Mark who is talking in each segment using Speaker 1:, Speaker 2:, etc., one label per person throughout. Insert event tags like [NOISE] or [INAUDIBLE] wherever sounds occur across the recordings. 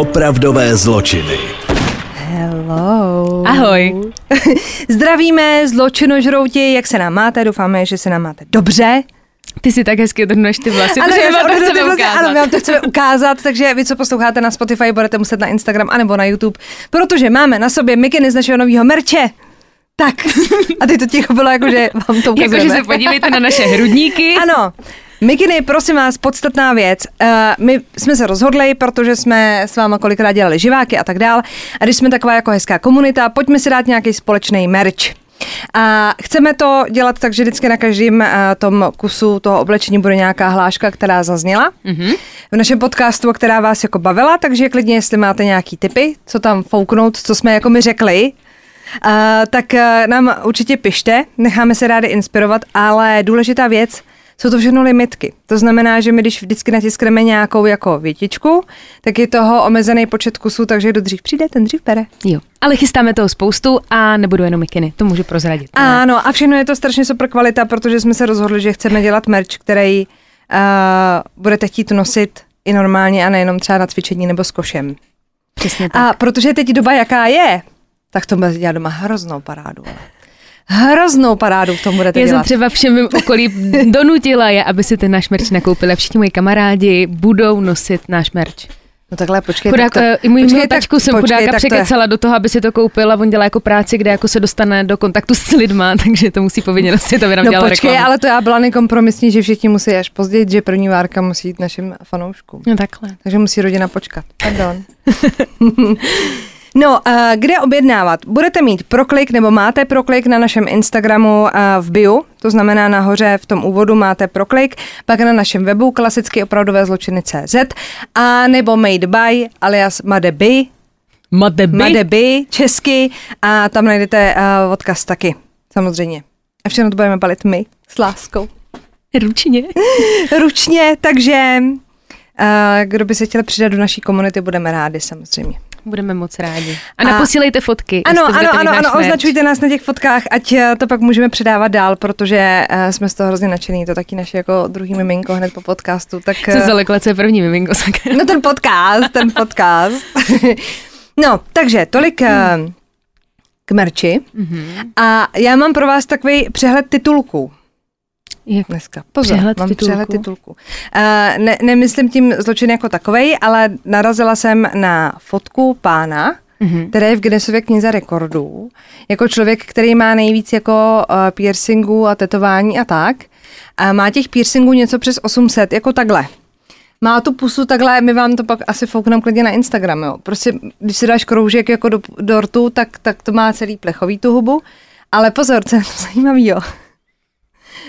Speaker 1: Opravdové zločiny.
Speaker 2: Hello.
Speaker 3: Ahoj. [LAUGHS]
Speaker 2: Zdravíme zločinožrouti, jak se nám máte? Doufáme, že se nám máte dobře.
Speaker 3: Ty si tak hezky odhrneš ty vlasy,
Speaker 2: Ano,
Speaker 3: protože
Speaker 2: já
Speaker 3: vám to chceme
Speaker 2: vlasy,
Speaker 3: ukázat.
Speaker 2: Ano, my vám to chceme [LAUGHS] ukázat, takže vy, co posloucháte na Spotify, budete muset na Instagram anebo na YouTube, protože máme na sobě mikiny z našeho nového merče. Tak, [LAUGHS] a teď to ticho bylo jako, že vám to ukazujeme.
Speaker 3: Jakože se podívejte na naše hrudníky.
Speaker 2: Ano, Mikiny, prosím vás, podstatná věc. Uh, my jsme se rozhodli, protože jsme s váma kolikrát dělali živáky a tak dál. A když jsme taková jako hezká komunita, pojďme si dát nějaký společný merch. A chceme to dělat tak, že vždycky na každém uh, tom kusu toho oblečení bude nějaká hláška, která zazněla mm-hmm. v našem podcastu, která vás jako bavila, takže klidně, jestli máte nějaký tipy, co tam fouknout, co jsme jako mi řekli, uh, tak uh, nám určitě pište, necháme se rádi inspirovat, ale důležitá věc, jsou to všechno limitky. To znamená, že my když vždycky natiskneme nějakou jako větičku, tak je toho omezený počet kusů, takže kdo dřív přijde, ten dřív bere.
Speaker 3: Jo, ale chystáme toho spoustu a nebudou jenom mikiny, to můžu prozradit.
Speaker 2: Ano, a všechno je to strašně super kvalita, protože jsme se rozhodli, že chceme dělat merch, který uh, budete chtít nosit i normálně a nejenom třeba na cvičení nebo s košem.
Speaker 3: Přesně tak.
Speaker 2: A protože teď doba, jaká je, tak to bude dělat doma hroznou parádu. ale. Hroznou parádu v tom budete
Speaker 3: Já jsem
Speaker 2: dělat.
Speaker 3: třeba všem mým okolí donutila je, aby si ten náš merch nakoupili. Všichni moji kamarádi budou nosit náš merch.
Speaker 2: No takhle, počkej.
Speaker 3: Chudák,
Speaker 2: tak to,
Speaker 3: eh, i můj
Speaker 2: počkej,
Speaker 3: tačku
Speaker 2: tak-
Speaker 3: jsem
Speaker 2: počkej,
Speaker 3: chudáka
Speaker 2: tak to je-
Speaker 3: překecala do toho, aby si to koupil a on dělá jako práci, kde jako se dostane do kontaktu s lidma, [LAUGHS] takže to musí povinně nosit, aby nám
Speaker 2: No
Speaker 3: dělal
Speaker 2: počkej,
Speaker 3: reklamu.
Speaker 2: ale to já byla nekompromisní, že všichni musí až později, že první várka musí jít našim fanouškům.
Speaker 3: No takhle.
Speaker 2: Takže musí rodina počkat. Pardon. [LAUGHS] No, uh, kde objednávat? Budete mít proklik nebo máte proklik na našem Instagramu v bio, to znamená nahoře v tom úvodu máte proklik, pak na našem webu klasicky opravdové zločiny CZ a nebo made by alias Madeby,
Speaker 3: Madeby.
Speaker 2: Madeby česky a tam najdete uh, odkaz taky, samozřejmě. A všechno to budeme balit my s láskou.
Speaker 3: Ručně. [LAUGHS]
Speaker 2: Ručně, takže uh, kdo by se chtěl přidat do naší komunity, budeme rádi samozřejmě.
Speaker 3: Budeme moc rádi. A
Speaker 2: A-
Speaker 3: naposílejte fotky.
Speaker 2: Ano, ano, ano, ano, označujte nás na těch fotkách, ať eh, to pak můžeme předávat dál, protože uh, jsme z toho hrozně nadšený, to taky naše jako druhý miminko hned po podcastu, tak...
Speaker 3: Jsem
Speaker 2: eh,
Speaker 3: zalekla, co je první miminko. sakra. [LAUGHS]
Speaker 2: No ten podcast, ten podcast. [LAUGHS] no, takže tolik eh, k merči. A já mám pro vás takový přehled titulků
Speaker 3: Jak
Speaker 2: dneska. Pozor,
Speaker 3: Přehled
Speaker 2: mám
Speaker 3: titulků?
Speaker 2: přehled titulků. Uh, ne, nemyslím tím zločin jako takovej, ale narazila jsem na fotku pána,
Speaker 3: Mhm.
Speaker 2: který je v Guinnessově knize rekordů, jako člověk, který má nejvíc jako uh, piercingů a tetování a tak. A má těch piercingů něco přes 800, jako takhle. Má tu pusu takhle, my vám to pak asi foukneme klidně na Instagram, jo. Prostě, když si dáš kroužek jako do, do rtu, tak, tak to má celý plechový tu hubu. Ale pozor, co je to zajímavý, jo.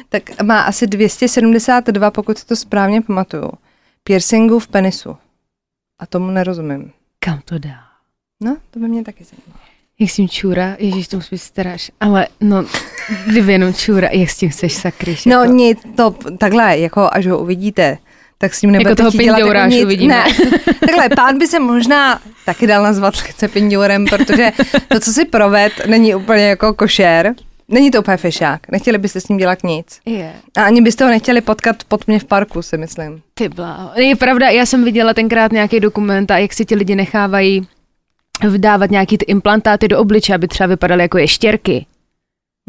Speaker 2: Tak má asi 272, pokud si to správně pamatuju, piercingů v penisu. A tomu nerozumím.
Speaker 3: kam to dá?
Speaker 2: No, to by mě taky zajímalo.
Speaker 3: Jak s tím čůra, ježíš, to už staráš, ale no, kdyby jenom čůra, jak s tím chceš sakryš?
Speaker 2: No
Speaker 3: jako,
Speaker 2: nic, to takhle, jako až ho uvidíte, tak s ním nebudete
Speaker 3: toho
Speaker 2: chtít dělat jako nic.
Speaker 3: uvidíme.
Speaker 2: Ne, [LAUGHS] takhle, pán by se možná taky dal nazvat lehce pindourem, protože to, co si proved, není úplně jako košer. Není to úplně fešák. Nechtěli byste s ním dělat nic.
Speaker 3: je.
Speaker 2: A ani byste ho nechtěli potkat pod mě v parku, si myslím.
Speaker 3: Ty bláho. Je pravda, já jsem viděla tenkrát nějaký dokument a jak si ti lidi nechávají vdávat nějaký ty implantáty do obliče, aby třeba vypadaly jako ještěrky.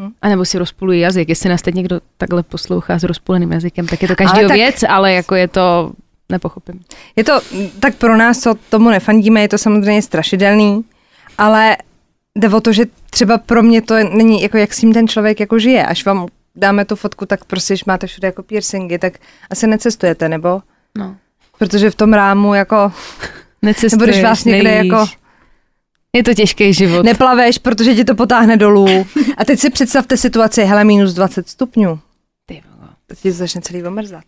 Speaker 2: Hm.
Speaker 3: A nebo si rozpulují jazyk. Jestli nás teď někdo takhle poslouchá s rozpuleným jazykem, tak je to každý
Speaker 2: tak-
Speaker 3: věc, ale jako je to, nepochopím.
Speaker 2: Je to, tak pro nás, co tomu nefandíme, je to samozřejmě strašidelný, ale jde o to, že třeba pro mě to není jako, jak s tím ten člověk jako žije. Až vám dáme tu fotku, tak prostě, když máte všude jako piercingy, tak asi necestujete, nebo?
Speaker 3: No.
Speaker 2: Protože v tom rámu jako [LAUGHS]
Speaker 3: Necestuješ,
Speaker 2: Nebo když vás někde
Speaker 3: nejíš.
Speaker 2: jako-
Speaker 3: Je to těžký život.
Speaker 2: neplaveš, protože ti to potáhne dolů. [LAUGHS] A teď si představte situaci, hele, minus 20 stupňů.
Speaker 3: Ty vole.
Speaker 2: Teď ti začne celý omrzat.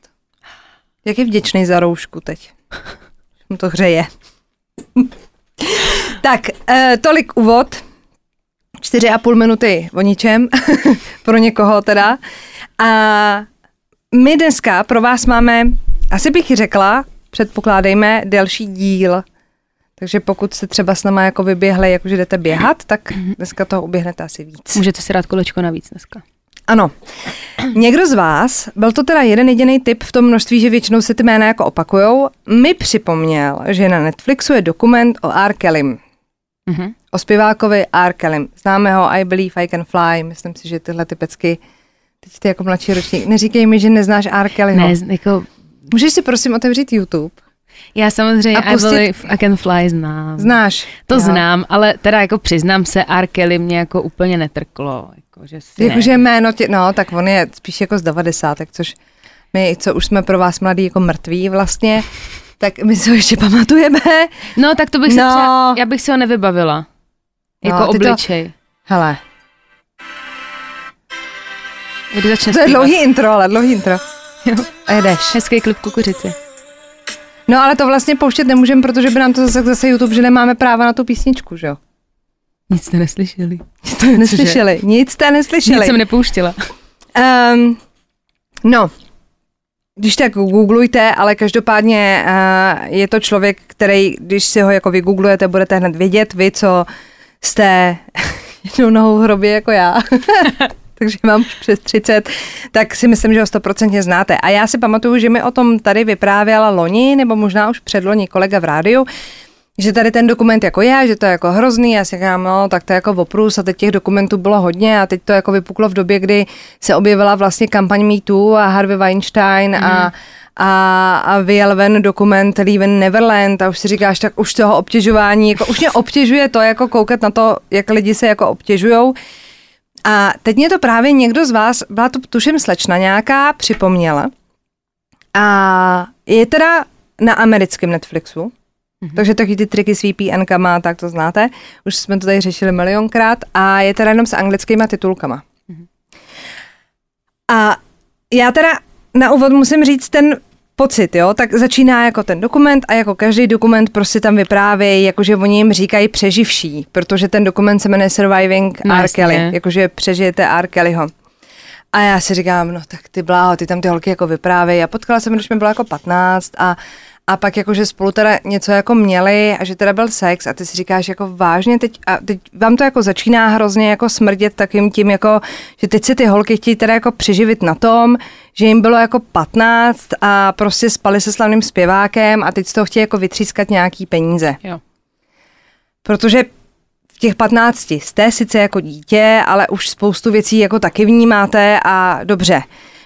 Speaker 2: Jak je vděčný za roušku teď. Mu to hřeje. [LAUGHS] tak, eh, tolik úvod. Čtyři a půl minuty o ničem. [LAUGHS] pro někoho teda. A my dneska pro vás máme, asi bych řekla, předpokládejme, delší díl. Takže pokud se třeba s náma jako vyběhli, jakože jdete běhat, tak dneska toho uběhnete asi víc.
Speaker 3: Můžete si dát kolečko navíc dneska.
Speaker 2: Ano. Někdo z vás, byl to teda jeden jediný typ v tom množství, že většinou se ty jména jako opakujou, mi připomněl, že na Netflixu je dokument o R. Kellym.
Speaker 3: Mhm.
Speaker 2: O zpěvákovi R. Kellym. Známe ho I Believe I Can Fly. Myslím si, že tyhle ty pecky, teď ty jako mladší ročník, neříkej mi, že neznáš R. Kellyho.
Speaker 3: Ne, jako,
Speaker 2: Můžeš si prosím otevřít YouTube?
Speaker 3: já samozřejmě
Speaker 2: A
Speaker 3: I
Speaker 2: pustit-
Speaker 3: believe I can fly znám.
Speaker 2: Znáš?
Speaker 3: To
Speaker 2: Jo.
Speaker 3: znám, ale teda jako přiznám se, R. Kelly mě jako úplně netrklo. Jako, že si
Speaker 2: Jakože
Speaker 3: ne.
Speaker 2: jméno tě, no, tak on je spíš jako z 90, což my, co už jsme pro vás mladí jako mrtví vlastně, tak my si ho ještě pamatujeme.
Speaker 3: No, tak to bych se
Speaker 2: No.
Speaker 3: třeba, já bych si ho nevybavila. Jako
Speaker 2: No, ty to-
Speaker 3: obličej.
Speaker 2: Hele,
Speaker 3: Kdy začne
Speaker 2: to je dlouhý intro, ale dlouhý intro.
Speaker 3: Jo.
Speaker 2: A jedeš.
Speaker 3: Hezký klip kukuřici.
Speaker 2: No ale to vlastně pouštět nemůžeme, protože by nám to zase, zase YouTube, že nemáme práva na tu písničku, že jo?
Speaker 3: Nic jste neslyšeli.
Speaker 2: To neslyšeli, nic jste neslyšeli.
Speaker 3: Nic jsem nepouštěla.
Speaker 2: Um, no, když tak googlujte, ale každopádně uh, je to člověk, který, když si ho jako vygooglujete, budete hned vědět, vy, co jste [LAUGHS] jednou nohou v hrobě jako já, [LAUGHS] takže mám přes 30, tak si myslím, že ho stoprocentně znáte. A já si pamatuju, že mi o tom tady vyprávěla loni, nebo možná už předloni kolega v rádiu, že tady ten dokument jako je, že to je jako hrozný, já si říkám, no, tak to je jako oprus a teď těch dokumentů bylo hodně a teď to jako vypuklo v době, kdy se objevila vlastně kampaň Me Too a Harvey Weinstein mm. a a, a vyjel ven dokument Leave Neverland a už si říkáš, tak už toho obtěžování, jako už mě [LAUGHS] obtěžuje to, jako koukat na to, jak lidi se jako obtěžujou. A teď mě to právě někdo z vás, byla to tuším slečna nějaká, připomněla. A je teda na americkém Netflixu, mm-hmm. takže taky ty triky s VPN-kama, tak to znáte. Už jsme to tady řešili milionkrát a je teda jenom s anglickýma titulkama. Mm-hmm. A já teda na úvod musím říct ten pocit, jo, tak začíná jako ten dokument a jako každý dokument prostě tam vyprávějí, jakože oni jim říkají přeživší, protože ten dokument se jmenuje Surviving
Speaker 3: No,
Speaker 2: R.
Speaker 3: jasně.
Speaker 2: Kelly, jakože přežijete R. Kellyho. A já si říkám, no tak ty bláho, ty tam ty holky jako vyprávějí. A potkala jsem, když mi bylo jako 15 a, a pak jakože spolu teda něco jako měli a že teda byl sex a ty si říkáš jako vážně teď, a teď vám to jako začíná hrozně jako smrdět takým tím jako, že teď se ty holky chtějí teda jako přiživit na tom, že jim bylo jako 15 a prostě spali se slavným zpěvákem a teď z toho chtějí jako vytřískat nějaký peníze.
Speaker 3: Jo.
Speaker 2: Protože v těch 15 jste sice jako dítě, ale už spoustu věcí jako taky vnímáte a dobře.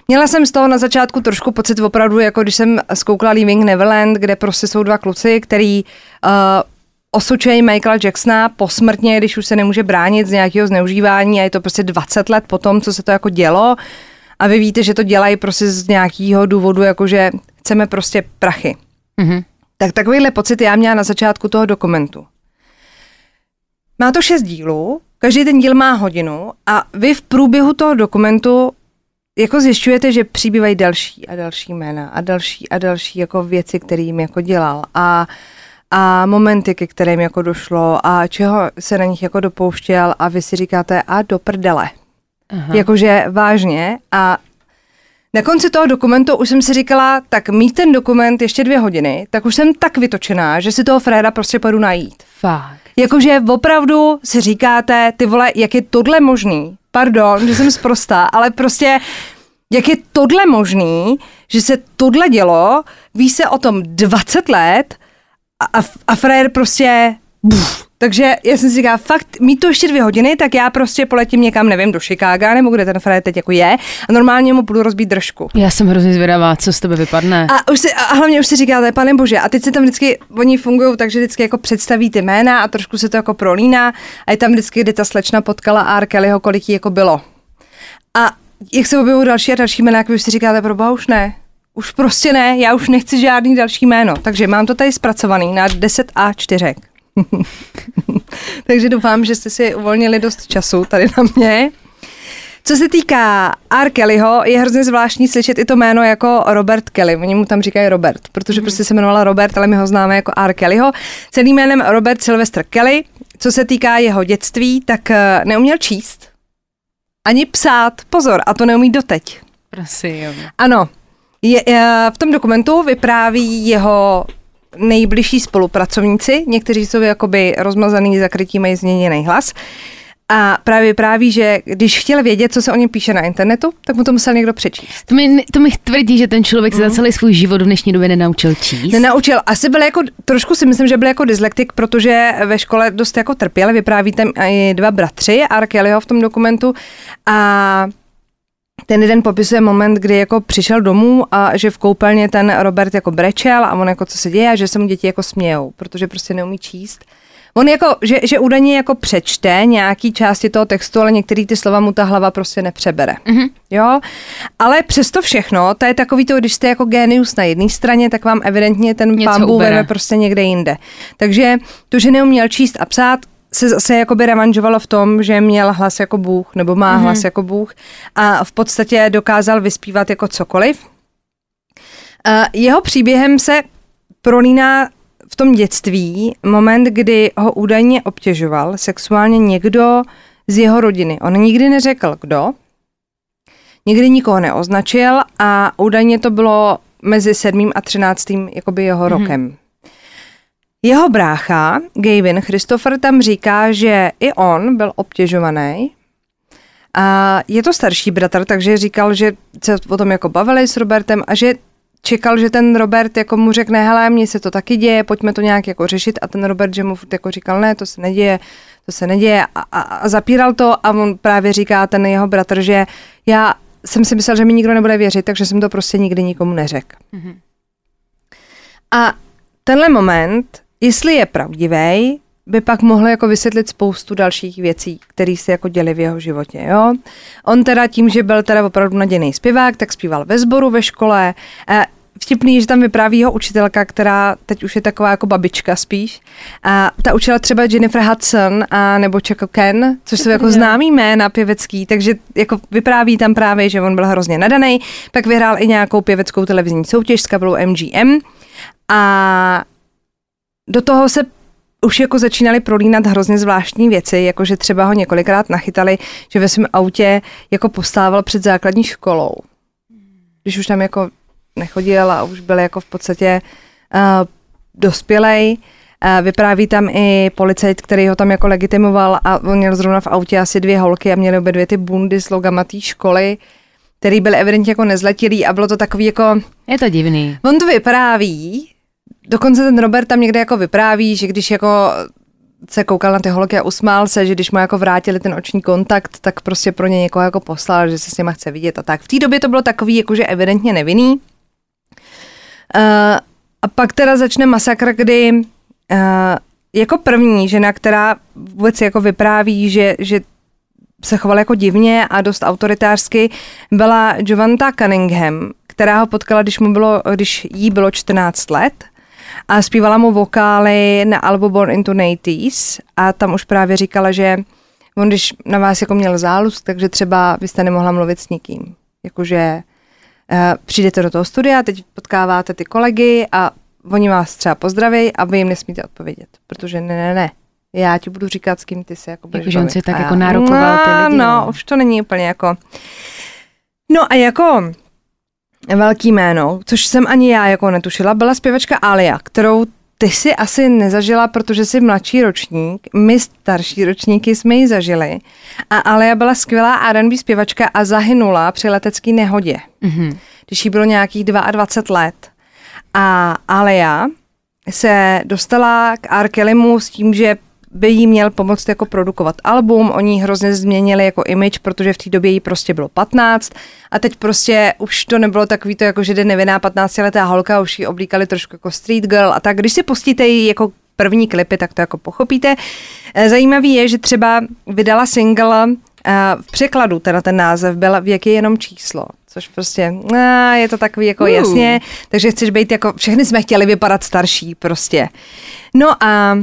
Speaker 2: Měla jsem z toho na začátku trošku pocit opravdu, jako když jsem zkoukla Leaving Neverland, kde prostě jsou dva kluci, který uh, osočují Michaela Jacksona posmrtně, když už se nemůže bránit z nějakého zneužívání a je to prostě 20 let potom, co se to jako dělo. A vy víte, že to dělají prostě z nějakého důvodu, jakože chceme prostě prachy.
Speaker 3: Mhm.
Speaker 2: Tak takovýhle pocit já měla na začátku toho dokumentu. Má to šest dílů, každý ten díl má hodinu a vy v průběhu toho dokumentu jako zjišťujete, že přibývají další a další jména a další a další jako věci, které jim jako dělal a, a momenty, ke kterým jako došlo a čeho se na nich jako dopouštěl a vy si říkáte a do prdele.
Speaker 3: Aha.
Speaker 2: Jakože vážně a na konci toho dokumentu už jsem si říkala, tak mít ten dokument ještě dvě hodiny, tak už jsem tak vytočená, že si toho Freda prostě půjdu najít.
Speaker 3: Fakt.
Speaker 2: Jakože opravdu si říkáte, ty vole, jak je tohle možný? Pardon, že jsem zprostá, ale prostě jak je tohle možný, že se tohle dělo, ví se o tom 20 let a, a, a Fred prostě buf. Takže já jsem si říkala, fakt, mít to ještě dvě hodiny, tak já prostě poletím někam, nevím, do Chicaga, nebo kde ten Fred teď jako je, a normálně mu budu rozbít držku.
Speaker 3: Já jsem hrozně zvědavá, co z tebe vypadne.
Speaker 2: A, už si, a hlavně už si říkáte, pane bože, a teď se tam vždycky, oni fungují tak, že vždycky jako představí ty jména a trošku se to jako prolíná a je tam vždycky, kdy ta slečna potkala R. Kellyho, kolik jí jako bylo. A jak se objevují další a další jména, jak vy už si říkáte, proba už ne. Už prostě ne, já už nechci žádný další jméno. Takže mám to tady zpracovaný na 10 a 4. [LAUGHS] Takže doufám, že jste si uvolnili dost času tady na mě. Co se týká R. Kellyho, je hrozně zvláštní slyšet i to jméno jako Robert Kelly. Oni mu tam říkají Robert, protože mm. prostě se jmenovala Robert, ale my ho známe jako R. Kellyho. Celým jménem Robert Sylvester Kelly. Co se týká jeho dětství, tak eh, neuměl číst ani psát. Pozor, a to neumí doteď.
Speaker 3: Prosím.
Speaker 2: Ano, je, je, v tom dokumentu vypráví jeho nejbližší spolupracovníci, někteří jsou jakoby rozmazaný zakrytí, mají změněný hlas. A právě právě, že když chtěl vědět, co se o něm píše na internetu, tak mu to musel někdo přečíst.
Speaker 3: To mi, to mi tvrdí, že ten člověk se za celý svůj život v dnešní době nenaučil číst.
Speaker 2: Nenaučil. Asi byl jako, trošku si myslím, že byl jako dyslektik, protože ve škole dost jako trpěl. Vypráví tam i dva bratři, R. Kellyho v tom dokumentu. A ten jeden popisuje moment, kdy jako přišel domů a že v koupelně ten Robert jako brečel a on jako co se děje a že se mu děti jako smějou, protože prostě neumí číst. On jako, že, že údajně jako přečte nějaký části toho textu, ale některý ty slova mu ta hlava prostě nepřebere. Mm-hmm. Jo, ale přesto všechno, to je takový to, když jste jako genius na jedné straně, tak vám evidentně ten pambu veme prostě někde jinde. Takže to, že neuměl číst a psát, se zase jakoby revanžovalo v tom, že měl hlas jako Bůh, nebo má mm-hmm. hlas jako Bůh a v podstatě dokázal vyspívat jako cokoliv. Uh, jeho příběhem se prolíná v tom dětství moment, kdy ho údajně obtěžoval sexuálně někdo z jeho rodiny. On nikdy neřekl, kdo, nikdy nikoho neoznačil a údajně to bylo mezi sedmým a třináctým jakoby jeho mm-hmm. rokem. Jeho brácha, Gavin Christopher, tam říká, že i on byl obtěžovaný. A je to starší bratr, takže říkal, že se o tom jako bavili s Robertem a že čekal, že ten Robert jako mu řekne, hele, mně se to taky děje, pojďme to nějak jako řešit a ten Robert, že mu jako říkal, ne, to se neděje, to se neděje a, a, a zapíral to a on právě říká ten jeho bratr, že já jsem si myslel, že mi nikdo nebude věřit, takže jsem to prostě nikdy nikomu neřekl. Mm-hmm. A tenhle moment jestli je pravdivý, by pak mohl jako vysvětlit spoustu dalších věcí, které se jako děly v jeho životě. Jo? On teda tím, že byl teda opravdu nadějný zpěvák, tak zpíval ve sboru ve škole. E, vtipný, že tam vypráví jeho učitelka, která teď už je taková jako babička spíš. A ta učila třeba Jennifer Hudson a nebo Chaco Ken, což jsou jako [LAUGHS] známý jména pěvecký, takže jako vypráví tam právě, že on byl hrozně nadaný. Pak vyhrál i nějakou pěveckou televizní soutěž s kapelou MGM. A do toho se už jako začínali prolínat hrozně zvláštní věci, jako že třeba ho několikrát nachytali, že ve svém autě jako postával před základní školou. Když už tam jako nechodil a už byl jako v podstatě uh, dospělej. Uh, vypráví tam i policajt, který ho tam jako legitimoval a on měl zrovna v autě asi dvě holky a měli obě dvě ty bundy s logama té školy, který byl evidentně jako nezletilý a bylo to takový jako...
Speaker 3: Je to divný.
Speaker 2: On to vypráví, Dokonce ten Robert tam někde jako vypráví, že když jako se koukal na ty holky a usmál se, že když mu jako vrátili ten oční kontakt, tak prostě pro ně někoho jako poslal, že se s nima chce vidět a tak. V té době to bylo takový jakože evidentně nevinný. Uh, a pak teda začne masakr, kdy uh, jako první žena, která vůbec jako vypráví, že, že se chovala jako divně a dost autoritářsky, byla Jovanta Cunningham, která ho potkala, když, mu bylo, když jí bylo 14 let a zpívala mu vokály na albu Born into 80s a tam už právě říkala, že on když na vás jako měl záluz, takže třeba byste nemohla mluvit s nikým. Jakože uh, přijdete do toho studia, teď potkáváte ty kolegy a oni vás třeba pozdraví a vy jim nesmíte odpovědět, protože ne, ne, ne. Já ti budu říkat, s kým ty se jako budeš
Speaker 3: Jako, že on si tak jako nárokoval ty
Speaker 2: lidi. No, no, už to není úplně jako... No a jako velký jméno, což jsem ani já jako netušila, byla zpěvačka Alia, kterou ty si asi nezažila, protože jsi mladší ročník, my starší ročníky jsme ji zažili. A Alia byla skvělá R&B zpěvačka a zahynula při letecké nehodě, mm-hmm. když jí bylo nějakých 22 let. A Alia se dostala k R. Kellymu s tím, že by jí měl pomoct jako produkovat album, oni hrozně změnili jako image, protože v té době jí prostě bylo 15 a teď prostě už to nebylo takový to jako, že jde nevinná 15 letá holka, už ji oblíkali trošku jako street girl a tak. Když si pustíte jí jako první klipy, tak to jako pochopíte. Eh, zajímavý je, že třeba vydala single eh, v překladu, teda ten název byl Věk je jenom číslo, což prostě a, je to takový jako uh. jasně, takže chceš být jako, všechny jsme chtěli vypadat starší prostě. No a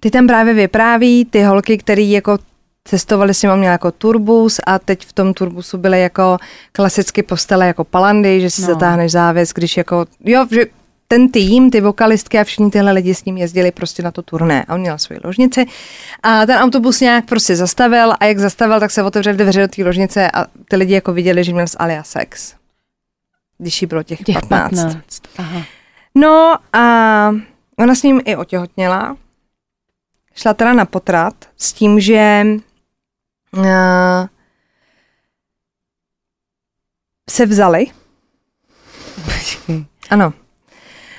Speaker 2: ty tam právě vypráví ty holky, které jako cestovali s ním, měl jako turbus a teď v tom turbusu byly jako klasicky postele jako palandy, že si no. zatáhneš závěs, když jako, jo, že ten tým, ty vokalistky a všichni tyhle lidi s ním jezdili prostě na to turné a on měl svoji ložnici a ten autobus nějak prostě zastavil a jak zastavil, tak se otevřely dveře do té ložnice a ty lidi jako viděli, že měl s Alia sex, když jí bylo těch, těch 15. 15. Aha. No a ona s ním i otěhotněla, šla teda na potrat s tím, že uh, se vzali. [LAUGHS] Ano.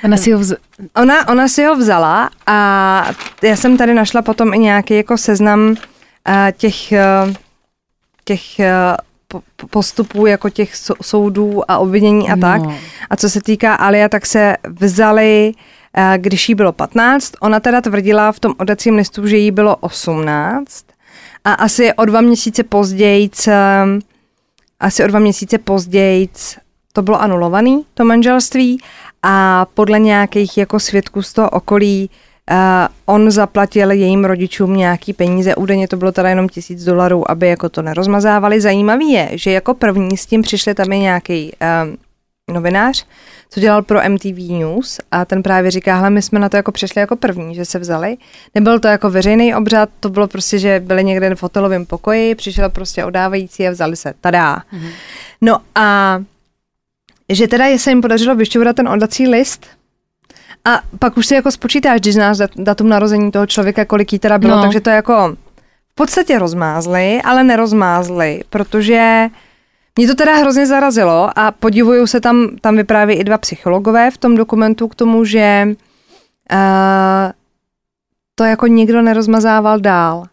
Speaker 3: Ona si ho vz...
Speaker 2: Ona, ona si ho vzala a já jsem tady našla potom i nějaký jako seznam uh, těch, uh, těch uh, postupů jako těch soudů a obvinění a no. tak. A co se týká Alia, tak se vzali, když jí bylo 15. Ona teda tvrdila v tom odacím listu, že jí bylo 18. A asi o dva měsíce později, asi o dva měsíce později to bylo anulovaný, to manželství a podle nějakých jako svědků z toho okolí uh, on zaplatil jejím rodičům nějaký peníze, údajně to bylo teda jenom tisíc dolarů, aby jako to nerozmazávali. Zajímavý je, že jako první s tím přišli tam i nějaký uh, novinář, co dělal pro MTV News a ten právě říká, hele, my jsme na to jako přišli jako první, že se vzali. Nebyl to jako veřejný obřad, to bylo prostě, že byli někde v hotelovém pokoji, přišel prostě odávající a vzali se, tadá. Mm-hmm. No a že teda se jim podařilo vyšťourat ten oddací list a pak už si jako spočítáš, když znáš datum narození toho člověka, kolik jí teda bylo, no. takže to jako v podstatě rozmázli, ale nerozmázli, protože mě to teda hrozně zarazilo a podivuju se tam, tam vypráví i dva psychologové v tom dokumentu k tomu, že uh, to jako nikdo nerozmazával dál.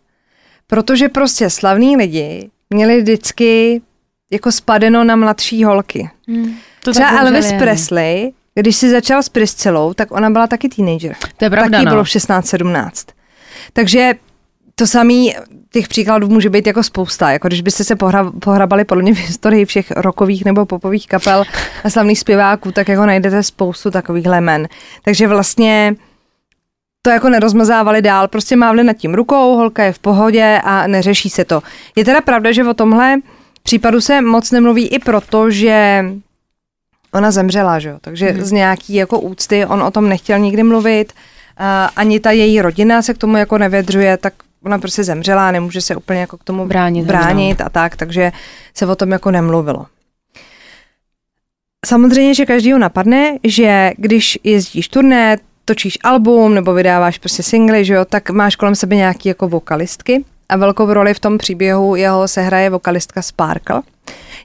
Speaker 2: Protože prostě slavní lidi měli vždycky jako spadeno na mladší holky. Hmm. To Třeba Elvis je. Presley, když si začal s Priscilou, tak ona byla taky teenager.
Speaker 3: To je pravda,
Speaker 2: Taky
Speaker 3: no.
Speaker 2: bylo 16-17. Takže to samý, těch příkladů může být jako spousta. Jako když byste se pohra, pohrabali podle mě v historii všech rokových nebo popových kapel a slavných zpěváků, tak jako najdete spoustu takových men. Takže vlastně to jako nerozmazávali dál, prostě mávli nad tím rukou, holka je v pohodě a neřeší se to. Je teda pravda, že o tomhle případu se moc nemluví i proto, že ona zemřela, že jo? takže mm. z nějaký jako úcty on o tom nechtěl nikdy mluvit, uh, ani ta její rodina se k tomu jako nevědřuje, tak ona prostě zemřela, nemůže se úplně jako k tomu bránit, bránit a tak, takže se o tom jako nemluvilo. Samozřejmě, že každýho napadne, že když jezdíš turné, točíš album nebo vydáváš prostě singly, že jo, tak máš kolem sebe nějaký jako vokalistky a velkou roli v tom příběhu jeho se hraje vokalistka Sparkle.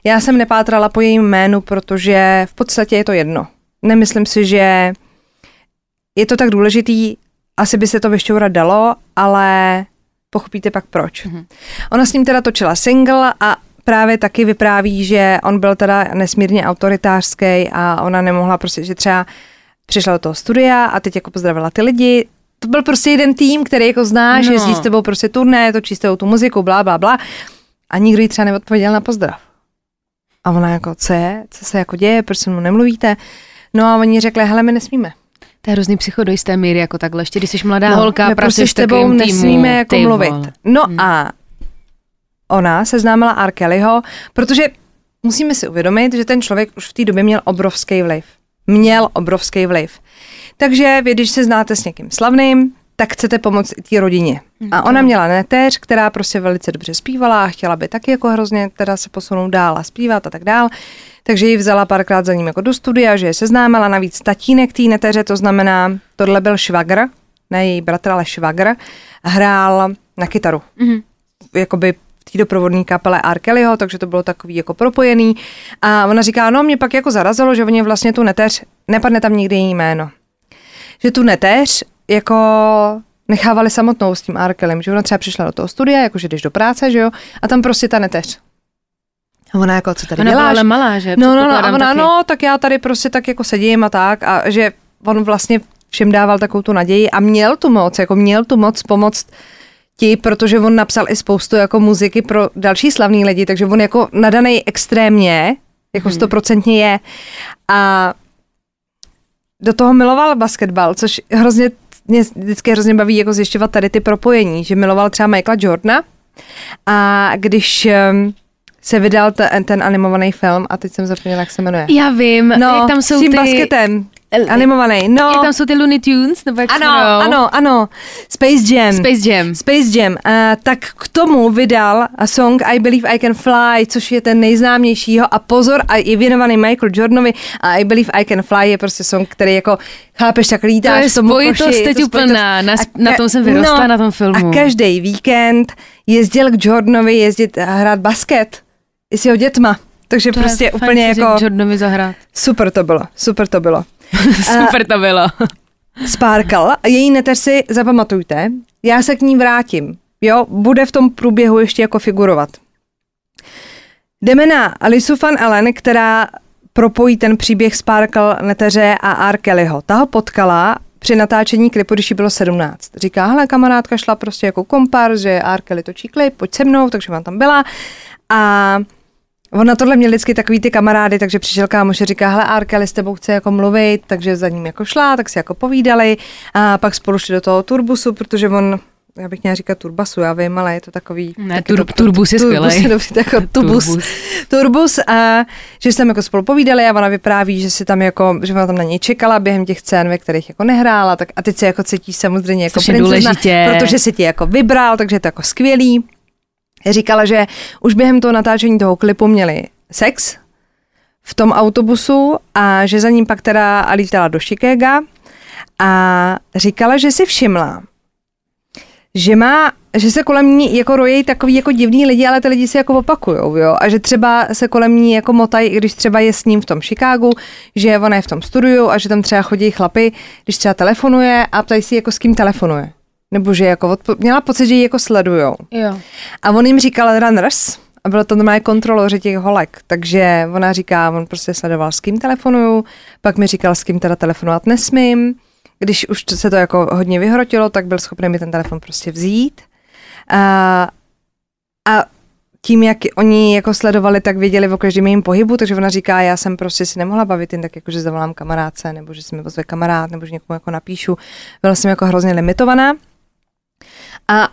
Speaker 2: Já jsem nepátrala po jejím jménu, protože v podstatě je to jedno. Nemyslím si, že je to tak důležitý, asi by se to vyšťourat dalo, ale pochopíte pak proč. Mm-hmm. Ona s ním teda točila single a právě taky vypráví, že on byl teda nesmírně autoritářský a ona nemohla prostě, že třeba přišla do toho studia a teď jako pozdravila ty lidi, to byl prostě jeden tým, který jako znáš, no. jezdí s tebou prostě turné, točí s tebou tu muziku, bla, bla, bla. A nikdo jí třeba neodpověděl na pozdrav. A ona jako, co je? Co se jako děje? Proč se mnou nemluvíte? No a oni řekli, hele, my nesmíme.
Speaker 3: To je hrozný psycho do jisté míry, jako takhle. Ještě když jsi mladá no, holka,
Speaker 2: my prostě s tebou týmu, nesmíme jako mluvit. No hmm. a ona se známila R. Kellyho, protože musíme si uvědomit, že ten člověk už v té době měl obrovský vliv. Měl obrovský vliv. Takže vy, když se znáte s někým slavným, tak chcete pomoct i té rodině. A ona měla neteř, která prostě velice dobře zpívala a chtěla by taky jako hrozně teda se posunout dál a zpívat a tak dál. Takže ji vzala párkrát za ním jako do studia, že je seznámila navíc tatínek té neteře, to znamená, tohle byl švagr, ne její bratr, ale švagr, hrál na kytaru. Mm-hmm. Jakoby v té doprovodné kapele R. Kellyho, takže to bylo takový jako propojený. A ona říká, no mě pak jako zarazilo, že oni vlastně tu neteř, nepadne tam nikdy její jméno že tu neteř jako nechávali samotnou s tím Arkelem, že ona třeba přišla do toho studia, jakože jdeš do práce, že jo, a tam prostě ta neteř. A ona jako, co tady
Speaker 3: ona
Speaker 2: děláš?
Speaker 3: Ona malá, že?
Speaker 2: No, no, no, a ona, taky. no, tak já tady prostě tak jako sedím a tak, a že on vlastně všem dával takovou tu naději a měl tu moc, jako měl tu moc pomoct ti, protože on napsal i spoustu jako muziky pro další slavný lidi, takže on jako nadaný extrémně, jako hmm. stoprocentně hmm. je. A do toho miloval basketbal, což hrozně mě vždycky hrozně baví jako zjišťovat tady ty propojení, že miloval třeba Michaela Jordana a když um, se vydal ten, ten animovaný film a teď jsem zapomněla, jak se jmenuje.
Speaker 3: Já vím,
Speaker 2: no,
Speaker 3: jak tam jsou
Speaker 2: s tím
Speaker 3: ty...
Speaker 2: basketem. Animovaný, no.
Speaker 3: Jak tam jsou ty Looney Tunes? Nebo jak
Speaker 2: Ano, ano, ano. Space Jam.
Speaker 3: Space Jam.
Speaker 2: Space Jam. Uh, tak k tomu vydal a song I Believe I Can Fly, což je ten nejznámějšího. A pozor, a je věnovaný Michael Jordanovi a I Believe I Can Fly je prostě song, který jako, chápeš, tak lítáš
Speaker 3: To je
Speaker 2: v tom
Speaker 3: spojitost
Speaker 2: koši,
Speaker 3: teď
Speaker 2: to
Speaker 3: úplná. Na, na tom jsem vyrostla, na tom filmu.
Speaker 2: A každý víkend jezdil k Jordanovi jezdit a hrát basket i s jeho dětma. Takže
Speaker 3: To
Speaker 2: prostě úplně jako
Speaker 3: říct Jordanovi zahrát.
Speaker 2: super to bylo, super to bylo. [LAUGHS]
Speaker 3: Super to bylo.
Speaker 2: Sparkle, a její neteř si zapamatujte, já se k ní vrátím. Jo, bude v tom průběhu ještě jako figurovat. Jdeme na Alisu Van Ellen, která propojí ten příběh Sparkle, neteře a R. Kellyho. Ta ho potkala při natáčení klipu, když jí bylo 17. Říká, hele, kamarádka šla prostě jako kompar, že R. Kelly točí klip, pojď se mnou, takže vám tam byla. A On na tohle měl vždycky takový ty kamarády, takže přišel kámoš a říká, hele Arkeli s tebou chce jako mluvit, takže za ním jako šla, tak si jako povídali a pak spolu šli do toho turbusu, protože on, já bych měla říkat turbasu, já vím, ale je to takový...
Speaker 3: Ne, tur-
Speaker 2: to,
Speaker 3: turbus je
Speaker 2: turbus,
Speaker 3: skvělej.
Speaker 2: dobře, jako [LAUGHS] tubus,
Speaker 3: Turbus.
Speaker 2: turbus a že tam jako spolu povídali a ona vypráví, že si tam jako, že ona tam na něj čekala během těch scén, ve kterých jako nehrála, tak a teď se jako cítíš samozřejmě jako
Speaker 3: Což
Speaker 2: princezna, protože se ti jako vybral, takže je to jako skvělý. Říkala, že už během toho natáčení toho klipu měli sex v tom autobusu a že za ním pak teda lítala do Chicaga a říkala, že si všimla, že má, že se kolem ní jako rojejí takový jako divný lidi, ale ty lidi si jako opakujou, jo, a že třeba se kolem ní jako motají, i když třeba je s ním v tom Chicagu, že ona je v tom studiu a že tam třeba chodí chlapy, když třeba telefonuje a ptají si jako s kým telefonuje. Nebo že jako odpo- měla pocit, že ji jako sledujou.
Speaker 3: Jo.
Speaker 2: A on jim říkal runners a bylo to normálně kontroloři těch holek, takže ona říká, on prostě sledoval, s kým telefonuju, pak mi říkal, s kým teda telefonovat nesmím, když už se to jako hodně vyhrotilo, tak byl schopný mi ten telefon prostě vzít. A, a tím, jak oni jako sledovali, tak věděli o každém jejím pohybu, takže ona říká, já jsem prostě si nemohla bavit jen tak, jako že zavolám kamarádce, nebo že si mi pozve kamarád, nebo že někomu jako napíšu. Byla jsem jako hrozně limitovaná. A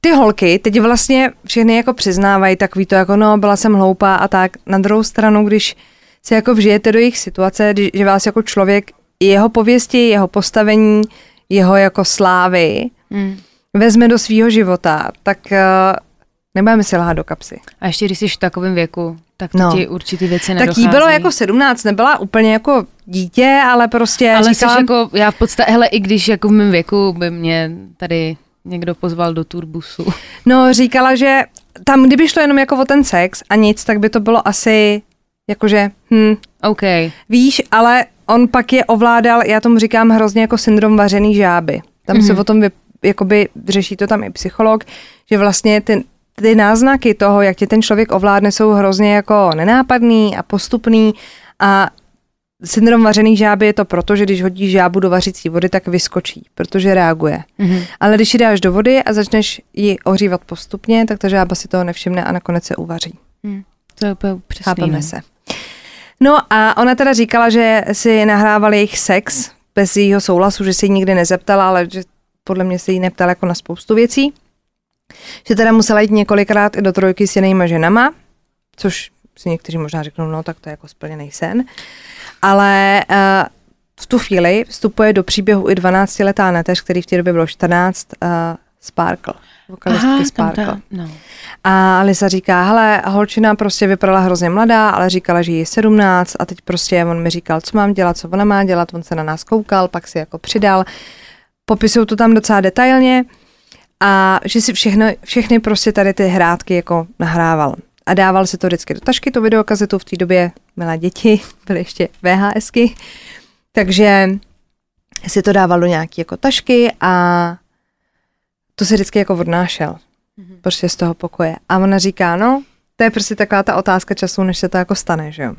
Speaker 2: ty holky teď vlastně všechny jako přiznávají takový to jako no, byla jsem hloupá a tak. Na druhou stranu, když se jako vžijete do jejich situace, kdy- že vás jako člověk, jeho pověsti, jeho postavení, jeho jako slávy
Speaker 3: Mm.
Speaker 2: vezme do svýho života, tak uh, nebudeme si lhát do kapsy.
Speaker 3: A ještě když jsi v takovém věku, tak to
Speaker 2: No.
Speaker 3: ti určitý věci
Speaker 2: Tak
Speaker 3: nedocházejí.
Speaker 2: jí bylo jako 17, nebyla úplně jako dítě, ale prostě
Speaker 3: Ale
Speaker 2: říkala,
Speaker 3: jsi jako, já v podstatě, hele, i když jako v mém věku by mě tady někdo pozval do turbusu. [LAUGHS]
Speaker 2: no říkala, že tam, kdyby šlo jenom jako o ten sex a nic, tak by to bylo asi jakože, hm,
Speaker 3: OK.
Speaker 2: Víš, ale on pak je ovládal, já tomu říkám hrozně jako syndrom vařený žáby. Tam mm-hmm. se o tom vy, jakoby řeší to tam i psycholog, že vlastně ty, ty náznaky toho, jak tě ten člověk ovládne, jsou hrozně jako nenápadný a postupný a syndrom vařený žáby je to proto, že když hodíš žábu do vařící vody, tak vyskočí, protože reaguje.
Speaker 3: Mhm.
Speaker 2: Ale když ji dáš do vody a začneš ji ohřívat postupně, tak ta žába si toho nevšimne a nakonec se uvaří.
Speaker 3: Hm. To je úplně přesný.
Speaker 2: Chápeme
Speaker 3: no.
Speaker 2: se. No a ona teda říkala, že si nahrával jejich sex bez jejího souhlasu, že se jí nikdy nezeptala, ale že podle mě se jí neptala jako na spoustu věcí. Že teda musela jít několikrát i do trojky s jinýma ženama, což si někteří možná řeknou, no tak to je jako splněný sen. Ale uh, v tu chvíli vstupuje do příběhu i 12-letá neteř, který v té době bylo 14, uh, Sparkle. Vokalistky
Speaker 3: Aha,
Speaker 2: Sparkle.
Speaker 3: ta, no.
Speaker 2: A Lisa říká, hele, holčina prostě vypadala hrozně mladá, ale říkala, že jí je 17 a teď prostě on mi říkal, co mám dělat, co ona má dělat, on se na nás koukal, pak si jako přidal. Popisují to tam docela detailně a že si všechno, všechny prostě tady ty hrátky jako nahrával. A dával si to vždycky do tašky, tu videokazetu v té době milé děti, [LAUGHS] byly ještě VHSky, takže si to dával do nějaký jako tašky a to se vždycky jako odnášel prostě z toho pokoje. A ona říká, no, to je prostě taková ta otázka času, než se to jako stane, že jo.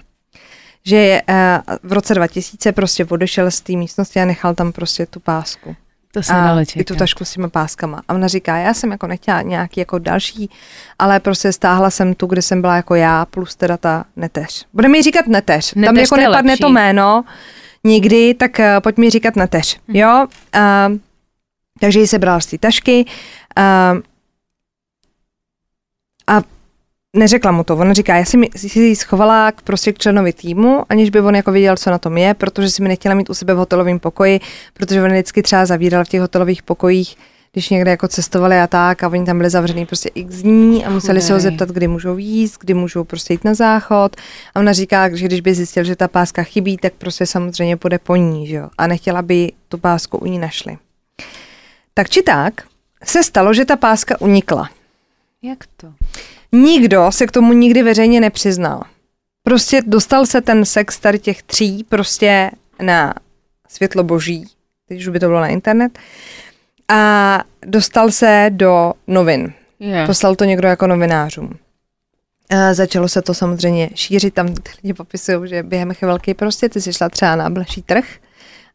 Speaker 2: Že je, uh, v roce 2000 prostě odešel z té místnosti a nechal tam prostě tu pásku.
Speaker 3: To se
Speaker 2: A i tu tašku s těma páskama. A ona říká, já jsem jako nechtěla nějaký jako další, ale prostě stáhla jsem tu, kde jsem byla jako já, plus teda ta neteř. Bude mi říkat neteř. tam
Speaker 3: Neteř,
Speaker 2: jako
Speaker 3: to je
Speaker 2: nepadne
Speaker 3: lepší.
Speaker 2: to jméno nikdy, tak uh, pojď mi říkat neteř.
Speaker 3: Hm.
Speaker 2: Jo? Uh, takže ji sebral z té tašky. Uh, a neřekla mu to. Ona říká, já jsem si ji schovala k, prostě k členovi týmu, aniž by on jako věděl, co na tom je, protože si mi nechtěla mít u sebe v hotelovém pokoji, protože on vždycky třeba zavíral v těch hotelových pokojích, když někde jako cestovali a tak a oni tam byli zavřený prostě x dní a museli Chudej. se ho zeptat, kdy můžou jíst, kdy můžou prostě jít na záchod. A ona říká, že když by zjistil, že ta páska chybí, tak prostě samozřejmě půjde po ní, že jo? A nechtěla by tu pásku u ní našli. Tak či tak se stalo, že ta páska unikla.
Speaker 3: Jak to?
Speaker 2: Nikdo se k tomu nikdy veřejně nepřiznal. Prostě dostal se ten sex tady těch tří prostě na světlo boží, teď už by to bylo na internet, a dostal se do novin. Yeah. Poslal to někdo jako novinářům. A začalo se to samozřejmě šířit, tam lidi popisují, že během chvilky prostě ty jsi šla třeba na bleší trh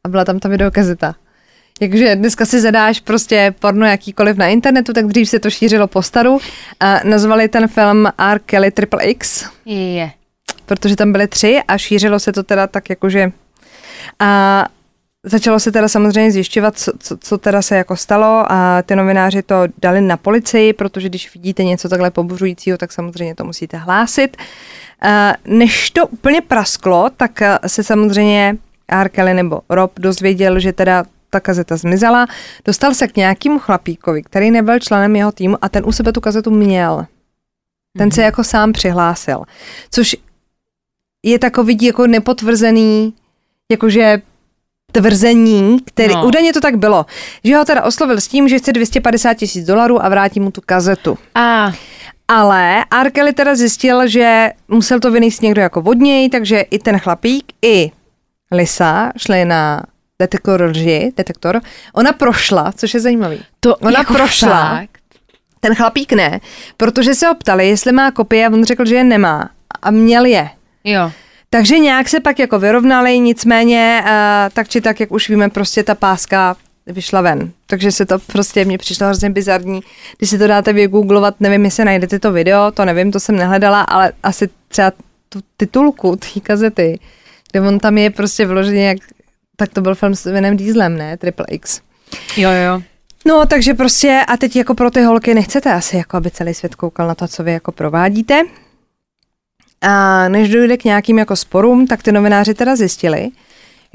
Speaker 2: a byla tam ta videokazeta. Jakže dneska si zadáš prostě porno jakýkoliv na internetu, tak dřív se to šířilo po staru a nazvali ten film R. Kelly Triple X.
Speaker 3: Je.
Speaker 2: Protože tam byly tři a šířilo se to teda tak jakože a Začalo se teda samozřejmě zjišťovat, co, co, co teda se jako stalo a ty novináři to dali na policii, protože když vidíte něco takhle pobuřujícího, tak samozřejmě to musíte hlásit. Než to úplně prasklo, tak se samozřejmě R. Kelly nebo Rob dozvěděl, že teda ta kazeta zmizela, dostal se k nějakému chlapíkovi, který nebyl členem jeho týmu a ten u sebe tu kazetu měl. Ten mm-hmm. se jako sám přihlásil. Což je takový jako nepotvrzený, jakože tvrzení, který, no. údajně to tak bylo, že ho teda oslovil s tím, že chce 250 tisíc dolarů a vrátí mu tu kazetu.
Speaker 3: A.
Speaker 2: Ale Arkeli teda zjistil, že musel to vynést někdo jako vodněj, takže i ten chlapík, i Lisa šli na detektor lži, detektor. Ona prošla, což je zajímavý.
Speaker 3: To
Speaker 2: Ona
Speaker 3: jako
Speaker 2: prošla. Fakt? Ten chlapík ne, protože se ho ptali, jestli má kopie a on řekl, že je nemá. A měl je.
Speaker 3: Jo.
Speaker 2: Takže nějak se pak jako vyrovnali, nicméně uh, tak či tak, jak už víme, prostě ta páska vyšla ven. Takže se to prostě mně přišlo hrozně bizarní. Když si to dáte vygooglovat, nevím, jestli najdete to video, to nevím, to jsem nehledala, ale asi třeba tu titulku té kazety, kde on tam je prostě vložený jak, tak to byl film s Vinem Dieslem, ne? Triple X.
Speaker 3: Jo, jo.
Speaker 2: No, takže prostě a teď jako pro ty holky nechcete asi, jako aby celý svět koukal na to, co vy jako provádíte. A než dojde k nějakým jako sporům, tak ty novináři teda zjistili,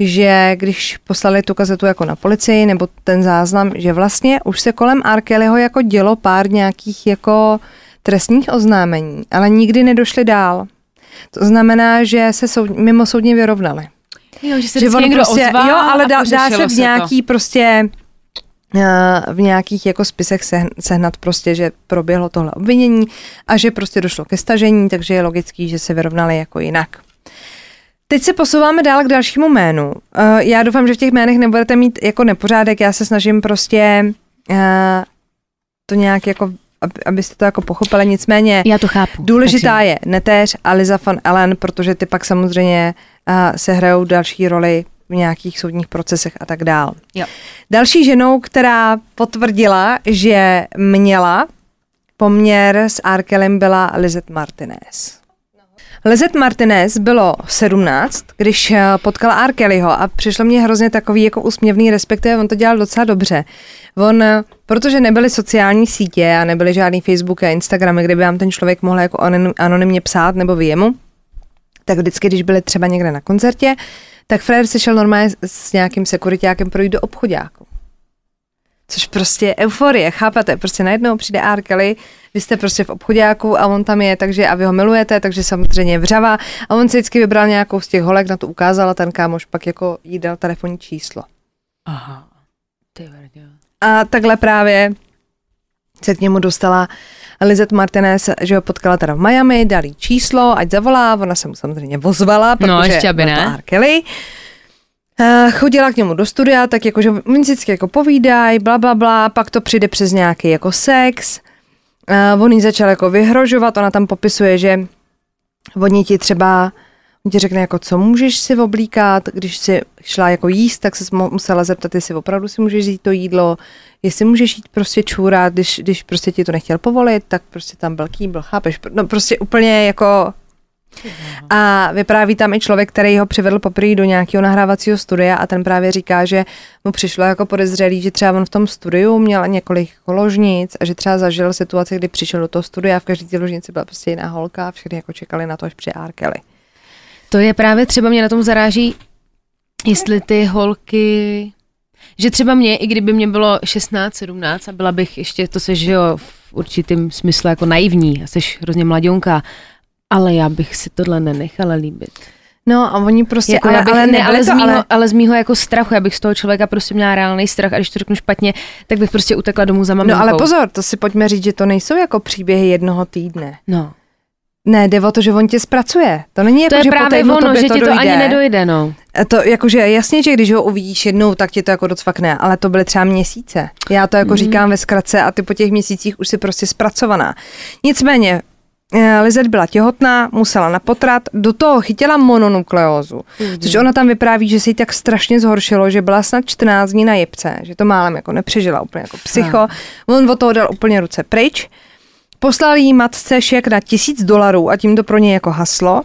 Speaker 2: že když poslali tu kazetu jako na policii nebo ten záznam, že vlastně už se kolem Arkelyho jako dělo pár nějakých jako trestních oznámení, ale nikdy nedošli dál. To znamená, že se soud, mimo soudně vyrovnali.
Speaker 3: Jo, že se že někdo
Speaker 2: prostě, Jo, ale dá, dá se v nějaký to. prostě Eh, v nějakých jako spisech sehnat prostě, že proběhlo tohle obvinění a že prostě došlo ke stažení, takže je logický, že se vyrovnali jako jinak. Teď se posouváme dál k dalšímu jménu. Eh, já doufám, že v těch jménech nebudete mít jako nepořádek, já se snažím prostě eh, to nějak jako abyste to jako pochopili, nicméně
Speaker 3: Já to chápu.
Speaker 2: důležitá takže... je Neteř a Liza von Ellen, protože ty pak samozřejmě se hrajou další roli v nějakých soudních procesech a tak dál.
Speaker 3: Jo.
Speaker 2: Další ženou, která potvrdila, že měla poměr s Arkelem, byla Lizette Martinez. Lizette Martinez bylo 17, když eh, potkala Arkelyho a přišlo mě hrozně takový jako úsměvný, respektive on to dělal docela dobře. On, protože nebyly sociální sítě a nebyly žádný Facebook a Instagramy, kde by vám ten člověk mohl jako anonymně psát nebo vy jemu, tak vždycky, když byli třeba někde na koncertě, tak Frér si šel normálně s nějakým sekuritákem projít do obchodáku. Což prostě je euforie, chápete? Prostě najednou přijde R. Kelly, vy jste prostě v obchodáku a on tam je, takže a vy ho milujete, takže samozřejmě vřava a on si vždycky vybral nějakou z těch holek, na to ukázal a ten kámoš pak jako jí dal telefonní číslo.
Speaker 3: Aha, ty
Speaker 2: A takhle právě se k němu dostala Lizet Martinez, že ho potkala teda v Miami, dali číslo, ať zavolá, ona se mu samozřejmě vozvala,
Speaker 3: no, protože no, ještě aby ne.
Speaker 2: R. Kelly. Uh, chodila k němu do studia, tak jakože oni vždycky jako povídají, bla, bla, bla, pak to přijde přes nějaký jako sex. Uh, on jí začal jako vyhrožovat, ona tam popisuje, že oni ti třeba On ti řekne, jako co můžeš si oblíkat, když si šla jako jíst, tak se musela zeptat, jestli opravdu si můžeš jít to jídlo, jestli můžeš jít prostě čůrat, když, když prostě ti to nechtěl povolit, tak prostě tam byl kýbl, chápeš? No prostě úplně jako A vypráví tam i člověk, který ho přivedl poprvé do nějakého nahrávacího studia a ten právě říká, že mu přišlo jako podezřelý, že třeba on v tom studiu měl několik ložnic a že třeba zažil situaci, kdy přišel do toho studia a v každé té ložnici byla prostě jiná holka a všichni jako čekali na to, až při Arkely.
Speaker 3: To je právě třeba mě na tom zaráží, jestli ty holky že třeba mě, i kdyby mě bylo 16, 17 a byla bych ještě, to se, že jo, v určitým smyslu jako naivní a jsi hrozně mladionka, ale já bych si tohle nenechala líbit.
Speaker 2: No a oni prostě,
Speaker 3: jako
Speaker 2: ale, ale,
Speaker 3: ne, ale, z mýho,
Speaker 2: ale...
Speaker 3: ale z mýho jako strachu, já bych z toho člověka prostě měla reálný strach a když to řeknu špatně, tak bych prostě utekla domů za maminkou.
Speaker 2: No ale pozor, to si pojďme říct, že to nejsou jako příběhy jednoho týdne.
Speaker 3: No.
Speaker 2: Ne, jde o to, že on tě zpracuje. To není jako,
Speaker 3: to je
Speaker 2: že
Speaker 3: právě
Speaker 2: po
Speaker 3: ono, že
Speaker 2: to
Speaker 3: ti to
Speaker 2: dojde.
Speaker 3: ani nedojde, no.
Speaker 2: To jakože jasně, že když ho uvidíš jednou, tak ti to jako docvakne, ale to byly třeba měsíce. Já to jako mm. říkám ve zkratce a ty po těch měsících už si prostě zpracovaná. Nicméně, eh, Lizet byla těhotná, musela na potrat, do toho chytila mononukleózu, mm. což ona tam vypráví, že se jí tak strašně zhoršilo, že byla snad 14 dní na jebce, že to málem jako nepřežila úplně jako psycho. On od toho dal úplně ruce pryč. Poslal jí matce šek na tisíc dolarů a tím to pro něj jako haslo.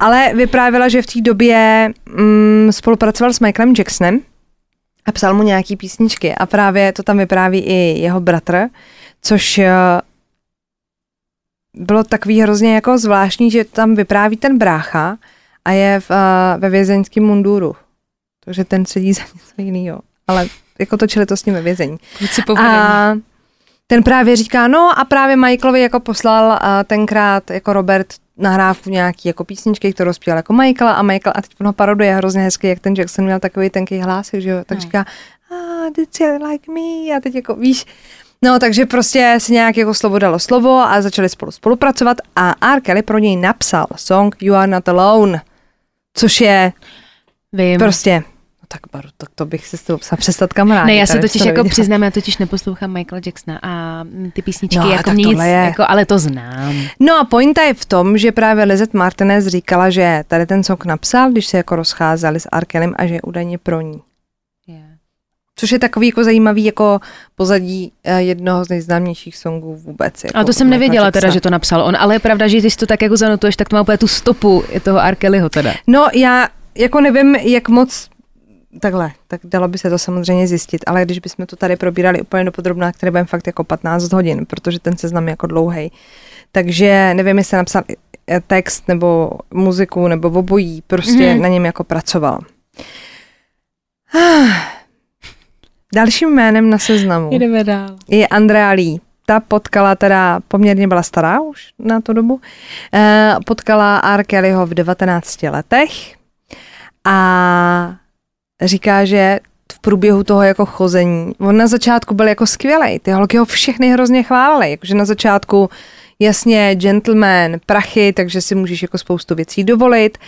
Speaker 2: Ale vyprávěla, že v té době mm, spolupracoval s Michaelem Jacksonem a psal mu nějaký písničky a právě to tam vypráví i jeho bratr, což eh, bylo takový hrozně jako zvláštní, že tam vypráví ten brácha a je v, uh, ve vězeňském munduru. Takže ten sedí za něco jiného. Ale jako točili to s ním ve vězení. A ten právě říká, no a právě Michaelovi jako poslal uh, tenkrát jako Robert nahrávku nějaký jako písničky, kterou zpíval jako Michael a Michael a teď ono paroduje hrozně hezky, jak ten Jackson měl takový tenký hlásek, že jo, tak no. říká, ah, did you like me a teď jako víš, No, takže prostě si nějak jako slovo dalo slovo a začali spolu spolupracovat a R. Kelly pro něj napsal song You Are Not Alone, což je Vím. prostě tak Baru, tak to bych si s tebou přestat kamarád.
Speaker 3: Ne, já se totiž jako přiznám, já totiž neposlouchám Michaela Jacksona a ty písničky
Speaker 2: no,
Speaker 3: jako nic, je. jako, ale to znám.
Speaker 2: No a pointa je v tom, že právě Lizet Martinez říkala, že tady ten song napsal, když se jako rozcházeli s Arkelem a že je údajně pro ní. Yeah. Což je takový jako zajímavý jako pozadí eh, jednoho z nejznámějších songů vůbec. Jako
Speaker 3: a to jsem nevěděla teda, že to napsal on, ale je pravda, že když to tak jako zanotuješ, tak to má úplně tu stopu toho Arkeliho teda.
Speaker 2: No já jako nevím, jak moc takhle, tak dalo by se to samozřejmě zjistit, ale když bychom to tady probírali úplně do podrobná, které budeme fakt jako 15 hodin, protože ten seznam je jako dlouhý. Takže nevím, jestli napsal text nebo muziku nebo obojí, prostě mm-hmm. na něm jako pracoval. Dalším jménem na seznamu
Speaker 3: Jdeme dál.
Speaker 2: je Andrea Lee. Ta potkala teda, poměrně byla stará už na tu dobu, eh, potkala R. Kellyho v 19 letech a říká, že v průběhu toho jako chození, on na začátku byl jako skvělý, ty holky ho všechny hrozně chválily, jakože na začátku jasně gentleman, prachy, takže si můžeš jako spoustu věcí dovolit.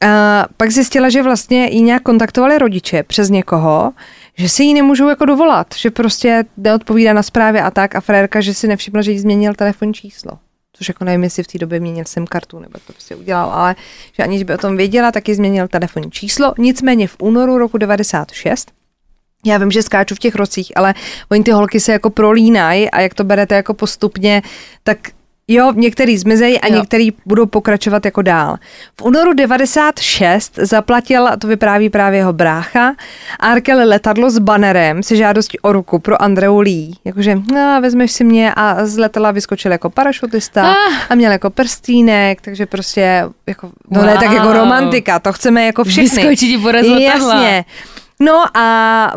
Speaker 2: A pak zjistila, že vlastně jí nějak kontaktovali rodiče přes někoho, že si ji nemůžou jako dovolat, že prostě neodpovídá na zprávy a tak a frérka, že si nevšimla, že jí změnil telefonní číslo což jako nevím, jestli v té době měnil SIM kartu nebo to prostě udělal, ale že aniž by o tom věděla, taky změnil telefonní číslo. Nicméně v únoru roku 96 já vím, že skáču v těch rocích, ale oni ty holky se jako prolínají a jak to berete jako postupně, tak Jo, některý zmizejí a jo. některý budou pokračovat jako dál. V únoru 96 zaplatil, to vypráví právě jeho brácha, Arkel letadlo s banerem se žádostí o ruku pro Andreu Lee. Jakože, no, vezmeš si mě a z letadla vyskočil jako parašutista ah. a měl jako prstínek, takže prostě jako, no wow. ne, tak jako romantika, to chceme jako všechny.
Speaker 3: Vyskočí ti
Speaker 2: Jasně. No a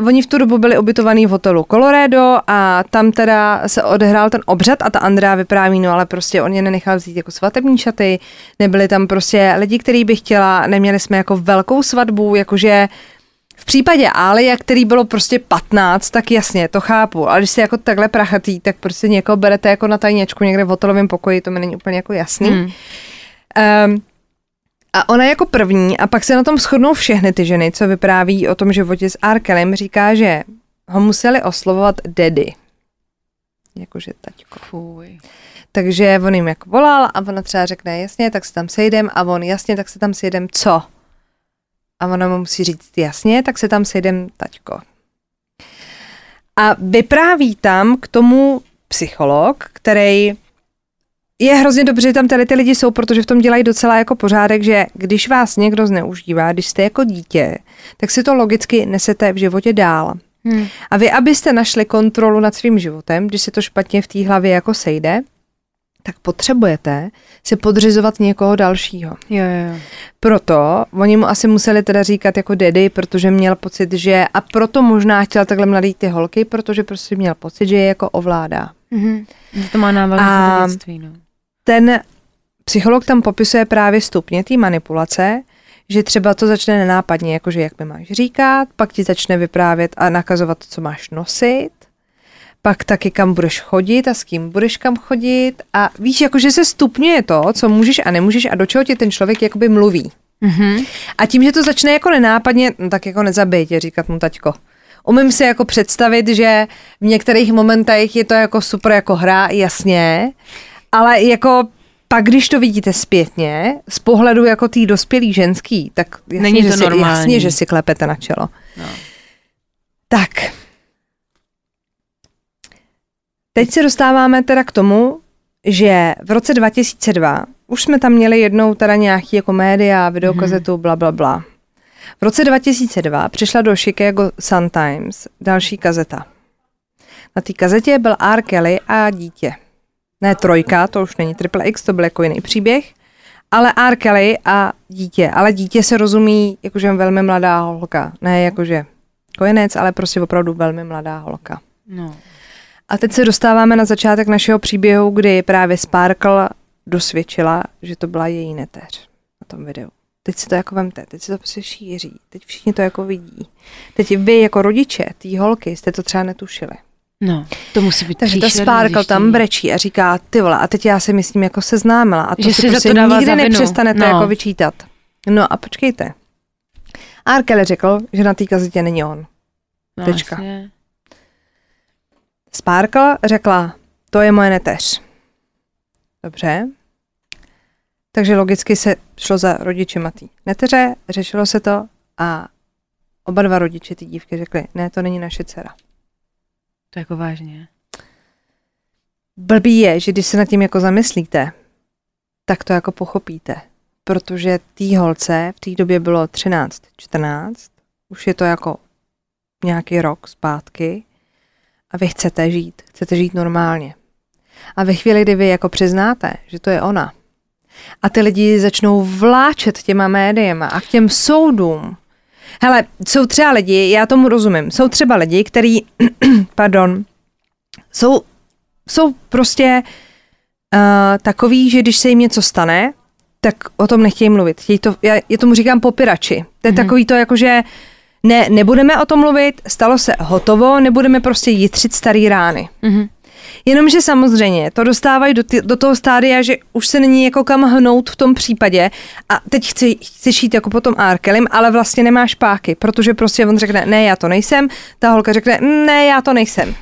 Speaker 2: oni v tu dobu byli ubytovaní v hotelu Colorado a tam teda se odehrál ten obřad a ta Andrea vypráví, no ale prostě on je nenechal vzít jako svatební šaty, nebyli tam prostě lidi, který by chtěla, neměli jsme jako velkou svatbu, jakože v případě Alia, který bylo prostě 15, tak jasně, to chápu, ale když jsi jako takhle prachatý, tak prostě někoho berete jako na tajněčku někde v hotelovém pokoji, to mi není úplně jako jasný. Hmm. Um, a ona jako první, a pak se na tom shodnou všechny ty ženy, co vypráví o tom životě s Arkelem, říká, že ho museli oslovovat daddy. Jakože taťko.
Speaker 3: Fuj.
Speaker 2: Takže on jim jako volal a ona třeba řekne, jasně, tak se tam sejdem a on, jasně, tak se tam sejdem, co? A ona mu musí říct, jasně, tak se tam sejdem, taťko. A vypráví tam k tomu psycholog, který je hrozně dobře, že tam tady ty lidi jsou, protože v tom dělají docela jako pořádek, že když vás někdo zneužívá, když jste jako dítě, tak si to logicky nesete v životě dál. Hmm. A vy, abyste našli kontrolu nad svým životem, když se to špatně v té hlavě jako sejde, tak potřebujete si podřizovat někoho dalšího.
Speaker 3: Jo, jo, jo.
Speaker 2: Proto oni mu asi museli teda říkat jako daddy, protože měl pocit, že a proto možná chtěl takhle mladý ty holky, protože prostě měl pocit, že je jako ovládá.
Speaker 3: Mm-hmm. To má návaznost na dětství, no.
Speaker 2: Ten psycholog tam popisuje právě stupně té manipulace, že třeba to začne nenápadně, jakože jak mi máš říkat, pak ti začne vyprávět a nakazovat, co máš nosit, pak taky kam budeš chodit a s kým budeš kam chodit a víš, jakože se stupňuje to, co můžeš a nemůžeš a do čeho ti ten člověk jakoby mluví. Mm-hmm. A tím, že to začne jako nenápadně, no tak jako nezabij tě, říkat mu taťko. Umím si jako představit, že v některých momentech je to jako super jako hra, jasně, ale jako pak, když to vidíte zpětně, z pohledu jako tý dospělý ženský, tak jasně,
Speaker 3: Není to
Speaker 2: že si,
Speaker 3: normální.
Speaker 2: jasně, že si klepete na čelo.
Speaker 3: No.
Speaker 2: Tak. Teď se dostáváme teda k tomu, že v roce 2002 už jsme tam měli jednou teda nějaký jako média, videokazetu, bla, bla, bla. V roce 2002 přišla do Chicago Sun-Times další kazeta. Na té kazetě byl R. Kelly a dítě. Ne trojka, to už není Triple X, to byl jako jiný příběh, ale R. Kelly a dítě. Ale dítě se rozumí jakože velmi mladá holka. Ne jakože kojenec, ale prostě opravdu velmi mladá holka.
Speaker 3: no.
Speaker 2: A teď se dostáváme na začátek našeho příběhu, kdy právě Sparkle dosvědčila, že to byla její neteř na tom videu. Teď si to jako vemte, teď se to prostě šíří, teď všichni to jako vidí. Teď vy jako rodiče té holky jste to třeba netušili.
Speaker 3: No, to musí být
Speaker 2: Takže ta Sparkle tam brečí a říká, ty vole, a teď já se mi s tím jako seznámila a to
Speaker 3: Že
Speaker 2: si
Speaker 3: si za
Speaker 2: prostě
Speaker 3: to
Speaker 2: nikdy nepřestanete
Speaker 3: No.
Speaker 2: jako vyčítat. No a počkejte. R. Kelly řekl, že na té kazetě není on.
Speaker 3: No,
Speaker 2: tečka.
Speaker 3: jasně.
Speaker 2: Sparkle řekla, to je moje neteř. Dobře. Takže logicky se šlo za rodiči tý neteře, řešilo se to a oba dva rodiče ty dívky řekli, ne, to není naše dcera.
Speaker 3: To jako vážně.
Speaker 2: Blbý je, že když se nad tím jako zamyslíte, tak to jako pochopíte. Protože té holce v té době bylo 13, 14, už je to jako nějaký rok zpátky a vy chcete žít, chcete žít normálně. A ve chvíli, kdy vy jako přiznáte, že to je ona, a ty lidi začnou vláčet těma médiema a k těm soudům. Hele, jsou třeba lidi, já tomu rozumím, jsou třeba lidi, který, [CLEARS THROAT] pardon, jsou, jsou prostě uh, takový, že když se jim něco stane, tak o tom nechtějí mluvit. Chtějí to, já, já tomu říkám popirači. To je mm-hmm. takový to, jakože ne, nebudeme o tom mluvit, stalo se hotovo, nebudeme prostě jitřit starý rány.
Speaker 3: Mhm.
Speaker 2: Jenomže samozřejmě to dostávají do, ty, do toho stádia, že už se není jako kam hnout v tom případě. A teď chci, chceš jít jako potom Arkelim, ale vlastně nemáš páky, protože prostě on řekne, ne, já to nejsem, ta holka řekne, ne, já to nejsem.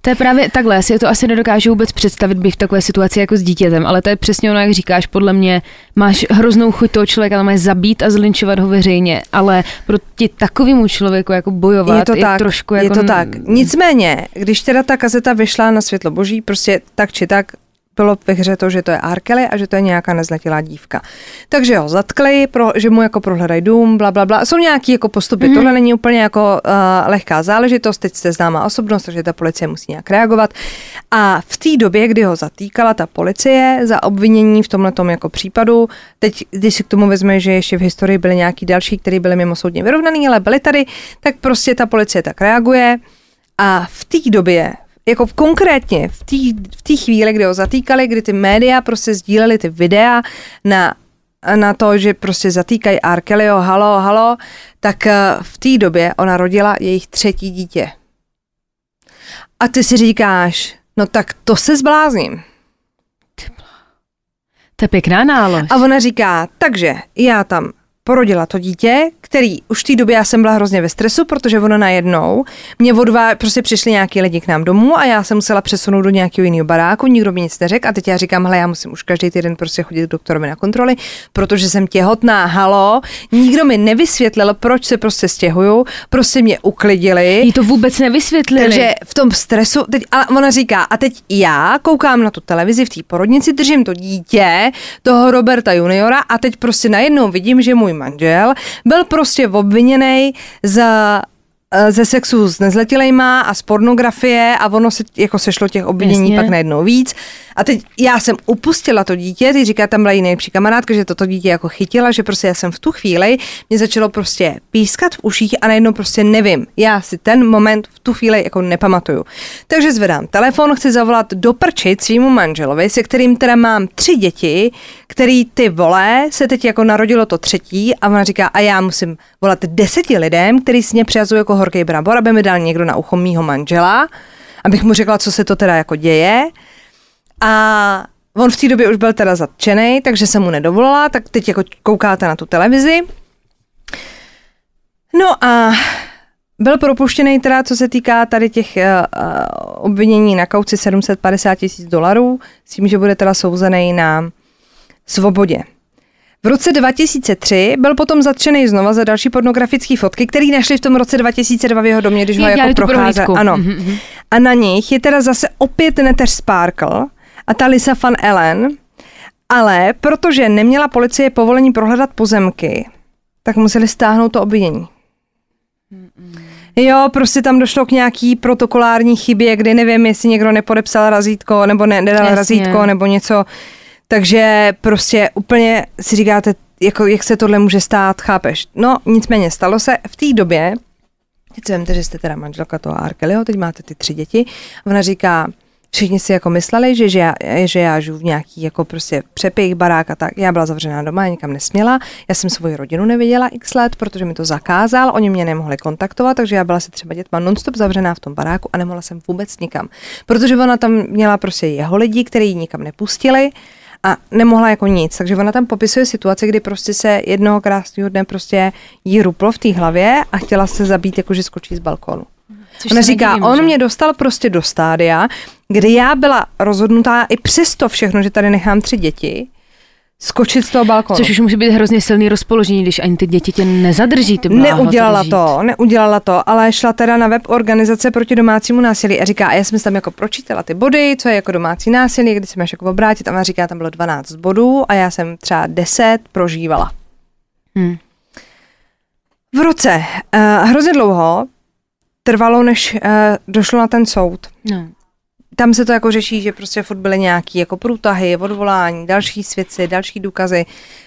Speaker 3: To je právě takhle, já si to asi nedokážu vůbec představit být v takové situaci jako s dítětem, ale to je přesně ono, jak říkáš, podle mě máš hroznou chuť toho člověka, ale máš zabít a zlinčovat ho veřejně, ale proti takovému člověku jako bojovat
Speaker 2: je to tak,
Speaker 3: trošku
Speaker 2: je
Speaker 3: jako...
Speaker 2: to tak. Nicméně, když teda ta kazeta vyšla na světlo boží, prostě tak či tak bylo ve hře to, že to je Arkely a že to je nějaká nezletilá dívka. Takže ho zatkli, pro, že mu jako prohledají dům, bla, bla, bla. Jsou nějaký jako postupy. Mm. Tohle není úplně jako uh, lehká záležitost, teď jste známá osobnost, takže ta policie musí nějak reagovat. A v té době, kdy ho zatýkala ta policie za obvinění v tomhletom jako případu, teď, když si k tomu vezme, že ještě v historii byly nějaký další, které byly mimo soudně vyrovnaný, ale byly tady, tak prostě ta policie tak reaguje. A v té době, jako konkrétně v té v chvíli, kdy ho zatýkali, kdy ty média prostě sdíleli ty videa na, na to, že prostě zatýkají R. Kellyho, halo, halo, tak eh, v té době ona rodila jejich třetí dítě. A ty si říkáš, no tak to se zblázním.
Speaker 3: To je pěkná nálož.
Speaker 2: A ona říká, takže já tam porodila to dítě, který už v té době já jsem byla hrozně ve stresu, protože ona najednou mě odvá, prostě přišli nějaký lidi k nám domů a já jsem musela přesunout do nějakého jiného baráku, nikdo mi nic neřekl a teď já říkám, hele, já musím už každý týden prostě chodit k doktorovi na kontroly, protože jsem těhotná, halo, nikdo mi nevysvětlil, proč se prostě stěhuju, prostě mě uklidili.
Speaker 3: Jí to vůbec nevysvětlili.
Speaker 2: Takže v tom stresu, teď, a ona říká, a teď já koukám na tu televizi v té porodnici, držím to dítě, toho Roberta juniora a teď prostě najednou vidím, že můj manžel byl prostě obviněný za ze sexu s nezletilejma a z pornografie a ono se jako sešlo těch obvinění
Speaker 3: Jasně.
Speaker 2: pak najednou víc. A teď já jsem upustila to dítě, teď říká, tam byla jiná nejlepší kamarádka, že toto dítě jako chytila, že prostě já jsem v tu chvíli, mě začalo prostě pískat v uších a najednou prostě nevím. Já si ten moment v tu chvíli jako nepamatuju. Takže zvedám telefon, chci zavolat do prčit svýmu manželovi, se kterým teda mám tři děti, který ty vole se teď jako narodilo to třetí a ona říká, a já musím volat deseti lidem, který si mě přijazují jako horký brambor, aby mi dal někdo na ucho mýho manžela, abych mu řekla, co se to teda jako děje. A on v té době už byl teda zatčený, takže jsem mu nedovolila, tak teď jako koukáte na tu televizi. No a byl propuštěný teda, co se týká tady těch uh, obvinění na kauci 750 tisíc dolarů, s tím, že bude teda souzený na svobodě. V roce 2003 byl potom zatčený znova za další pornografické fotky, které našli v tom roce 2002 v jeho domě, když ho jako procházel. Ano.
Speaker 3: Mhm, mhm.
Speaker 2: A na nich je teda zase opět neteř Sparkle a ta Lisa van Ellen, ale protože neměla policie povolení prohledat pozemky, tak museli stáhnout to obvinění. Jo, prostě tam došlo k nějaký protokolární chybě, kdy nevím, jestli někdo nepodepsal razítko, nebo ne, nedal
Speaker 3: Jasně.
Speaker 2: razítko, nebo něco. Takže prostě úplně si říkáte, jako, jak se tohle může stát, chápeš? No, nicméně stalo se v té době, teď si vemte, že jste teda manželka toho Arkeliho, teď máte ty tři děti, ona říká, všichni si jako mysleli, že, že, já, že já žiju v nějaký jako prostě přepich, barák a tak. Já byla zavřená doma, já nikam nesměla. Já jsem svoji rodinu neviděla x let, protože mi to zakázal, oni mě nemohli kontaktovat, takže já byla se třeba dětma nonstop zavřená v tom baráku a nemohla jsem vůbec nikam. Protože ona tam měla prostě jeho lidi, kteří ji nikam nepustili a nemohla jako nic. Takže ona tam popisuje situaci, kdy prostě se jednoho krásného dne prostě jí ruplo v té hlavě a chtěla se zabít, jako že skočí z balkónu.
Speaker 3: Což
Speaker 2: Ona říká,
Speaker 3: nedivím,
Speaker 2: on
Speaker 3: že?
Speaker 2: mě dostal prostě do stádia, kdy já byla rozhodnutá i přesto všechno, že tady nechám tři děti, skočit z toho balkonu.
Speaker 3: Což už může být hrozně silný rozpoložení, když ani ty děti tě nezadrží. Ty
Speaker 2: Neudělala
Speaker 3: drží.
Speaker 2: to, neudělala to, ale šla teda na web organizace proti domácímu násilí a říká, a já jsem si tam jako pročítala ty body, co je jako domácí násilí, kdy se máš jako obrátit a ona říká, tam bylo 12 bodů a já jsem třeba 10 prožívala.
Speaker 3: Hm.
Speaker 2: V roce uh, hrozně dlouho trvalo, než uh, došlo na ten soud.
Speaker 3: No.
Speaker 2: Tam se to jako řeší, že prostě furt byly nějaký jako průtahy, odvolání, další svědci, další důkazy.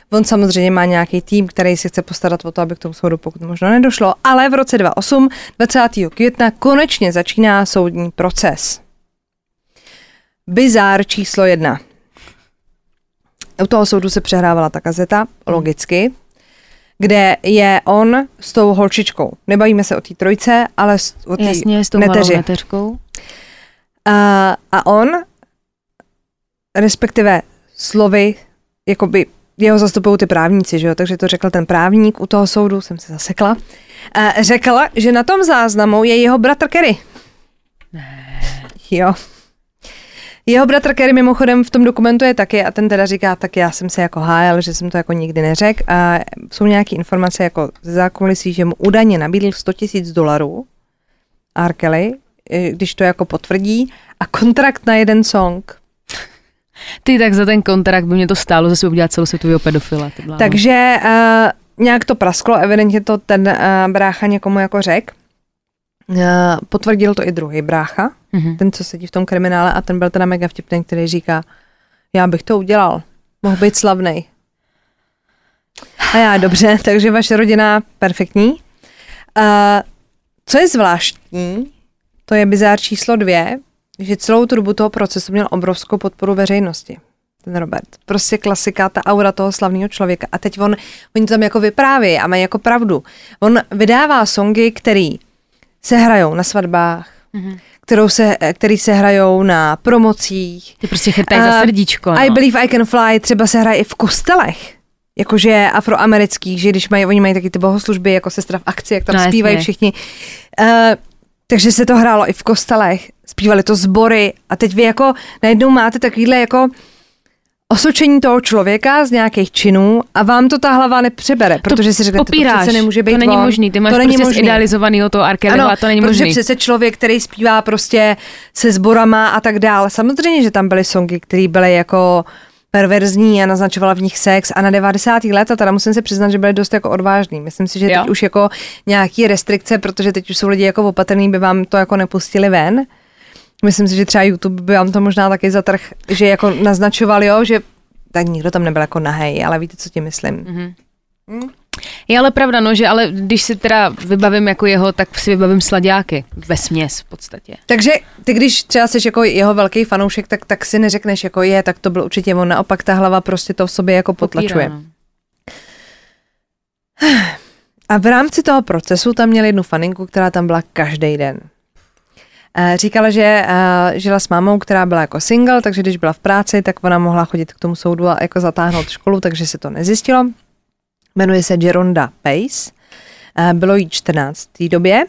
Speaker 2: On samozřejmě má nějaký tým, který si chce postarat o to, aby k tomu soudu pokud možno nedošlo, ale v roce 2008, 20. května, konečně začíná soudní proces. Bizár číslo jedna. U toho soudu se přehrávala ta kazeta, logicky, kde je on s tou holčičkou. Nebavíme se o té trojce, ale o té
Speaker 3: Jasně, s tou malou
Speaker 2: neteři.
Speaker 3: neteřkou.
Speaker 2: A, a on, respektive slovy, jakoby jeho zastupují ty právníci, že jo? takže to řekl ten právník u toho soudu, jsem se zasekla, a řekl, že na tom záznamu je jeho bratr Kerry. Ne. Jo. Jeho bratr Kerry mimochodem v tom dokumentu je taky a ten teda říká, tak já jsem se jako hájel, že jsem to jako nikdy neřekl a jsou nějaké informace jako ze zákulisí, že mu údajně nabídl 100 tisíc dolarů R. Eh, když to jako potvrdí a kontrakt na jeden song.
Speaker 3: Ty tak za ten kontrakt by mě to stálo zase udělat celosvětového pedofila. Ty.
Speaker 2: Takže uh, nějak to prasklo, evidentně to ten uh, brácha někomu jako řek. Uh, potvrdil to i druhý brácha,
Speaker 3: Mhm.
Speaker 2: ten, co sedí v tom kriminále a ten byl teda mega vtipný, který říká, já bych to udělal, mohl být slavný. A já, dobře, [LAUGHS] takže vaše rodina perfektní. Uh, co je zvláštní, to je bizár číslo dvě, že celou tu dobu toho procesu měl obrovskou podporu veřejnosti. Ten Robert. Prostě klasika, ta aura toho slavného člověka. A teď on, oni to tam jako vypráví a mají jako pravdu. On vydává songy, který se hrajou na svatbách,
Speaker 3: Mhm.
Speaker 2: kterou se, který se hrajou na promocích.
Speaker 3: Ty prostě chytají za srdíčko. No.
Speaker 2: I Believe I Can Fly třeba se hraje i v kostelech. jakože afroamerických, že když mají, oni mají taky ty bohoslužby jako sestra v akci, jak tam
Speaker 3: no,
Speaker 2: zpívají
Speaker 3: jasně.
Speaker 2: všichni. Uh, takže se to hrálo i v kostelech, zpívali to sbory a teď vy jako najednou máte takovýhle jako osočení toho člověka z nějakých činů a vám to ta hlava nepřebere, protože si řeknete, to
Speaker 3: popíráš.
Speaker 2: přece nemůže být
Speaker 3: To není
Speaker 2: on.
Speaker 3: možný, ty máš
Speaker 2: to není
Speaker 3: prostě
Speaker 2: možný.
Speaker 3: zidealizovanýho toho Arkeliho a to není
Speaker 2: protože
Speaker 3: možný.
Speaker 2: přece člověk, který zpívá prostě se sborama a tak dále. Samozřejmě, že tam byly songy, které byly jako perverzní a naznačovala v nich sex a na 90. let a teda musím se přiznat, že byly dost jako odvážný. Myslím si, že
Speaker 3: Jo.
Speaker 2: teď už jako nějaký restrikce, protože teď už jsou lidi jako opatrný, by vám to jako nepustili ven. Myslím si, že třeba YouTube by vám to možná taky zatrh, že jako naznačoval, jo, že tak nikdo tam nebyl jako nahej, ale víte, co tím myslím.
Speaker 3: Mhm. Je ale pravda, no, že ale když si teda vybavím jako jeho, tak si vybavím sladáky. Ve směs v podstatě.
Speaker 2: Takže ty, když třeba jsi jako jeho velký fanoušek, tak, tak si neřekneš jako je, tak to byl určitě on. Naopak ta hlava prostě to v sobě jako potlačuje.
Speaker 3: Popírá, no. [SIGHS]
Speaker 2: A v rámci toho procesu tam měl jednu faninku, která tam byla každý den. Eh, Říkala, že eh, žila s mámou, která byla jako single, takže když byla v práci, tak ona mohla chodit k tomu soudu a jako zatáhnout školu, takže se to nezjistilo. Jmenuje se Geronda Pace. Eh, Bylo jí 14 v té době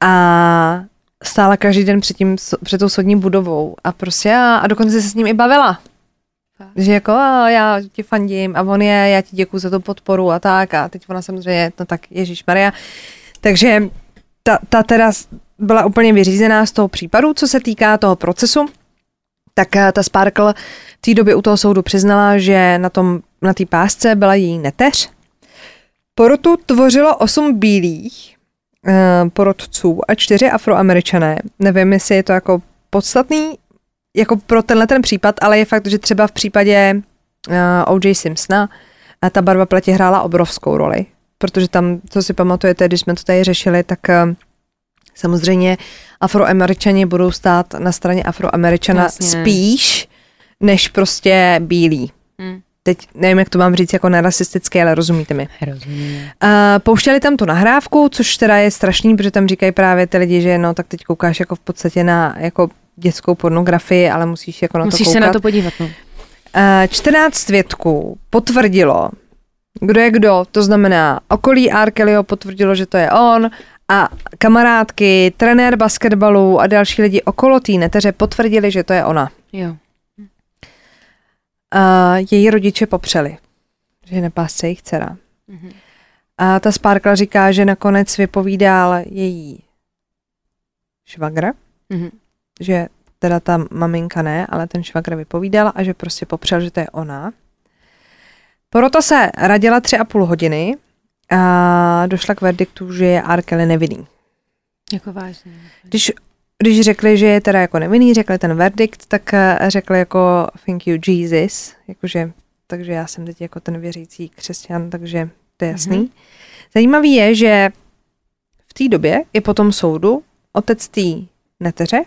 Speaker 2: a stála každý den před, tím, před tou soudní budovou a prostě a, a dokonce se s ním i bavila. Že jako a já ti fandím a on je, já ti děkuji za tu podporu a tak a teď ona samozřejmě, no tak Ježíš Maria. Takže ta, ta teda byla úplně vyřízená z toho případu, co se týká toho procesu. Tak eh, ta Sparkle v té době u toho soudu přiznala, že na tom na té pásce byla její neteř. Porotu tvořilo osm bílých eh, porodců a čtyři afroameričané. Nevím, jestli je to jako podstatný jako pro tenhle ten případ, ale je fakt, že třeba v případě uh, O.J. Simpsona a ta barva pleti hrála obrovskou roli, protože tam, co si pamatujete, když jsme to tady řešili, tak uh, samozřejmě afroameričani budou stát na straně afroameričana
Speaker 3: Jasně.
Speaker 2: spíš, než prostě bílí.
Speaker 3: Hm.
Speaker 2: Teď nevím, jak to mám říct jako nerasistické, ale rozumíte mi.
Speaker 3: Rozumím.
Speaker 2: Uh, pouštěli tam tu nahrávku, což teda je strašný, protože tam říkají právě ty lidi, že no tak teď koukáš jako v podstatě na jako dětskou pornografii, ale musíš jako na
Speaker 3: Musíš
Speaker 2: to koukat.
Speaker 3: se na to podívat, no.
Speaker 2: Uh, 14 svědků potvrdilo, kdo je kdo, to znamená okolí R. Kellyho potvrdilo, že to je on a kamarádky, trenér basketbalu a další lidi okolo té neteře potvrdili, že to je ona.
Speaker 3: Jo.
Speaker 2: Uh, její rodiče popřeli, že nepásce jejich dcera.
Speaker 3: Mhm.
Speaker 2: A ta Sparkle říká, že nakonec vypovídal její švagr,
Speaker 3: Mhm.
Speaker 2: že teda ta maminka ne, ale ten švagr vypovídal a že prostě popřel, že to je ona. Porota se radila tři a půl hodiny a došla k verdiktu, že je R. Kelly nevinný.
Speaker 3: Jako vážně.
Speaker 2: Když, když řekli, že je teda jako nevinný, řekli ten verdikt, tak eh, řekli jako thank you Jesus, jakože, takže já jsem teď jako ten věřící křesťan, takže to je jasný.
Speaker 3: Mhm.
Speaker 2: Zajímavý je, že v té době i po tom soudu otec té neteře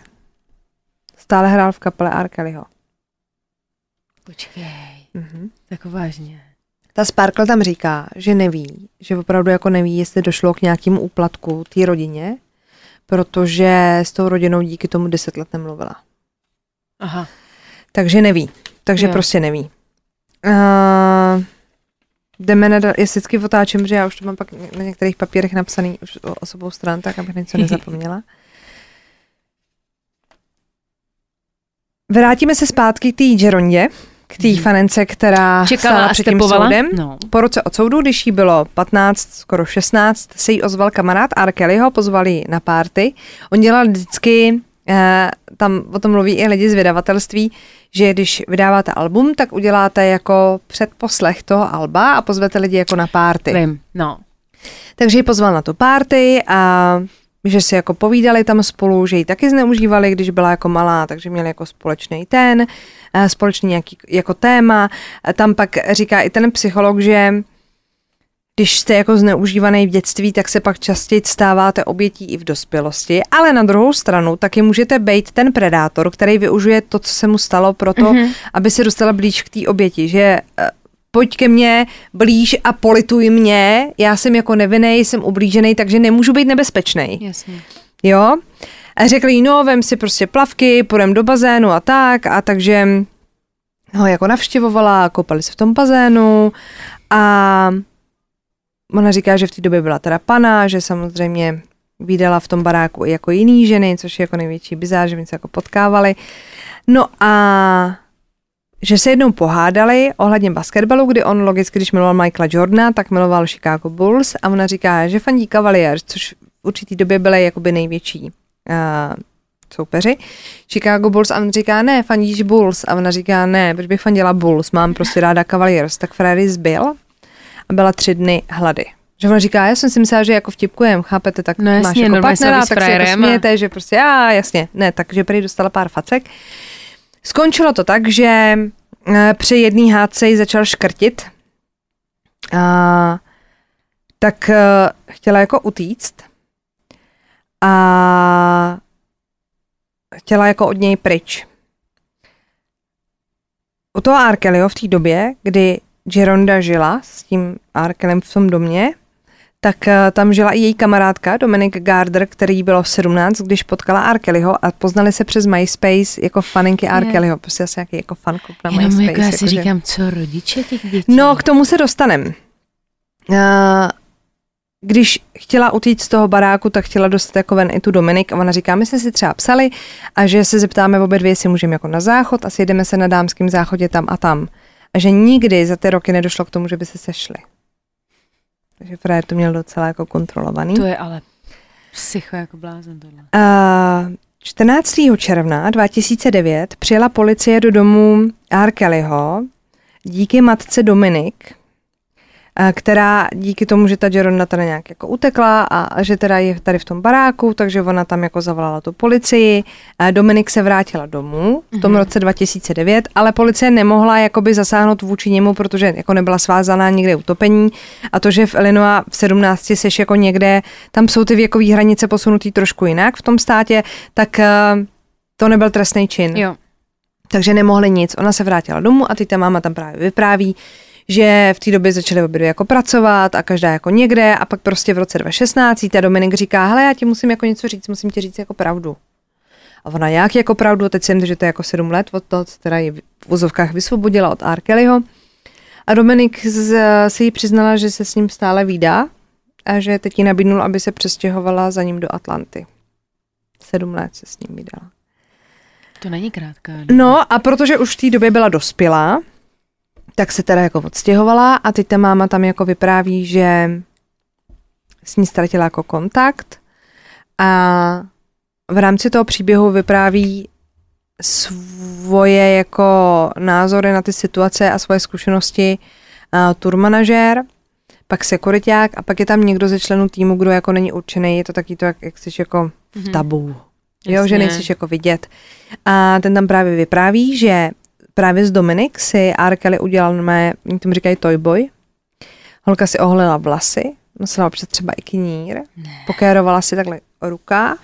Speaker 2: stále hrál v kapele R. Kellyho.
Speaker 3: Počkej,
Speaker 2: Mhm.
Speaker 3: jako vážně.
Speaker 2: Ta Sparkle tam říká, že neví, že opravdu jako neví, jestli došlo k nějakému úplatku té rodině, protože s tou rodinou díky tomu deset let nemluvila.
Speaker 3: Aha.
Speaker 2: Takže neví. Takže
Speaker 3: Jo.
Speaker 2: prostě neví. Uh, jdeme na, já vždycky otáčím, že já už to mám pak na některých papírech napsaný už o- osobou stran, tak abych něco [LAUGHS] nezapomněla. Vrátíme se zpátky k té Gerondě, k té fanence, která
Speaker 3: Čekala
Speaker 2: stála před tím soudem.
Speaker 3: No.
Speaker 2: Po roce od soudu, když jí bylo 15, skoro 16, se jí ozval kamarád R. Kellyho, pozval ji na párty. On dělal vždycky, eh, tam o tom mluví i lidi z vydavatelství, že když vydáváte album, tak uděláte jako předposlech toho alba a pozvete lidi jako na párty.
Speaker 3: Vím, no.
Speaker 2: Takže ji pozval na tu párty a že si jako povídali tam spolu, že ji taky zneužívali, když byla jako malá, takže měli jako společný ten, eh, společný nějaký jako téma. A Tam pak říká i ten psycholog, že když jste jako zneužívaný v dětství, tak se pak častěji stáváte obětí i v dospělosti, ale na druhou stranu taky můžete být ten predátor, který využije to, co se mu stalo proto,
Speaker 3: Mhm.
Speaker 2: mm-hmm. aby se dostala blíž k té oběti, že eh, pojď ke mně blíž a polituj mě, já jsem jako nevinný, jsem ublížený, takže nemůžu být nebezpečný.
Speaker 3: Jasně.
Speaker 2: Jo? A řekli jí, no, vem si prostě plavky, půjdem do bazénu a tak, a takže ho jako navštěvovala, koupali se v tom bazénu a ona říká, že v té době byla teda pana, že samozřejmě vydala v tom baráku i jako jiný ženy, což je jako největší bizár, že mi se jako potkávali. No a že se jednou pohádali ohledně basketbalu, kdy on logicky, když miloval Michaela Jordana, tak miloval Chicago Bulls a ona říká, že fandí Cavaliers, což v určitý době byly jakoby největší uh, soupeři. Chicago Bulls a on říká, ne, fandíš Bulls a ona říká, ne, proč bych fandila Bulls, mám prostě ráda Cavaliers. Tak Ferrari zbyl a byla tři dny hlady. Že ona říká, já jsem si myslela, že jako vtipkujem, chápete, tak
Speaker 3: No jasně,
Speaker 2: máš jako partnera, tak si jako
Speaker 3: a-
Speaker 2: smějete, že prostě, já, jasně, ne, takže prý dostala pár facek. Skončilo to tak, že eh, při jedné hádce ji začal škrtit. A, tak eh, chtěla jako utíct. A chtěla jako od něj pryč. U toho Arkelyho v té době, kdy Geronda žila s tím Arkelem v tom domě, tak eh, tam žila i její kamarádka Dominic Gardner, který bylo 17, když potkala Arkelyho a poznali se přes MySpace jako faninky Arkelyho. Prostě asi nějaký jako fanklub na
Speaker 3: Jenom
Speaker 2: MySpace.
Speaker 3: jako já si
Speaker 2: jakože-
Speaker 3: říkám, co rodiče těch dětí?
Speaker 2: No, k tomu se dostanem. Uh, když chtěla utíct z toho baráku, tak chtěla dostat jako ven i tu Dominik a ona říká, my jsme si třeba psali a že se zeptáme obě dvě, jestli můžeme jako na záchod a sjedeme se na dámském záchodě tam a tam. A že nikdy za ty roky nedošlo k tomu, že by se sešli. Takže frajer to měl docela jako kontrolovaný.
Speaker 3: To je ale psycho jako blázen tohle.
Speaker 2: Uh, 14. června 2009 přijela policie do domu R. Kellyho díky matce Dominik, která díky tomu, že ta Geronda teda nějak jako utekla a, a že teda je tady v tom baráku, takže ona tam jako zavolala tu policii. A Dominik se vrátila domů v tom
Speaker 3: Mhm.
Speaker 2: roce 2009, ale policie nemohla jakoby zasáhnout vůči němu, protože jako nebyla svázaná někde utopení a to, že v Illinois v 17 seš jako někde, tam jsou ty věkové hranice posunutý trošku jinak v tom státě, tak eh, to nebyl trestný čin.
Speaker 3: Jo.
Speaker 2: Takže nemohli nic. Ona se vrátila domů a teď ta máma tam právě vypráví, že v té době začaly obě dvě jako pracovat a každá jako někde a pak prostě v roce 2016 ta Dominik říká, hele, já ti musím jako něco říct, musím ti říct jako pravdu. A ona jak jako pravdu, teď jsem, že to je jako sedm let od toho, teda ji v vozovkách vysvobodila od R. Kellyho. A Dominik z, si jí přiznala, že se s ním stále výdá a že teď jí nabídnul, aby se přestěhovala za ním do Atlanty. Sedm let se s ním vydala.
Speaker 3: To není krátká. doba.
Speaker 2: No a protože už v té době byla dospělá, tak se teda jako odstěhovala a teď ta máma tam jako vypráví, že s ní ztratila jako kontakt a v rámci toho příběhu vypráví svoje jako názory na ty situace a svoje zkušenosti uh, tour manažér, pak sekuriták a pak je tam někdo ze členů týmu, kdo jako není určený, je to taky to, jak, jak jsi jako v
Speaker 3: Mhm.
Speaker 2: tabu. Jo, že
Speaker 3: Jasně.
Speaker 2: nejsiš jako vidět. A ten tam právě vypráví, že právě z Dominik si R. Kelly udělal, normálně, oni tomu říkají toy boy. Holka si oholila vlasy, nosila občas třeba i knír,
Speaker 3: Ne.
Speaker 2: pokérovala si takhle rukáv.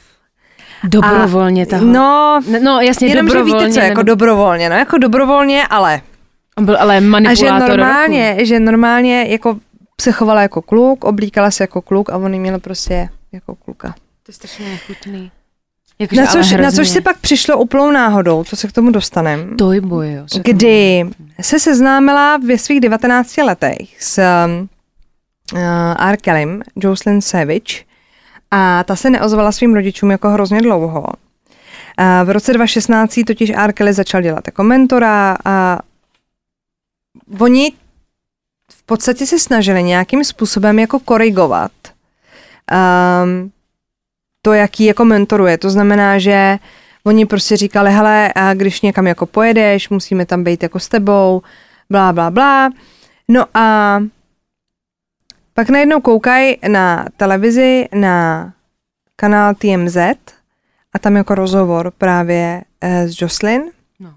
Speaker 3: Dobrovolně ta
Speaker 2: No,
Speaker 3: no jasně,
Speaker 2: jenom, že
Speaker 3: dobrovolně.
Speaker 2: víte co, jako
Speaker 3: nebo-
Speaker 2: dobrovolně, no jako dobrovolně, ale.
Speaker 3: On byl ale
Speaker 2: A že
Speaker 3: manipulátor
Speaker 2: normálně, že normálně jako se chovala jako kluk, oblíkala se jako kluk a on jí měl prostě jako kluka.
Speaker 3: To je strašně nechutný. Jakože,
Speaker 2: Na což, na což se pak přišlo úplnou náhodou, to se k tomu dostanem.
Speaker 3: Toy boy, jo. co to
Speaker 2: kdy se seznámila ve svých 19 letech s uh, R. Kellym, Jocelyn Savage, a ta se neozvala svým rodičům jako hrozně dlouho. Uh, v roce 2016 totiž R. Kelly začal dělat jako mentora a oni v podstatě se snažili nějakým způsobem jako korigovat um, to, jaký jako mentoruje. To znamená, že oni prostě říkali, hele, a když někam jako pojedeš, musíme tam být jako s tebou, blá, blá, blá. No a pak najednou koukají na televizi, na kanál TMZ a tam jako rozhovor právě eh, s Jocelyn.
Speaker 3: No.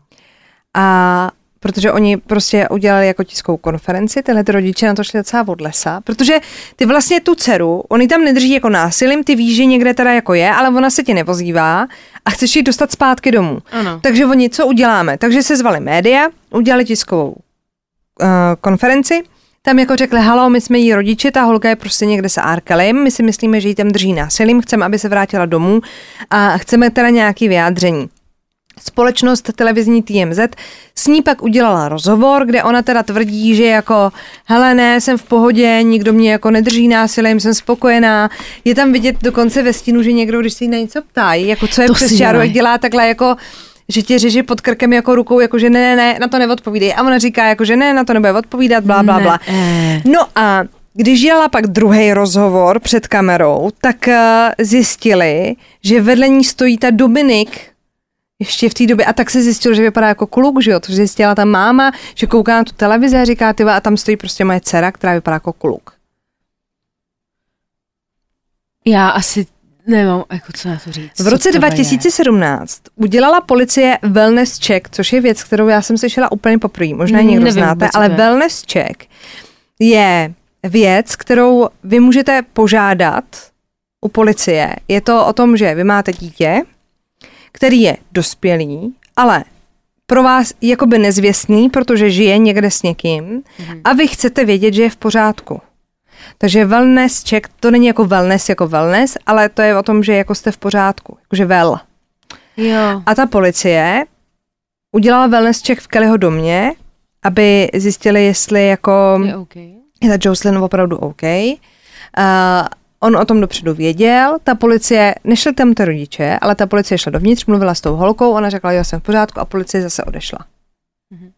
Speaker 2: A protože oni prostě udělali jako tiskovou konferenci, tyhle ty rodiče na to šli docela od lesa, protože ty vlastně tu dceru, oni tam nedrží jako násilím, ty víš, že někde teda jako je, ale ona se ti nevozývá a chceš ji dostat zpátky domů.
Speaker 3: Ano.
Speaker 2: Takže oni co uděláme? Takže se zvali média, udělali tiskovou uh, konferenci, tam jako řekli, halo, my jsme jí rodiče, ta holka je prostě někde se Arkelem, my si myslíme, že ji tam drží násilím, chceme, aby se vrátila domů a chceme teda nějaký vyjádření. Společnost televizní TMZ s ní pak udělala rozhovor, kde ona teda tvrdí, že jako hele ne, jsem v pohodě, nikdo mě jako nedrží násilím, jsem spokojená. Je tam vidět dokonce ve stínu, že někdo, když si na něco ptají, jako co je
Speaker 3: To
Speaker 2: přes čáru, jak dělá takhle jako že tě řeži pod krkem jako rukou, jako že ne, ne, ne, na to neodpovídej. A ona říká, jako že ne, na to nebude odpovídat, blá, blá, blá.
Speaker 3: Ne.
Speaker 2: No a když dělala pak druhý rozhovor před kamerou, tak eh, zjistili, že vedle ní stojí ta Dominik, ještě v té době, a tak se zjistil, že vypadá jako kluk, že jo, to zjistila ta máma, že kouká na tu televizi a říká, ty a tam stojí prostě moje dcera, která vypadá jako kluk.
Speaker 3: Já asi nemám, jako co na to říct.
Speaker 2: V roce
Speaker 3: co to je?
Speaker 2: 2017 udělala policie wellness check, což je věc, kterou já jsem slyšela úplně poprvé, možná
Speaker 3: Mm,
Speaker 2: někdo
Speaker 3: nevím
Speaker 2: znáte, ale wellness check je věc, kterou vy můžete požádat u policie. Je to o tom, že vy máte dítě, který je dospělý, ale pro vás jakoby nezvěstný, protože žije někde s někým
Speaker 3: Mhm.
Speaker 2: a vy chcete vědět, že je v pořádku. Takže wellness check, to není jako wellness jako wellness, ale to je o tom, že jako jste v pořádku, jakože well.
Speaker 3: Jo.
Speaker 2: A ta policie udělala wellness check v Kellyho domě, aby zjistili, jestli jako
Speaker 3: Je OK.
Speaker 2: je ta Jocelyn opravdu OK. Uh, on o tom dopředu věděl, ta policie, nešli tam ty rodiče, ale ta policie šla dovnitř, mluvila s tou holkou, ona řekla, jo, jsem v pořádku a policie zase odešla.
Speaker 3: Mhm.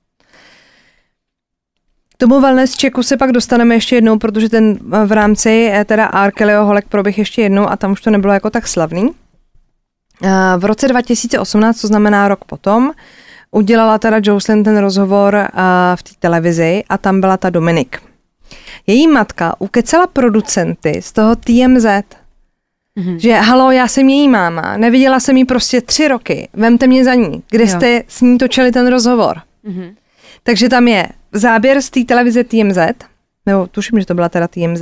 Speaker 2: K tomu wellness checku se pak dostaneme ještě jednou, protože ten eh, v rámci eh, teda R. Holek proběh ještě jednou a tam už to nebylo jako tak slavný. Eh, V roce 2018, to znamená rok potom, udělala teda Jocelyn ten rozhovor v té televizi a tam byla ta Dominik. Její matka ukecala producenty z toho TMZ,
Speaker 3: Mhm.
Speaker 2: že halo, já jsem její máma, neviděla jsem jí prostě tři roky, vemte mě za ní, kde
Speaker 3: Jo.
Speaker 2: jste s ní točili ten rozhovor.
Speaker 3: Mhm.
Speaker 2: Takže tam je záběr z té televize TMZ, nebo tuším, že to byla teda TMZ,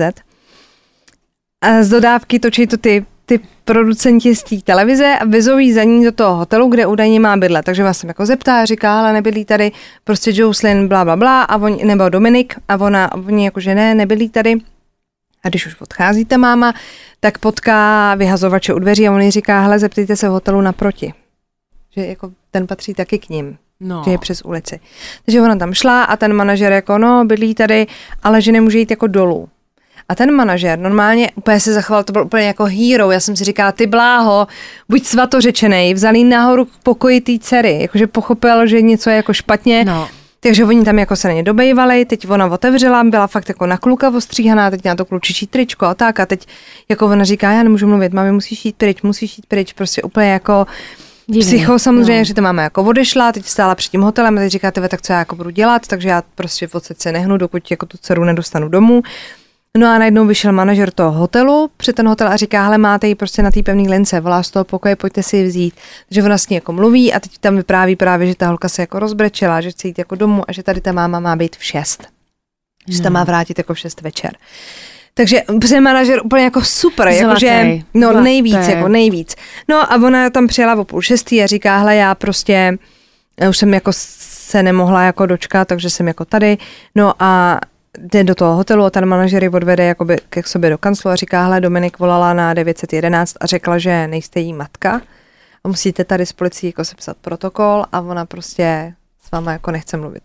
Speaker 2: a z dodávky točí to ty, ty producenti z té televize a vyzoují za ní do toho hotelu, kde údajně má bydlet. Takže vás jsem jako zeptá, říká, ale nebydlí tady prostě Jocelyn, bla, bla, bla, a on, nebo Dominik, a ona, oni jako, že ne, nebydlí tady. A když už odchází ta máma, tak potká vyhazovače u dveří a on jí říká, hele, zeptejte se v hotelu naproti. Že jako ten patří taky k ním
Speaker 3: No.
Speaker 2: že je přes ulici. Takže ona tam šla a ten manažer jako, no, bydlí tady, ale že nemůže jít jako dolů. A ten manažer normálně úplně se zachoval, to byl úplně jako hero. Já jsem si říkala, ty bláho, buď svatořečenej, vzal jí nahoru k pokoji té dcery, jakože pochopil, že něco je jako špatně.
Speaker 3: No.
Speaker 2: Takže oni tam jako se na ně dobejvali, teď ona otevřela, byla fakt jako na kluka ostříhaná, teď na to klučičí tričko a tak a teď jako ona říká, já nemůžu mluvit, mami, musíš jít pryč, musíš jít pryč, prostě úplně jako
Speaker 3: Divný.
Speaker 2: psycho samozřejmě,
Speaker 3: No.
Speaker 2: že to máma jako odešla, teď stála před tím hotelem a teď říká, "Tebe, tak co já jako budu dělat, takže já prostě v se nehnu, dokud jako tu dceru nedostanu domů. No a najednou vyšel manažer toho hotelu před ten hotel a říká, hele, máte ji prostě na té pevné lince, volá z toho pokoje, pojďte si ji vzít. Takže ona s ní jako mluví a teď tam vypráví právě, že ta holka se jako rozbrečela, že chce jít jako domů a že tady ta máma má být v šest. Že se tam má vrátit jako v šest večer. Takže prostě manažer úplně jako super, jakože, no
Speaker 3: Zlatý.
Speaker 2: nejvíc, jako nejvíc. No a ona tam přijela o půl šestý a říká, hele, já prostě já už jsem jako se nemohla jako dočkat, takže jsem jako tady. No a jde do toho hotelu a ten manažer ji odvede jakoby k sobě do kanclu a říká, hele, Dominik volala na 911 a řekla, že nejste jí matka a musíte tady s policií jako sepsat protokol a ona prostě s váma jako nechce mluvit.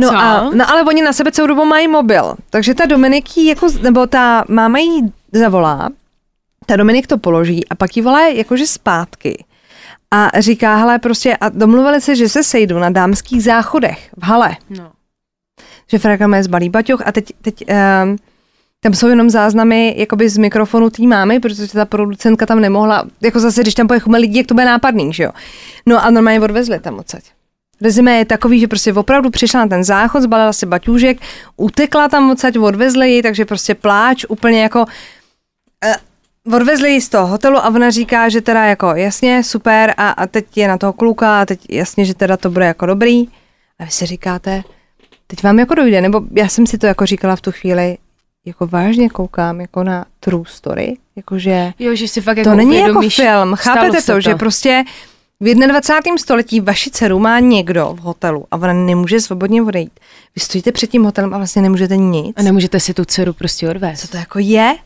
Speaker 2: No,
Speaker 3: Co?
Speaker 2: a, no ale oni na sebe celou dobu mají mobil, takže ta Dominik jí jako, nebo ta máma jí zavolá, ta Dominik to položí a pak jí volá jakože zpátky. A říká, hele, prostě, a domluvili se, že se sejdu na dámských záchodech v hale.
Speaker 3: No.
Speaker 2: Že Fraka má zbalí baťoch a teď, teď um, tam jsou jenom záznamy jakoby z mikrofonu té mámy, protože ta producentka tam nemohla, jako zase, když tam pojechume lidi, jak to bude nápadný, že jo. No a normálně odvezli tam odsaď. Rezime je takový, že prostě opravdu přišla na ten záchod, zbalila si baťůžek, utekla tam odsaď, odvezli ji, takže prostě pláč úplně jako uh, odvezli ji z toho hotelu a ona říká, že teda jako jasně, super a, a teď je na toho kluka a teď jasně, že teda to bude jako dobrý. A vy si říkáte, teď vám jako dojde, nebo já jsem si to jako říkala v tu chvíli, jako vážně koukám jako na true story, jakože
Speaker 3: Jo, že si fakt jako
Speaker 2: to není jako film, chápete
Speaker 3: se
Speaker 2: to, že prostě v 21. století vaši dceru má někdo v hotelu a ona nemůže svobodně odejít. Vy stojíte před tím hotelem a vlastně nemůžete nic.
Speaker 3: A nemůžete si tu dceru prostě odvést.
Speaker 2: Co to jako je?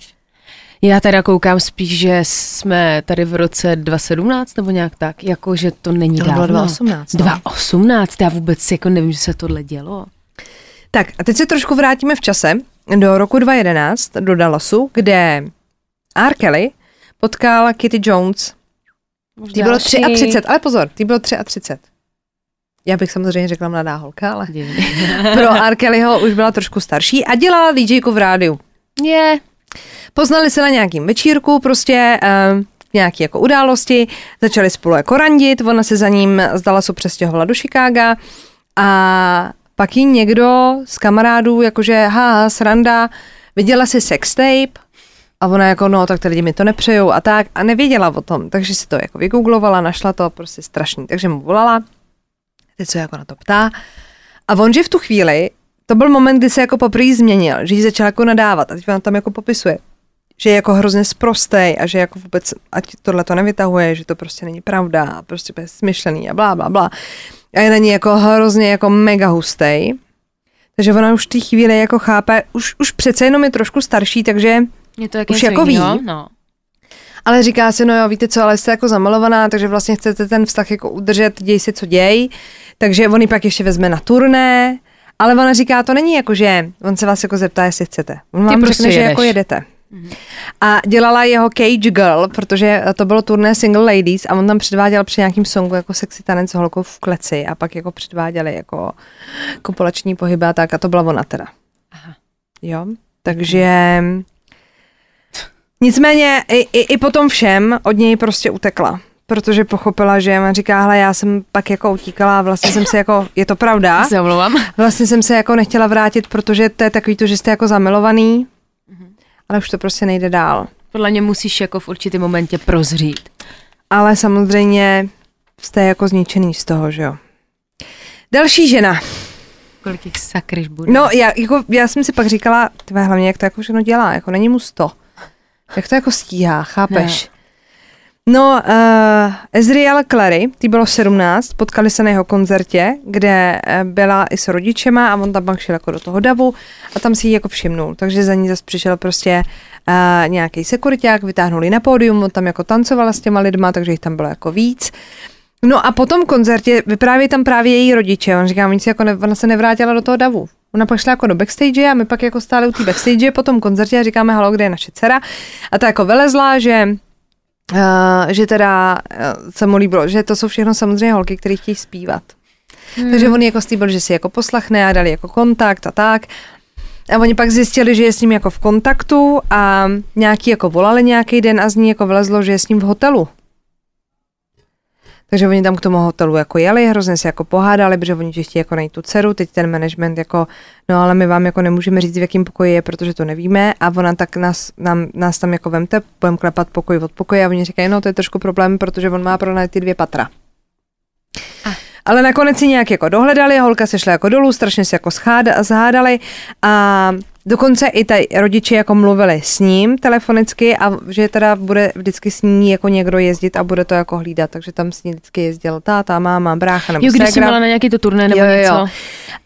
Speaker 3: Já teda koukám spíš, že jsme tady v roce 2017 nebo nějak tak, jako že to není
Speaker 2: To
Speaker 3: dávno.
Speaker 2: bylo 2018, no.
Speaker 3: 2018, já vůbec jako nevím, že se tohle dělo.
Speaker 2: Tak a teď se trošku vrátíme v čase do roku 2011 do Dallasu, kde R. Kelly potkal Kitty Jones. Ty bylo 33, ale pozor, ty bylo 33. Já bych samozřejmě řekla mladá holka, ale
Speaker 3: Divný. [LAUGHS]
Speaker 2: pro R. Kellyho už byla trošku starší a dělala DJku v rádiu.
Speaker 3: Je,
Speaker 2: Poznali se na nějakým večírku, prostě uh, nějaký jako události, začali spolu jako randit, ona se za ním z Dallasu přestěhovala do Chicaga a pak jí někdo z kamarádů, jakože ha, sranda, viděla si sextape? A ona jako, no, tak ty lidi mi to nepřejou. A tak a nevěděla o tom, takže si to jako vygooglovala, našla to, prostě strašný, takže mu volala, teď se jako na to ptá. A on, že v tu chvíli, to byl moment, kdy se jako poprvé změnil, že jí začal jako nadávat a teď ona tam jako popisuje, že je jako hrozně sprostej a že jako vůbec, ať tohle to nevytahuje, že to prostě není pravda prostě je smyšlený a blá, blá, blá. A je na ní jako hrozně jako mega hustej. Takže ona už v té chvíli jako chápe, už, už přece jenom je trošku starší, takže
Speaker 3: je to jak
Speaker 2: Už jako ví.
Speaker 3: No.
Speaker 2: ale říká si, no jo, víte co, ale jste jako zamalovaná, takže vlastně chcete ten vztah jako udržet, děj si, co děj. Takže on ji pak ještě vezme na turné, ale ona říká, to není jako, že on se vás jako zeptá, jestli chcete. On vám
Speaker 3: prostě
Speaker 2: řekne, že
Speaker 3: jedeš.
Speaker 2: jako jedete. A dělala jeho Cage Girl, protože to bylo turné Single Ladies a on tam předváděl při nějakým songu jako sexy tanec s holkou v kleci a pak jako předváděli jako kopulační pohyby a tak a to byla ona teda.
Speaker 3: Aha.
Speaker 2: Jo, takže nicméně i, i, i potom všem od něj prostě utekla protože pochopila, že on říká, hele, já jsem pak jako utíkala a vlastně jsem se jako, je to pravda, [LAUGHS]
Speaker 3: Se omlouvám.
Speaker 2: vlastně jsem se jako nechtěla vrátit, protože to je takový to, že jste jako zamilovaný, ale už to prostě nejde dál.
Speaker 3: Podle mě musíš jako v určitém momentě prozřít.
Speaker 2: Ale samozřejmě jste jako zničený z toho, že jo. Další žena.
Speaker 3: Kolik těch sakryš bude.
Speaker 2: No, já, jako, já jsem si pak říkala, tvé hlavně, jak to jako všechno dělá, jako není mu sto. Jak to jako stíhá, chápeš? No, uh, Ezriel Clary, ty bylo 17, potkali se na jeho koncertě, kde eh, byla i s rodičema a on tam pak šel jako do toho davu a tam si ji jako všimnul. Takže za ní zase přišel prostě uh, nějaký sekuriták, vytáhnuli na pódium, on tam jako tancovala s těma lidma, takže jich tam bylo jako víc. No a po tom koncertě vyprávějí tam právě její rodiče. On říká, si jako ne, ona se nevrátila do toho davu. Ona pak šla jako do backstage a my pak jako stáli u té backstage po tom koncertě a říkáme, halo, kde je naše dcera? A ta jako vylezla, že Uh, že teda uh, se mu líbilo, že to jsou všechno samozřejmě holky, které chtějí zpívat. Hmm. Takže on jako slíbil, že si jako poslechne a dali jako kontakt a tak. A oni pak zjistili, že je s ním jako v kontaktu a nějaký jako volali nějaký den a z ní jako vylezlo, že je s ním v hotelu. Takže oni tam k tomu hotelu jako jeli, hrozně se jako pohádali, protože oni chtějí jako najít tu dceru, teď ten management jako, no ale my vám jako nemůžeme říct, v jakém pokoji je, protože to nevíme a ona tak nás, nám, nás tam jako vemte, budeme klepat pokoj od pokoje a oni říkají, no to je trošku problém, protože on má pronajat ty dvě patra.
Speaker 3: Ah.
Speaker 2: Ale nakonec si nějak jako dohledali, holka se šla jako dolů, strašně se jako scháda, zhádali a dokonce i ty rodiče jako mluvili s ním telefonicky a že teda bude vždycky s ní jako někdo jezdit a bude to jako hlídat, takže tam s ní vždycky jezdil táta, máma, brácha nebo
Speaker 3: Jo, když jsi měla na nějaký to turné nebo
Speaker 2: Jo,
Speaker 3: něco.
Speaker 2: jo.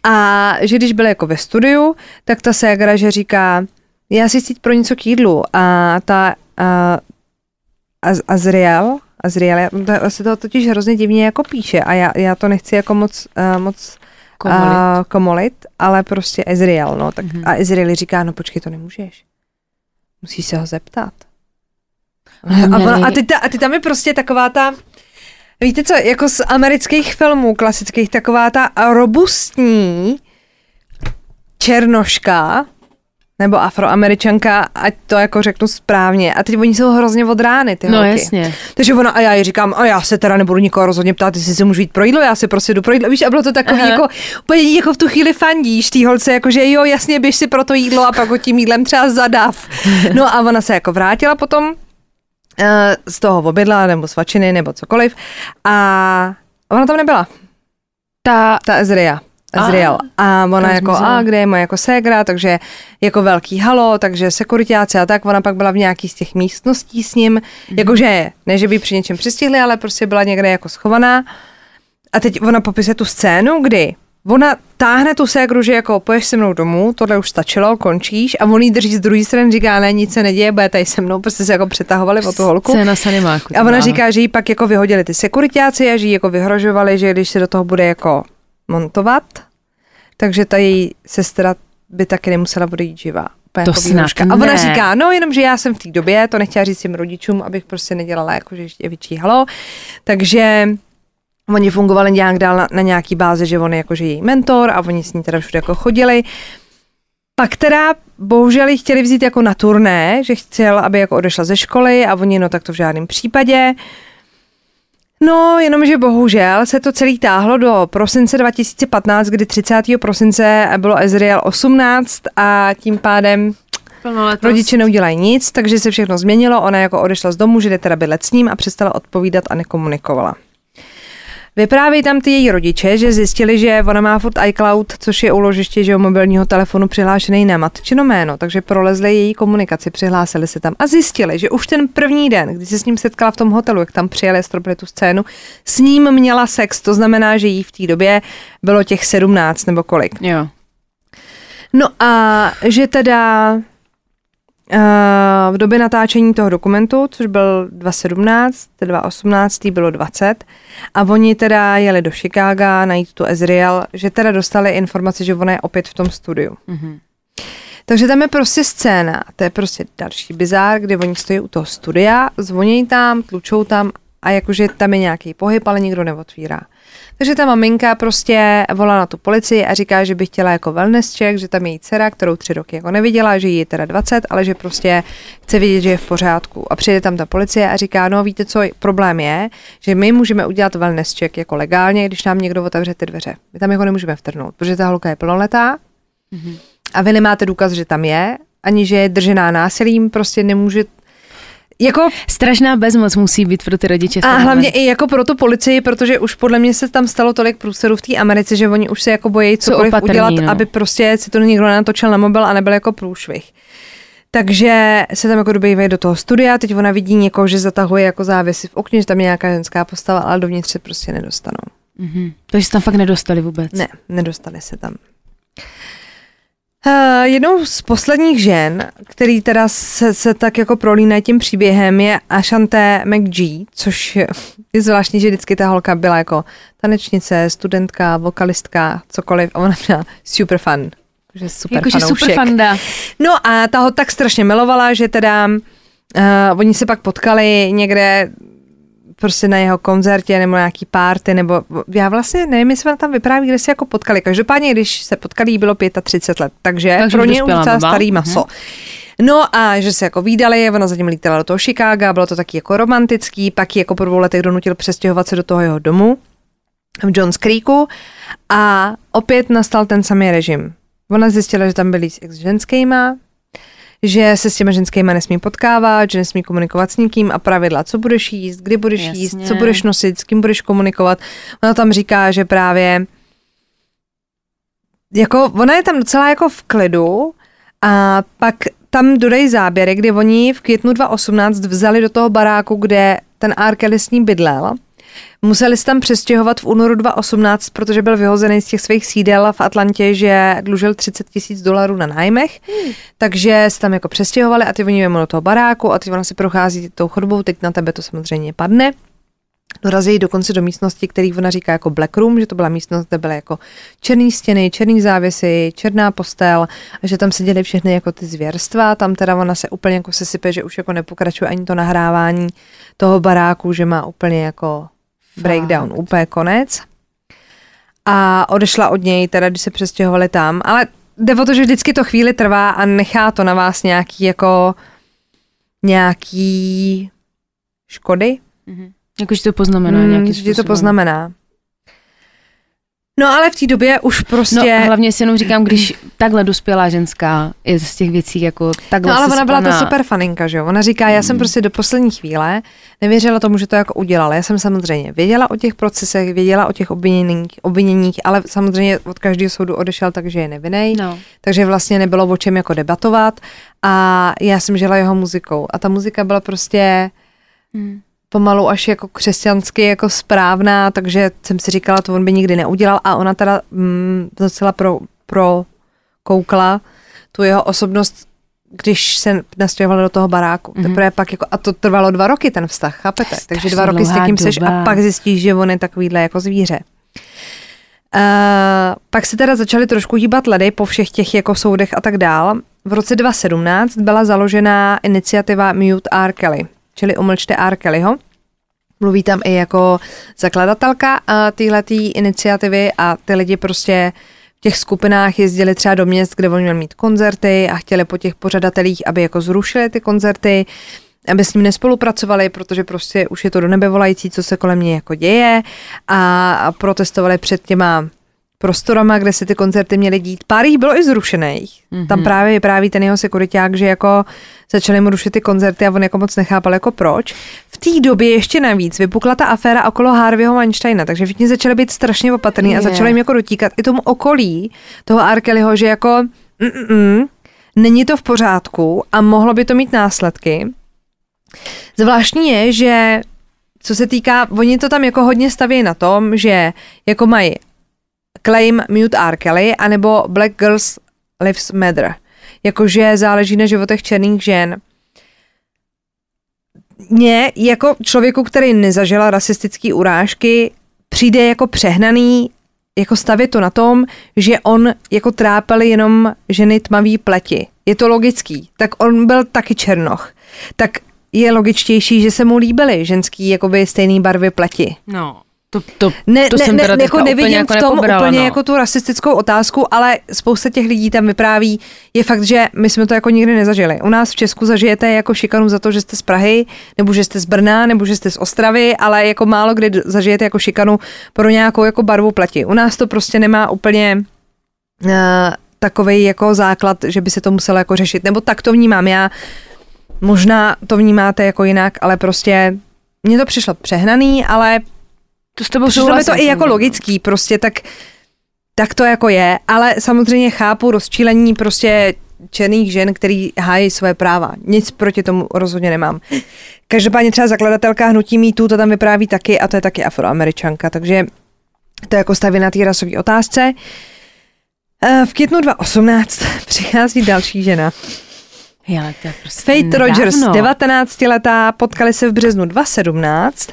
Speaker 2: A že když byli jako ve studiu, tak ta ségra, že říká, já si chci pro něco k jídlu a ta a, Az- Azriel, Azriel, to, se to totiž hrozně divně jako píše a já, já to nechci jako moc, uh, moc
Speaker 3: Komolit.
Speaker 2: A, komolit, ale prostě Ezriel, no, tak
Speaker 3: Mhm.
Speaker 2: a Ezriel říká, no počkej, to nemůžeš. Musíš se ho zeptat. A, ona, a, ty, ta, a ty tam je prostě taková ta, víte co, jako z amerických filmů klasických, taková ta robustní černoška, nebo afroameričanka, ať to jako řeknu správně. A teď oni jsou hrozně od rány, ty
Speaker 3: No
Speaker 2: holky.
Speaker 3: jasně.
Speaker 2: Takže ona, a já jí říkám, a já se teda nebudu nikoho rozhodně ptát, jestli se můžu jít pro jídlo, já si prostě jdu pro jídlo. Víš, a bylo to takový,
Speaker 3: Aha.
Speaker 2: jako, úplně jako v tu chvíli fandíš tý holce, jako že jo, jasně, běž si pro to jídlo a pak ho tím jídlem třeba zadav. No a ona se jako vrátila potom eh, z toho obydla, nebo svačiny, nebo cokoliv. A ona tam nebyla,
Speaker 3: Ta,
Speaker 2: ta Ezria. Ezriel. A ona jako, a kde je moje jako ségra, takže jako velký halo, takže sekuritáci a tak, ona pak byla v nějaký z těch místností s ním, mm-hmm. jakože, ne, že by při něčem přistihli, ale prostě byla někde jako schovaná. A teď ona popisuje tu scénu, kdy ona táhne tu ségru, že jako poješ se mnou domů, tohle už stačilo, končíš a on jí drží z druhé strany, říká, ne, nic se neděje, bude tady se mnou, prostě se jako přetahovali o tu holku.
Speaker 3: Scéna sanimáku.
Speaker 2: A ona říká, že jí pak jako vyhodili ty sekuritáci a že jí jako vyhrožovali, že když se do toho bude jako montovat, takže ta její sestra by taky nemusela odejít živá.
Speaker 3: To
Speaker 2: jako
Speaker 3: snad.
Speaker 2: A ona
Speaker 3: ne.
Speaker 2: říká, no jenom, že já jsem v té době, to nechtěla říct svým rodičům, abych prostě nedělala jako, že ještě vyčíhalo. Takže oni fungovali nějak dál na, na nějaký bázi, že on je jakože její mentor a oni s ní teda všude jako chodili. Pak teda bohužel ji chtěli vzít jako na turné, že chtěl, aby jako odešla ze školy a oni no tak to v žádném případě. No, jenomže bohužel se to celý táhlo do prosince 2015, kdy 30. prosince bylo Ezriel 18 a tím pádem rodiče neudělají nic, takže se všechno změnilo. Ona jako odešla z domu, že jde teda bydlet s ním a přestala odpovídat a nekomunikovala. Vyprávějí tam ty její rodiče, že zjistili, že ona má furt iCloud, což je úložiště že mobilního telefonu přihlášený na matčino jméno, takže prolezli její komunikaci, přihlásili se tam a zjistili, že už ten první den, kdy se s ním setkala v tom hotelu, jak tam přijeli stropili tu scénu, s ním měla sex, to znamená, že jí v té době bylo těch 17 nebo kolik.
Speaker 3: Jo.
Speaker 2: No a že teda v době natáčení toho dokumentu, což byl 2017, 2018 bylo 20, a oni teda jeli do Chicaga najít tu Ezriel, že teda dostali informaci, že ona je opět v tom studiu.
Speaker 3: Mhm.
Speaker 2: Takže tam je prostě scéna, to je prostě další bizár, kde oni stojí u toho studia, zvoní tam, tlučou tam a jakože tam je nějaký pohyb, ale nikdo neotvírá. Takže ta maminka prostě volá na tu policii a říká, že by chtěla jako wellness check, že tam je její dcera, kterou tři roky jako neviděla, že jí je teda 20, ale že prostě chce vidět, že je v pořádku. A přijde tam ta policie a říká, no víte co, problém je, že my můžeme udělat wellness check jako legálně, když nám někdo otevře ty dveře. My tam jako nemůžeme vtrhnout, protože ta holka je plnoletá a vy nemáte důkaz, že tam je, ani že je držená násilím, prostě nemůže jako
Speaker 3: Strašná bezmoc musí být pro ty rodiče.
Speaker 2: a hlavně i jako pro tu policii, protože už podle mě se tam stalo tolik průserů v té Americe, že oni už se jako bojí cokoliv
Speaker 3: opatrní,
Speaker 2: udělat,
Speaker 3: no.
Speaker 2: aby prostě si to někdo natočil na mobil a nebyl jako průšvih. Takže se tam jako dobývají do toho studia, teď ona vidí někoho, že zatahuje jako závěsy v okně, že tam je nějaká ženská postava, ale dovnitř se prostě nedostanou.
Speaker 3: Mhm. Takže se tam fakt nedostali vůbec.
Speaker 2: Ne, nedostali se tam. Uh, jednou z posledních žen, který teda se, se tak jako prolínají tím příběhem, je Ashante McGee, což je, zvláštní, že vždycky ta holka byla jako tanečnice, studentka, vokalistka, cokoliv. A ona měla super fun. Že super
Speaker 3: Jakože
Speaker 2: fanoušek.
Speaker 3: super fanda.
Speaker 2: No a ta ho tak strašně milovala, že teda uh, oni se pak potkali někde prostě na jeho koncertě nebo na nějaký párty, nebo já vlastně nevím, jestli tam vypráví, kde se jako potkali. Každopádně, když se potkali, bylo 35 let, takže,
Speaker 3: Takže
Speaker 2: pro ně docela starý maso. No a že se jako výdali, ona zatím lítala do toho Chicaga, bylo to taky jako romantický, pak ji jako po dvou letech donutil přestěhovat se do toho jeho domu v Johns Creeku a opět nastal ten samý režim. Ona zjistila, že tam byli s ex ženskýma, že se s těma ženskýma nesmí potkávat, že nesmí komunikovat s nikým a pravidla, co budeš jíst, kdy budeš
Speaker 3: Jasně.
Speaker 2: jíst, co budeš nosit, s kým budeš komunikovat. Ona tam říká, že právě jako, ona je tam docela jako v klidu a pak tam dodají záběry, kdy oni v květnu 2018 vzali do toho baráku, kde ten R. Kelly s ní bydlel. Museli se tam přestěhovat v únoru 2018, protože byl vyhozený z těch svých sídel v Atlantě, že dlužil 30 tisíc dolarů na nájmech. Hmm. Takže se tam jako přestěhovali a ty oni jdou do toho baráku a ty ona si prochází tou chodbou, teď na tebe to samozřejmě padne. Dorazí dokonce do místnosti, který ona říká jako black room, že to byla místnost, kde byly jako černé stěny, černý závěsy, černá postel a že tam seděly všechny jako ty zvěrstva. Tam teda ona se úplně jako sesype, že už jako nepokračuje ani to nahrávání toho baráku, že má úplně jako breakdown, úplně konec. A odešla od něj, teda když se přestěhovali tam, ale jde o to, že vždycky to chvíli trvá a nechá to na vás nějaký jako nějaký škody,
Speaker 3: Mhm. Jakože to poznamená
Speaker 2: Hmm,
Speaker 3: nějaký
Speaker 2: že to poznamená. No ale v té době už prostě...
Speaker 3: No hlavně si jenom říkám, když takhle dospělá ženská je z těch věcí jako takhle
Speaker 2: No ale ona byla ta super faninka, že jo? Ona říká, já jsem prostě do poslední chvíle nevěřila tomu, že to jako udělala. Já jsem samozřejmě věděla o těch procesech, věděla o těch obviněních, obviněních, ale samozřejmě od každého soudu odešel, takže je nevinný.
Speaker 3: No.
Speaker 2: Takže vlastně nebylo o čem jako debatovat a já jsem žila jeho muzikou a ta muzika byla prostě
Speaker 3: Hmm.
Speaker 2: Pomalu až jako křesťansky jako správná, takže jsem si říkala, to on by nikdy neudělal a ona teda mm, docela pro, pro koukla tu jeho osobnost když se nastěhovala do toho baráku. Mm-hmm. Teprve pak jako, a to trvalo dva roky ten vztah, chápete? Takže dva roky s někým seš a pak zjistíš, že on je takovýhle jako zvíře. Uh, pak se teda začaly trošku hýbat ledy po všech těch jako soudech a tak dál. V roce 2017 byla založena iniciativa Mute R. Kelly, čili umlčte R. Kellyho. Mluví tam i jako zakladatelka uh, téhleté iniciativy a ty lidi prostě v těch skupinách jezdili třeba do měst, kde oni měli mít koncerty a chtěli po těch pořadatelích, aby jako zrušili ty koncerty, aby s ním nespolupracovali, protože prostě už je to do nebe volající, co se kolem něj jako děje a protestovali před těma prostorama, kde se ty koncerty měly dít. Pár jich bylo i zrušených. Mm-hmm. Tam právě vypráví ten jeho sekuriták, že jako začali mu rušit ty koncerty a on jako moc nechápal jako proč. V té době ještě navíc vypukla ta aféra okolo Harveyho Weinsteina, takže všichni začali být strašně opatrní yeah. a začali jim jako dotíkat i tomu okolí toho Arkelyho, že jako mm-mm, není to v pořádku a mohlo by to mít následky. Zvláštní je, že co se týká, oni to tam jako hodně staví na tom, že jako mají claim Mute R. Kelly anebo Black Girls Lives Matter. Jakože záleží na životech černých žen. Mně jako člověku, který nezažila rasistické urážky, přijde jako přehnaný jako stavit to na tom, že on jako trápil jenom ženy tmavý pleti. Je to logický. Tak on byl taky černoch. Tak je logičtější, že se mu líbily ženský jakoby stejný barvy pleti.
Speaker 3: No. To, to, ne, to ne, jsem teda
Speaker 2: ne, jako nevidím jako v tom nepobrala, úplně no. jako tu rasistickou otázku, ale spousta těch lidí tam vypráví, je fakt, že my jsme to jako nikdy nezažili. U nás v Česku zažijete jako šikanu za to, že jste z Prahy, nebo že jste z Brna, nebo že jste z Ostravy, ale jako málo kdy zažijete jako šikanu pro nějakou jako barvu pleti. U nás to prostě nemá úplně uh, takový jako základ, že by se to muselo jako řešit. Nebo tak to vnímám já. Možná to vnímáte jako jinak, ale prostě mně to přišlo přehnaný, ale to s tebou Přišlo mi to i jako logický, prostě tak, tak to jako je, ale samozřejmě chápu rozčílení prostě černých žen, který hájí své práva. Nic proti tomu rozhodně nemám. Každopádně třeba zakladatelka hnutí mýtu to tam vypráví taky a to je taky afroameričanka, takže to je jako staví na té rasové otázce. Eh, v květnu 2018 [LAUGHS] přichází další žena.
Speaker 3: Já, to je prostě
Speaker 2: Faith nedávno. Rogers, 19 letá, potkali se v březnu 2017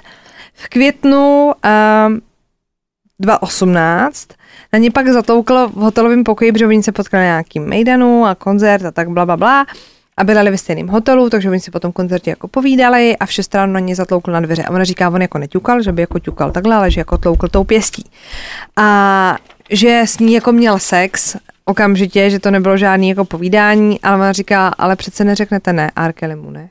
Speaker 2: v květnu uh, ehm, 2018 na ně pak zatouklo v hotelovém pokoji, protože oni se potkali na nějakým mejdanu a koncert a tak bla, bla, bla a bydleli ve stejném hotelu, takže oni si po tom koncertě jako povídali a v 6 ráno na ně zatloukl na dveře. A ona říká, on jako neťukal, že by jako ťukal takhle, ale že jako tloukl tou pěstí. A že s ní jako měl sex okamžitě, že to nebylo žádný jako povídání, ale ona říká, ale přece neřeknete ne, Arkeli mu ne.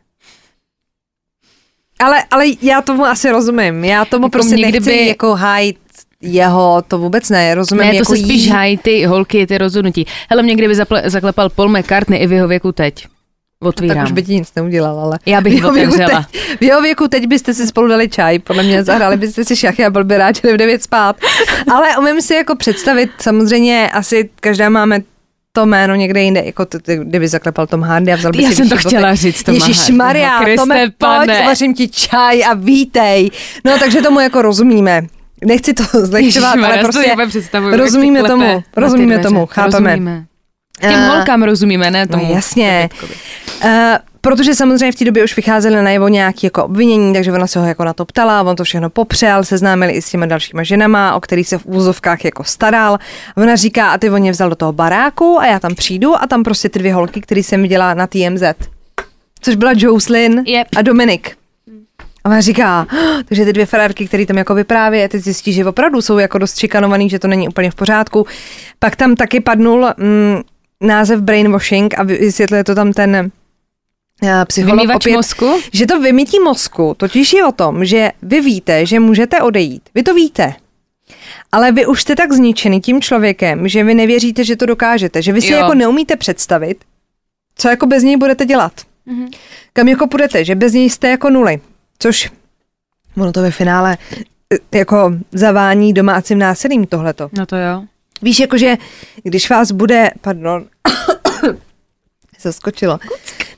Speaker 2: Ale, ale já tomu asi rozumím. Já tomu jako prostě nechci by... jako hájit jeho, to vůbec ne, rozumím.
Speaker 3: Ne, to
Speaker 2: jako
Speaker 3: se spíš jí... hájí ty holky, ty rozhodnutí. Hele, mě kdyby zaple, zaklepal Paul McCartney i v jeho věku teď. Otvírám.
Speaker 2: No, tak už by ti nic neudělal, ale...
Speaker 3: Já bych v otevřela.
Speaker 2: Teď, v jeho věku teď byste si spolu dali čaj, podle mě zahráli byste si šachy a byl by rád, že v 9 spát. Ale umím si jako představit, samozřejmě asi každá máme to jméno někde jinde, jako t- t- kdyby zaklepal Tom Hardy a vzal by
Speaker 3: Já
Speaker 2: si
Speaker 3: jsem to chtěla říct, Tom
Speaker 2: Ježíš Maria, no, Tome, pojď, vařím ti čaj a vítej. No, takže tomu jako rozumíme. Nechci to [LAUGHS] zlehčovat, ale prostě rozumíme tomu, rozumíme tomu, chápeme. Rozumíme.
Speaker 3: Těm uh, holkám rozumíme, ne tomu.
Speaker 2: No jasně. Uh, protože samozřejmě v té době už vycházely najevo nějaké jako obvinění, takže ona se ho jako na to ptala, on to všechno popřel, seznámili i s těma dalšíma ženama, o kterých se v úzovkách jako staral. Ona říká, a ty on mě vzal do toho baráku a já tam přijdu a tam prostě ty dvě holky, které jsem viděla na TMZ. Což byla Jocelyn yep. a Dominik. A ona říká, oh, takže ty dvě ferárky, které tam jako vypráví, a teď zjistí, že opravdu jsou jako dost šikanovaný, že to není úplně v pořádku. Pak tam taky padnul mm, název brainwashing a vysvětluje to tam ten psycholog Vymývač opět,
Speaker 3: mozku?
Speaker 2: že to vymítí mozku totiž je o tom, že vy víte, že můžete odejít. Vy to víte. Ale vy už jste tak zničený tím člověkem, že vy nevěříte, že to dokážete, že vy si jo. jako neumíte představit, co jako bez něj budete dělat. Mm-hmm. Kam jako půjdete, že bez něj jste jako nuly. Což ono to ve finále eh, jako zavání domácím násilím tohleto.
Speaker 3: No to jo.
Speaker 2: Víš, jakože když vás bude, pardon, [COUGHS] [COUGHS] zaskočilo.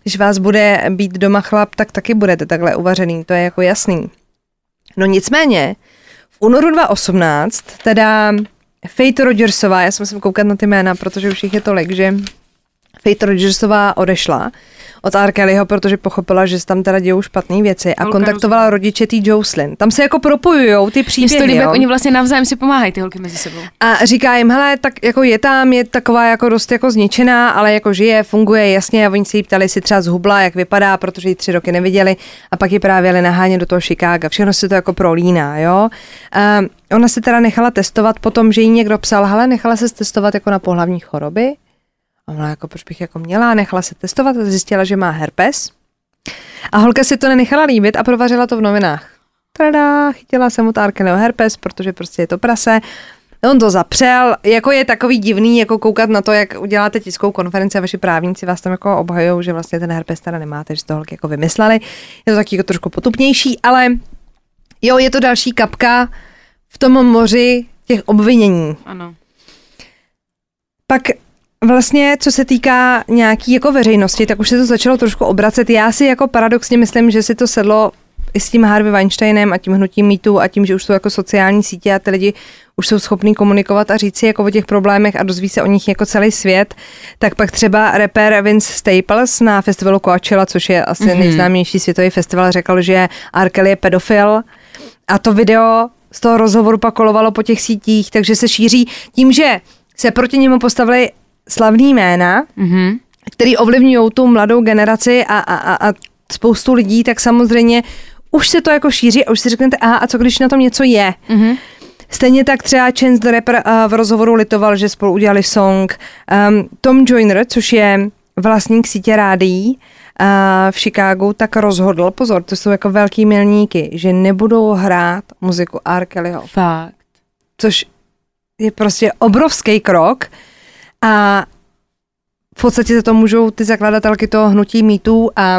Speaker 2: Když vás bude být doma chlap, tak taky budete takhle uvařený, to je jako jasný. No nicméně, v únoru 2018 teda Faith Rogersová, já jsem musím koukat na ty jména, protože už jich je tolik, že Faith Rogersová odešla od R. Kellyho, protože pochopila, že se tam teda dějou špatné věci a
Speaker 3: Holka
Speaker 2: kontaktovala
Speaker 3: rozumí.
Speaker 2: rodiče té Jocelyn. Tam se jako propojujou ty
Speaker 3: se to
Speaker 2: příběhy,
Speaker 3: líbí, jak oni vlastně navzájem si pomáhají, ty holky mezi sebou.
Speaker 2: A říká jim, hele, tak jako je tam, je taková jako dost jako zničená, ale jako žije, funguje, jasně. A oni se jí ptali, si třeba zhubla, jak vypadá, protože ji tři roky neviděli. A pak ji právě jeli nahánět do toho Chicaga. Všechno se to jako prolíná, jo. A ona se teda nechala testovat potom, že jí někdo psal, hele, nechala se testovat jako na pohlavní choroby. A ona jako, proč bych jako měla, nechala se testovat a zjistila, že má herpes. A holka si to nenechala líbit a provařila to v novinách. Tada, chytila jsem od Arkeleho herpes, protože prostě je to prase. On to zapřel, jako je takový divný, jako koukat na to, jak uděláte tiskovou konferenci a vaši právníci vás tam jako obhajou, že vlastně ten herpes teda nemáte, že to holky jako vymysleli. Je to taky jako trošku potupnější, ale jo, je to další kapka v tom moři těch obvinění.
Speaker 3: Ano.
Speaker 2: Pak vlastně, co se týká nějaký jako veřejnosti, tak už se to začalo trošku obracet. Já si jako paradoxně myslím, že si to sedlo i s tím Harvey Weinsteinem a tím hnutím mýtu a tím, že už jsou jako sociální sítě a ty lidi už jsou schopní komunikovat a říct si jako o těch problémech a dozví se o nich jako celý svět, tak pak třeba rapper Vince Staples na festivalu Coachella, což je asi mm-hmm. nejznámější světový festival, řekl, že R. Kelly je pedofil a to video z toho rozhovoru pak kolovalo po těch sítích, takže se šíří tím, že se proti němu postavili slavný jména,
Speaker 3: Mhm.
Speaker 2: který ovlivňují tu mladou generaci a, a, a, a spoustu lidí, tak samozřejmě už se to jako šíří a už si řeknete, aha, a co když na tom něco je?
Speaker 3: Mhm.
Speaker 2: Stejně tak třeba Chance the Rapper uh, v rozhovoru litoval, že spolu udělali song. Um, Tom Joyner, což je vlastník sítě rádií uh, v Chicagu, tak rozhodl, pozor, to jsou jako velký milníky, že nebudou hrát muziku R. Kellyho
Speaker 3: Fakt.
Speaker 2: což je prostě obrovský krok a v podstatě za to můžou ty zakladatelky toho hnutí mýtů a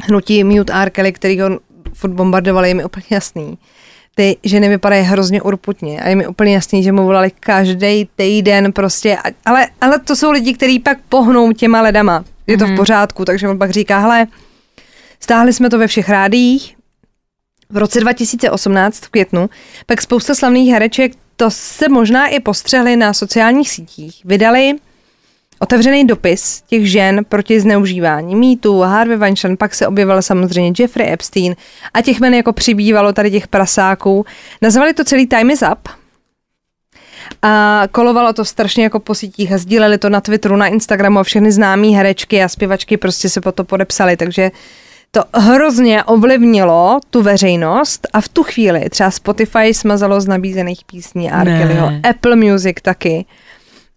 Speaker 2: hnutí Mute R. Kelly, který ho furt bombardovali, je mi úplně jasný. Ty ženy vypadají hrozně urputně a je mi úplně jasný, že mu volali každý týden prostě, ale, ale to jsou lidi, kteří pak pohnou těma ledama. Je to v pořádku, takže on pak říká, hele, stáhli jsme to ve všech rádích, v roce 2018 v květnu, pak spousta slavných hereček, to se možná i postřehli na sociálních sítích, vydali otevřený dopis těch žen proti zneužívání mýtu, Harvey Weinstein, pak se objevil samozřejmě Jeffrey Epstein a těch men jako přibývalo tady těch prasáků. Nazvali to celý Time is Up. A kolovalo to strašně jako po sítích a sdíleli to na Twitteru, na Instagramu a všechny známý herečky a zpěvačky prostě se po to podepsali, takže to hrozně ovlivnilo tu veřejnost a v tu chvíli třeba Spotify smazalo z nabízených písní R. Kellyho, Apple Music taky.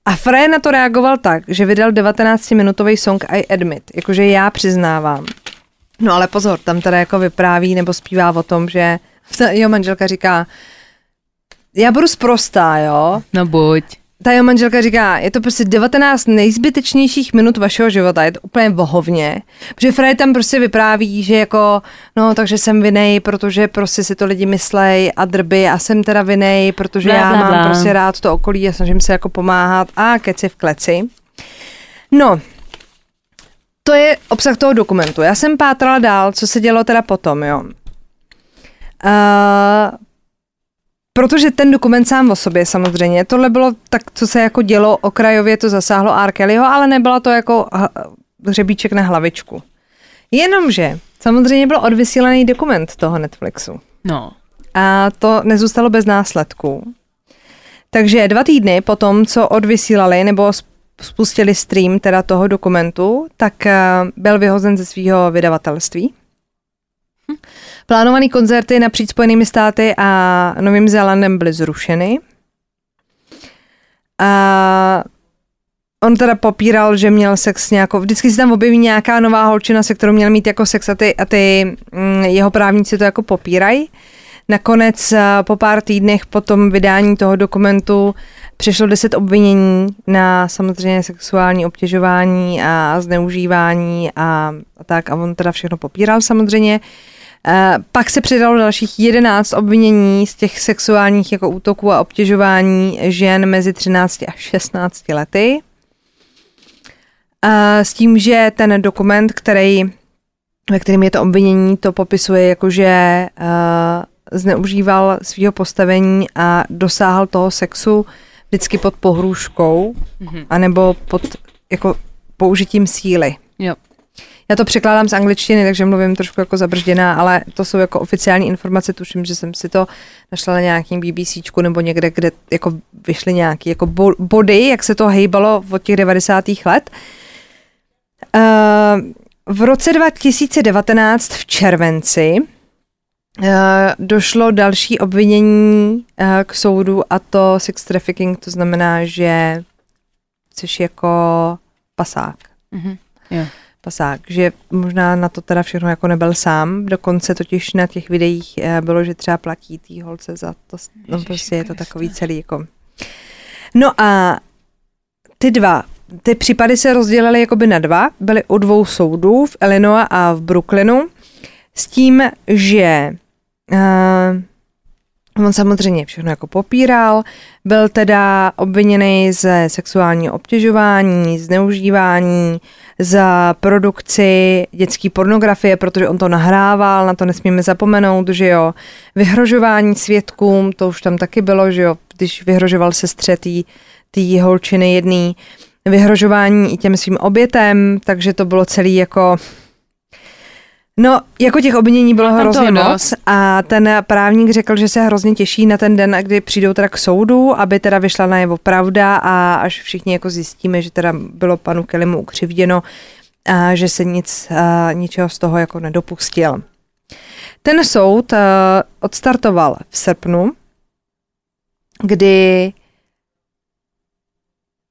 Speaker 2: A Frey na to reagoval tak, že vydal 19-minutový song I Admit, jakože já přiznávám. No ale pozor, tam teda jako vypráví nebo zpívá o tom, že [LAUGHS] jeho manželka říká, já budu sprostá, jo.
Speaker 3: No buď.
Speaker 2: Ta jeho manželka říká, je to prostě 19 nejzbytečnějších minut vašeho života, je to úplně vohovně. Protože Frey tam prostě vypráví, že jako, no takže jsem vinej, protože prostě si to lidi myslej a drby a jsem teda vinej, protože
Speaker 3: Bla,
Speaker 2: já
Speaker 3: bla,
Speaker 2: mám
Speaker 3: bla.
Speaker 2: prostě rád to okolí a snažím se jako pomáhat a keci v kleci. No, to je obsah toho dokumentu. Já jsem pátrala dál, co se dělo teda potom, jo. Uh, protože ten dokument sám o sobě samozřejmě, tohle bylo tak, co se jako dělo okrajově, to zasáhlo R. Kellyho, ale nebylo to jako ha- hřebíček na hlavičku. Jenomže samozřejmě byl odvysílený dokument toho Netflixu
Speaker 3: No.
Speaker 2: a to nezůstalo bez následků. Takže dva týdny po tom, co odvysílali nebo sp- spustili stream teda toho dokumentu, tak eh, byl vyhozen ze svého vydavatelství. Plánované koncerty napříč Spojenými státy a Novým Zélandem byly zrušeny. A on teda popíral, že měl sex s nějakou, vždycky se tam objeví nějaká nová holčina, se kterou měl mít jako sex a ty, a ty mm, jeho právníci to jako popírají. Nakonec eh, po pár týdnech po tom vydání toho dokumentu přišlo deset obvinění na samozřejmě sexuální obtěžování a zneužívání a, a tak a on teda všechno popíral samozřejmě. Eh, Pak se přidalo dalších 11 obvinění z těch sexuálních jako útoků a obtěžování žen mezi 13 a 16 lety. A s tím, že ten dokument, který, ve kterým je to obvinění, to popisuje jako, že uh, zneužíval svého postavení a dosáhl toho sexu vždycky pod pohrůžkou, mm-hmm. anebo pod jako použitím síly.
Speaker 3: Jo.
Speaker 2: Já to překládám z angličtiny, takže mluvím trošku jako zabržděná, ale to jsou jako oficiální informace, tuším, že jsem si to našla na nějakým BBCčku nebo někde, kde jako vyšly nějaké jako body, jak se to hejbalo od těch 90. let. Uh, v roce 2019 v červenci uh, došlo další obvinění uh, k soudu a to sex trafficking, to znamená, že jsi jako pasák. Mm-hmm.
Speaker 3: Yeah
Speaker 2: pasák, že možná na to teda všechno jako nebyl sám, dokonce totiž na těch videích eh, bylo, že třeba platí tý holce za to, no prostě je to takový celý jako. No a ty dva, ty případy se rozdělily jakoby na dva, byly u dvou soudů v Illinois a v Brooklynu, s tím, že uh, on samozřejmě všechno jako popíral, byl teda obviněný ze sexuálního obtěžování, zneužívání, za produkci dětské pornografie, protože on to nahrával, na to nesmíme zapomenout, že jo. Vyhrožování svědkům, to už tam taky bylo, že jo, když vyhrožoval se střetý tý holčiny jedný, vyhrožování i těm svým obětem, takže to bylo celý jako No, jako těch obvinění bylo hrozně moc a ten právník řekl, že se hrozně těší na ten den, kdy přijdou teda k soudu, aby teda vyšla na jeho pravda a až všichni jako zjistíme, že teda bylo panu Kellymu ukřivděno a že se nic, a, ničeho z toho jako nedopustil. Ten soud a, odstartoval v srpnu, kdy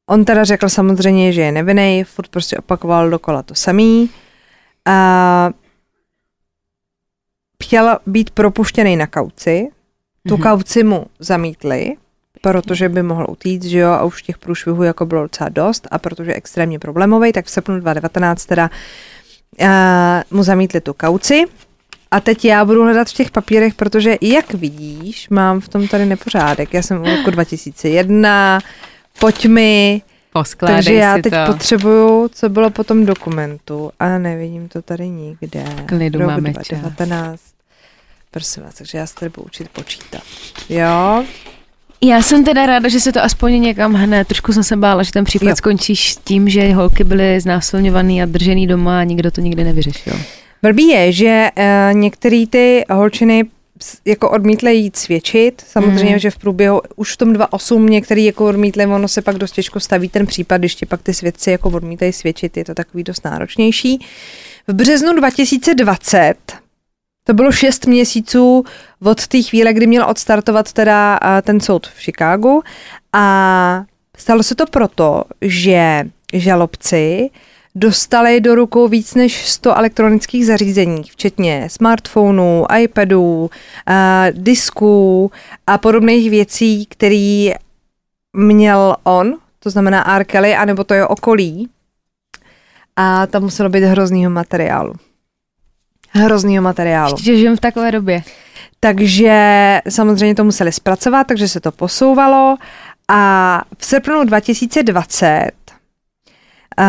Speaker 2: on teda řekl samozřejmě, že je nevinný, furt prostě opakoval dokola to samý. A chtěl být propuštěný na kauci, tu mm-hmm. kauci mu zamítli, protože by mohl utíct, že jo, a už těch průšvihů jako bylo docela dost a protože je extrémně problémový, tak v srpnu 2019 teda uh, mu zamítli tu kauci. A teď já budu hledat v těch papírech, protože jak vidíš, mám v tom tady nepořádek. Já jsem v roku 2001, pojď mi,
Speaker 3: Poskládej
Speaker 2: Takže já
Speaker 3: si
Speaker 2: teď
Speaker 3: to.
Speaker 2: potřebuju, co bylo po tom dokumentu a nevidím to tady nikde.
Speaker 3: Klidu
Speaker 2: Rok
Speaker 3: máme
Speaker 2: 2019. Prosím vás, takže já se tady budu učit počítat. Jo?
Speaker 3: Já jsem teda ráda, že se to aspoň někam hne. Trošku jsem se bála, že ten případ jo. skončí s tím, že holky byly znásilňovaný a držený doma a nikdo to nikdy nevyřešil.
Speaker 2: Blbý je, že uh, některé ty holčiny jako odmítli jít svědčit. Samozřejmě, mm. že v průběhu už v tom 2.8 některý jako odmítli, ono se pak dost těžko staví ten případ, když ti pak ty svědci jako odmítají svědčit, je to takový dost náročnější. V březnu 2020 to bylo šest měsíců od té chvíle, kdy měl odstartovat teda ten soud v Chicagu a stalo se to proto, že žalobci dostali do rukou víc než 100 elektronických zařízení, včetně smartphonů, iPadů, uh, disků a podobných věcí, který měl on, to znamená R. Kelly, anebo to je okolí. A tam muselo být hroznýho materiálu. Hroznýho materiálu.
Speaker 3: Ještě žijem v takové době.
Speaker 2: Takže samozřejmě to museli zpracovat, takže se to posouvalo a v srpnu 2020 uh,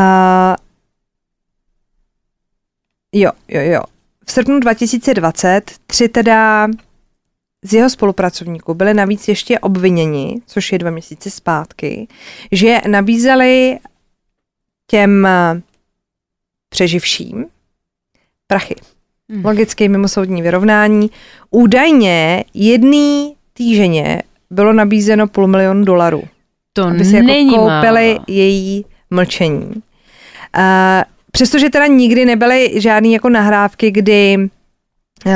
Speaker 2: Jo, jo, jo. V srpnu 2020 tři teda z jeho spolupracovníků byli navíc ještě obviněni, což je dva měsíce zpátky, že nabízeli těm přeživším prachy. Hmm. Logické mimosoudní vyrovnání. Údajně jedný týženě bylo nabízeno půl milionu dolarů.
Speaker 3: To
Speaker 2: aby
Speaker 3: si
Speaker 2: jako koupili
Speaker 3: málo.
Speaker 2: její mlčení. Uh, Přestože teda nikdy nebyly žádné jako nahrávky, kdy uh,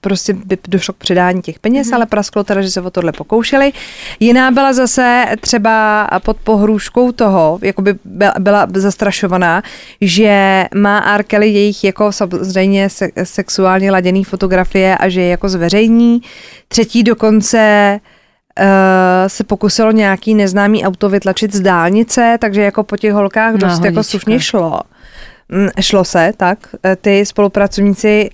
Speaker 2: prostě by došlo k předání těch peněz, mm-hmm. ale prasklo teda, že se o tohle pokoušeli. Jiná byla zase třeba pod pohrůžkou toho, jako by byla, zastrašovaná, že má R. Kelly jejich jako samozřejmě se, sexuálně laděný fotografie a že je jako zveřejní. Třetí dokonce uh, se pokusilo nějaký neznámý auto vytlačit z dálnice, takže jako po těch holkách dost
Speaker 3: Náhodička.
Speaker 2: jako slušně šlo. Mm, Šlo se, tak. E, Ty spolupracovníci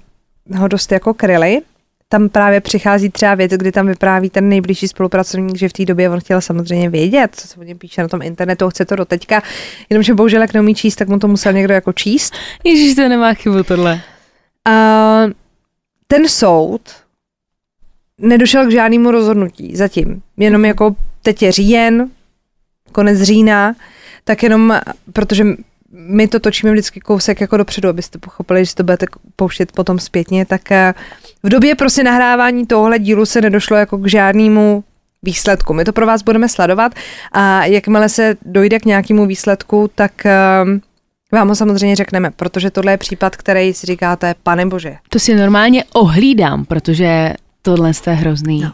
Speaker 2: ho dost jako kryli. tam právě přichází třeba věc, kdy tam vypráví ten nejbližší spolupracovník, že v té době on chtěl samozřejmě vědět, co se o něm píše na tom internetu, chce to do teďka, jenomže bohužel jak neumí číst, tak mu to musel někdo jako číst.
Speaker 3: Ježíš, to nemá chybu tohle.
Speaker 2: A ten soud nedošel k žádnému rozhodnutí zatím. Jenom jako teď je říjen, konec října, tak jenom, protože my to točíme vždycky kousek jako dopředu, abyste pochopili, že to budete pouštět potom zpětně, tak eh, v době prostě nahrávání tohle dílu se nedošlo jako k žádnému výsledku. My to pro vás budeme sledovat a jakmile se dojde k nějakému výsledku, tak eh, vám ho samozřejmě řekneme, protože tohle je případ, který si říkáte, pane bože.
Speaker 3: To si normálně ohlídám, protože tohle je hrozný. No.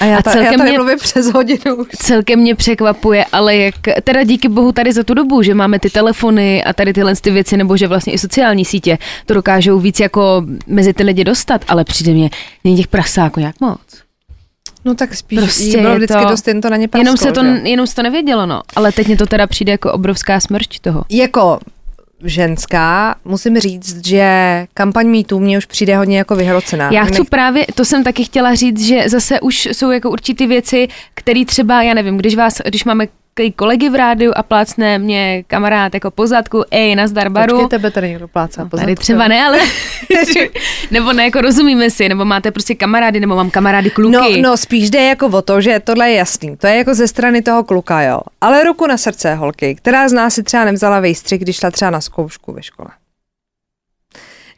Speaker 2: A já, ta, a celkem já tady mě, mluvím přes hodinu už.
Speaker 3: Celkem mě překvapuje, ale jak, teda díky bohu tady za tu dobu, že máme ty telefony a tady tyhle ty věci, nebo že vlastně i sociální sítě to dokážou víc jako mezi ty lidi dostat, ale přijde mě, není těch prasáků nějak moc.
Speaker 2: No tak spíš prostě bylo vždycky to, dost jen to na ně prasklo,
Speaker 3: jenom se to, jenom se to nevědělo, no. Ale teď mě to teda přijde jako obrovská smrč toho.
Speaker 2: Jako ženská, musím říct, že kampaň MeToo mě už přijde hodně jako vyhrocená.
Speaker 3: Já chci Nech... právě, to jsem taky chtěla říct, že zase už jsou jako určitý věci, které třeba, já nevím, když vás, když máme kolegy v rádiu a plácne mě kamarád jako pozadku, ej, nazdar baru.
Speaker 2: Počkej, tebe tady někdo plácá
Speaker 3: no, Tady třeba ne, ale [LAUGHS] nebo ne, jako rozumíme si, nebo máte prostě kamarády, nebo mám kamarády kluky.
Speaker 2: No, no, spíš jde jako o to, že tohle je jasný. To je jako ze strany toho kluka, jo. Ale ruku na srdce holky, která z nás si třeba nevzala vejstřih, když šla třeba na zkoušku ve škole.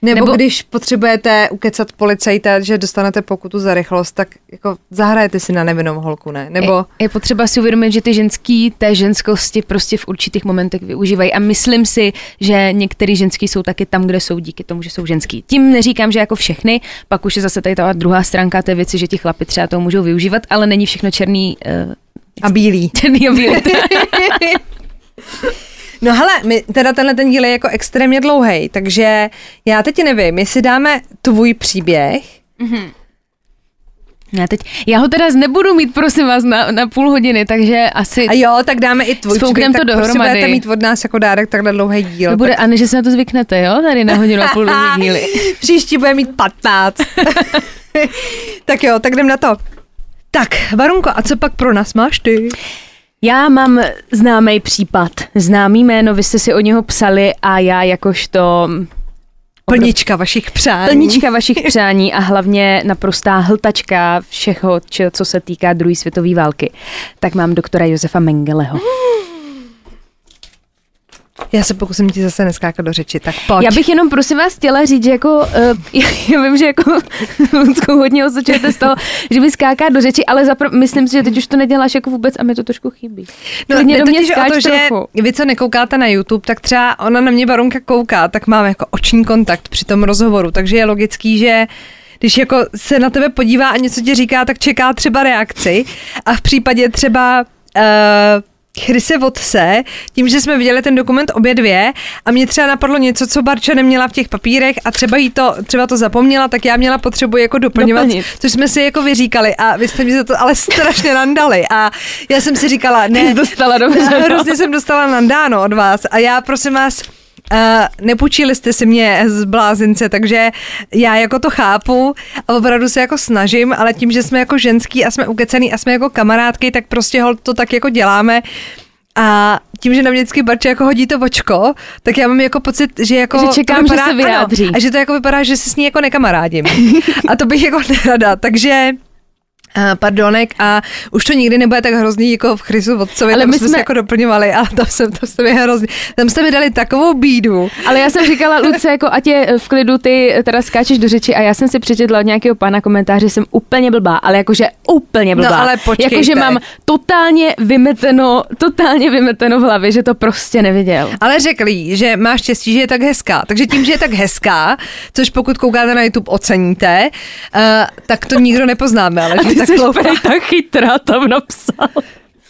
Speaker 2: Nebo, Nebo když potřebujete ukecat policajta, že dostanete pokutu za rychlost, tak jako zahrajete si na nevinnou holku, ne? Nebo...
Speaker 3: Je, je potřeba si uvědomit, že ty ženský té ženskosti prostě v určitých momentech využívají a myslím si, že některý ženský jsou taky tam, kde jsou díky tomu, že jsou ženský. Tím neříkám, že jako všechny, pak už je zase tady ta druhá stránka té věci, že ti chlapi třeba to můžou využívat, ale není všechno černý uh,
Speaker 2: a bílý. [LAUGHS]
Speaker 3: Černý a bílý. [LAUGHS]
Speaker 2: No hele, my, teda tenhle ten díl je jako extrémně dlouhý, takže já teď nevím, jestli dáme tvůj příběh. Mm-hmm.
Speaker 3: Já teď, já ho teda nebudu mít, prosím vás, na, na půl hodiny, takže asi...
Speaker 2: A jo, tak dáme i tvůj příběh, to tak dohromady. prostě budete mít od nás jako dárek takhle dlouhý díl.
Speaker 3: To bude,
Speaker 2: tak...
Speaker 3: a ne, že se na to zvyknete, jo, tady na hodinu a půl [LAUGHS] díly.
Speaker 2: Příští bude mít 15. [LAUGHS] tak jo, tak jdem na to. Tak, Varunko, a co pak pro nás máš ty?
Speaker 3: Já mám známý případ, známý jméno, vy jste si o něho psali a já jakožto
Speaker 2: Plnička vašich přání.
Speaker 3: Plnička vašich [LAUGHS] přání a hlavně naprostá hltačka všeho, co se týká druhé světové války. Tak mám doktora Josefa Mengeleho. Mm. [GASPS]
Speaker 2: Já se pokusím ti zase neskákat do řeči, tak pojď.
Speaker 3: Já bych jenom prosím vás chtěla říct, že jako, [LAUGHS] uh, já, vím, že jako hodně osočujete z toho, že mi skáká do řeči, ale zapr- myslím si, že teď už to neděláš jako vůbec a mi to trošku chybí.
Speaker 2: No, Klidně do mě o to, že vy, co nekoukáte na YouTube, tak třeba ona na mě Barunka kouká, tak máme jako oční kontakt při tom rozhovoru, takže je logický, že když jako se na tebe podívá a něco ti říká, tak čeká třeba reakci a v případě třeba uh, Chryse Vodse, tím, že jsme viděli ten dokument obě dvě a mě třeba napadlo něco, co Barča neměla v těch papírech a třeba jí to, třeba to zapomněla, tak já měla potřebu jako doplňovat, Doplnit. což jsme si jako vyříkali a vy jste mi za to ale [LAUGHS] strašně nandali a já jsem si říkala, ne,
Speaker 3: Ty dostala [LAUGHS] dobře, no.
Speaker 2: hrozně jsem dostala nandáno od vás a já prosím vás, Uh, nepůjčili jste si mě z blázince, takže já jako to chápu a opravdu se jako snažím, ale tím, že jsme jako ženský a jsme ukecený a jsme jako kamarádky, tak prostě hol to tak jako děláme. A tím, že na mě vždycky Barče jako hodí to očko, tak já mám jako pocit, že jako
Speaker 3: že čekám, vypadá, že se vyjádří.
Speaker 2: Ano, a že to jako vypadá, že se s ní jako nekamarádím. a to bych jako nerada. Takže pardonek a už to nikdy nebude tak hrozný jako v Chrisu Vodcovi, ale my jsme se jako doplňovali, ale to, jsem, to jste mi hrozný. Tam jste mi dali takovou bídu.
Speaker 3: Ale já jsem říkala, Luce, jako ať je v klidu, ty teda skáčeš do řeči a já jsem si přečetla od nějakého pana komentáře, že jsem úplně blbá, ale jakože úplně blbá.
Speaker 2: No ale počkejte.
Speaker 3: Jakože mám totálně vymeteno, totálně vymeteno v hlavě, že to prostě neviděl.
Speaker 2: Ale řekli, že máš štěstí, že je tak hezká. Takže tím, že je tak hezká, což pokud koukáte na YouTube oceníte, uh, tak to nikdo nepoznáme, ale že
Speaker 3: tak hloupá. tak chytrá tam napsal.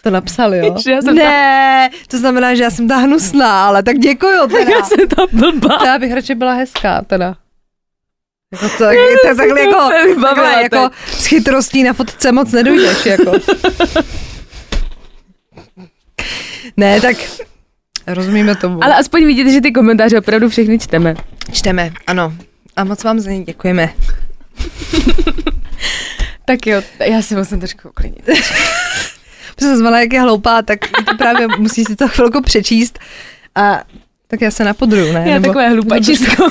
Speaker 2: To napsal, jo?
Speaker 3: Že já jsem
Speaker 2: ne, ta... to znamená, že já jsem ta hnusná, ale tak děkuju teda.
Speaker 3: Já jsem ta blbá.
Speaker 2: Já bych radši byla hezká teda. Jako to, tak, to, takhle jako, takhle jako s chytrostí na fotce moc nedojdeš, jako. ne, tak rozumíme tomu.
Speaker 3: Ale aspoň vidíte, že ty komentáře opravdu všechny čteme.
Speaker 2: Čteme, ano. A moc vám za ně děkujeme.
Speaker 3: Tak jo, já si musím trošku uklidnit. [LAUGHS]
Speaker 2: Protože jsem jak je hloupá, tak to právě musí si to chvilku přečíst. A tak já se napodruju, ne?
Speaker 3: Já Nebo, takové hlupačisko. [LAUGHS]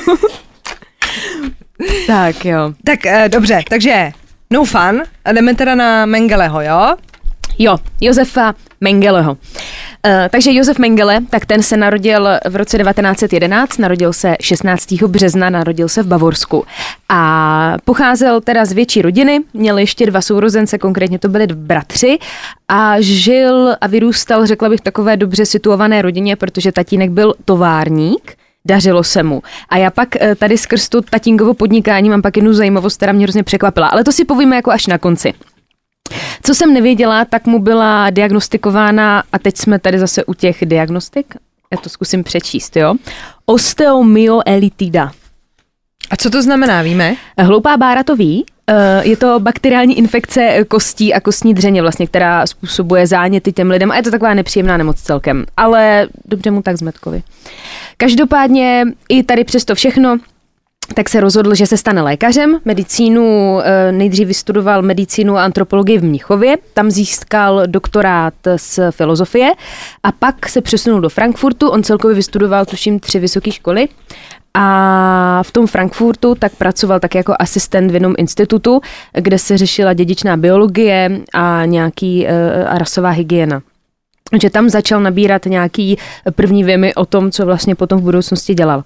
Speaker 3: tak jo.
Speaker 2: Tak uh, dobře, takže no fun. A jdeme teda na Mengeleho, jo?
Speaker 3: Jo, Josefa Mengeleho. Uh, takže Josef Mengele, tak ten se narodil v roce 1911, narodil se 16. března, narodil se v Bavorsku a pocházel teda z větší rodiny, měl ještě dva sourozence, konkrétně to byli bratři a žil a vyrůstal, řekla bych, takové dobře situované rodině, protože tatínek byl továrník, dařilo se mu. A já pak eh, tady skrz tu tatínkovo podnikání mám pak jednu zajímavost, která mě hrozně překvapila, ale to si povíme jako až na konci. Co jsem nevěděla, tak mu byla diagnostikována, a teď jsme tady zase u těch diagnostik, já to zkusím přečíst, jo. Osteomyoelitida.
Speaker 2: A co to znamená, víme?
Speaker 3: Hloupá bára to ví, eh, je to bakteriální infekce kostí a kostní dřeně, vlastně, která způsobuje záněty těm lidem a je to taková nepříjemná nemoc celkem, ale dobře mu tak zmetkovi. Každopádně i tady přesto všechno tak se rozhodl, že se stane lékařem. Medicínu eh, nejdřív vystudoval medicínu a antropologii v Mnichově, tam získal doktorát z filozofie a pak se přesunul do Frankfurtu. On celkově vystudoval, tuším, tři vysoké školy a v tom Frankfurtu tak pracoval tak jako asistent v jednom institutu, kde se řešila dědičná biologie a nějaký uh, a rasová hygiena že tam začal nabírat nějaký první věmy o tom, co vlastně potom v budoucnosti dělal.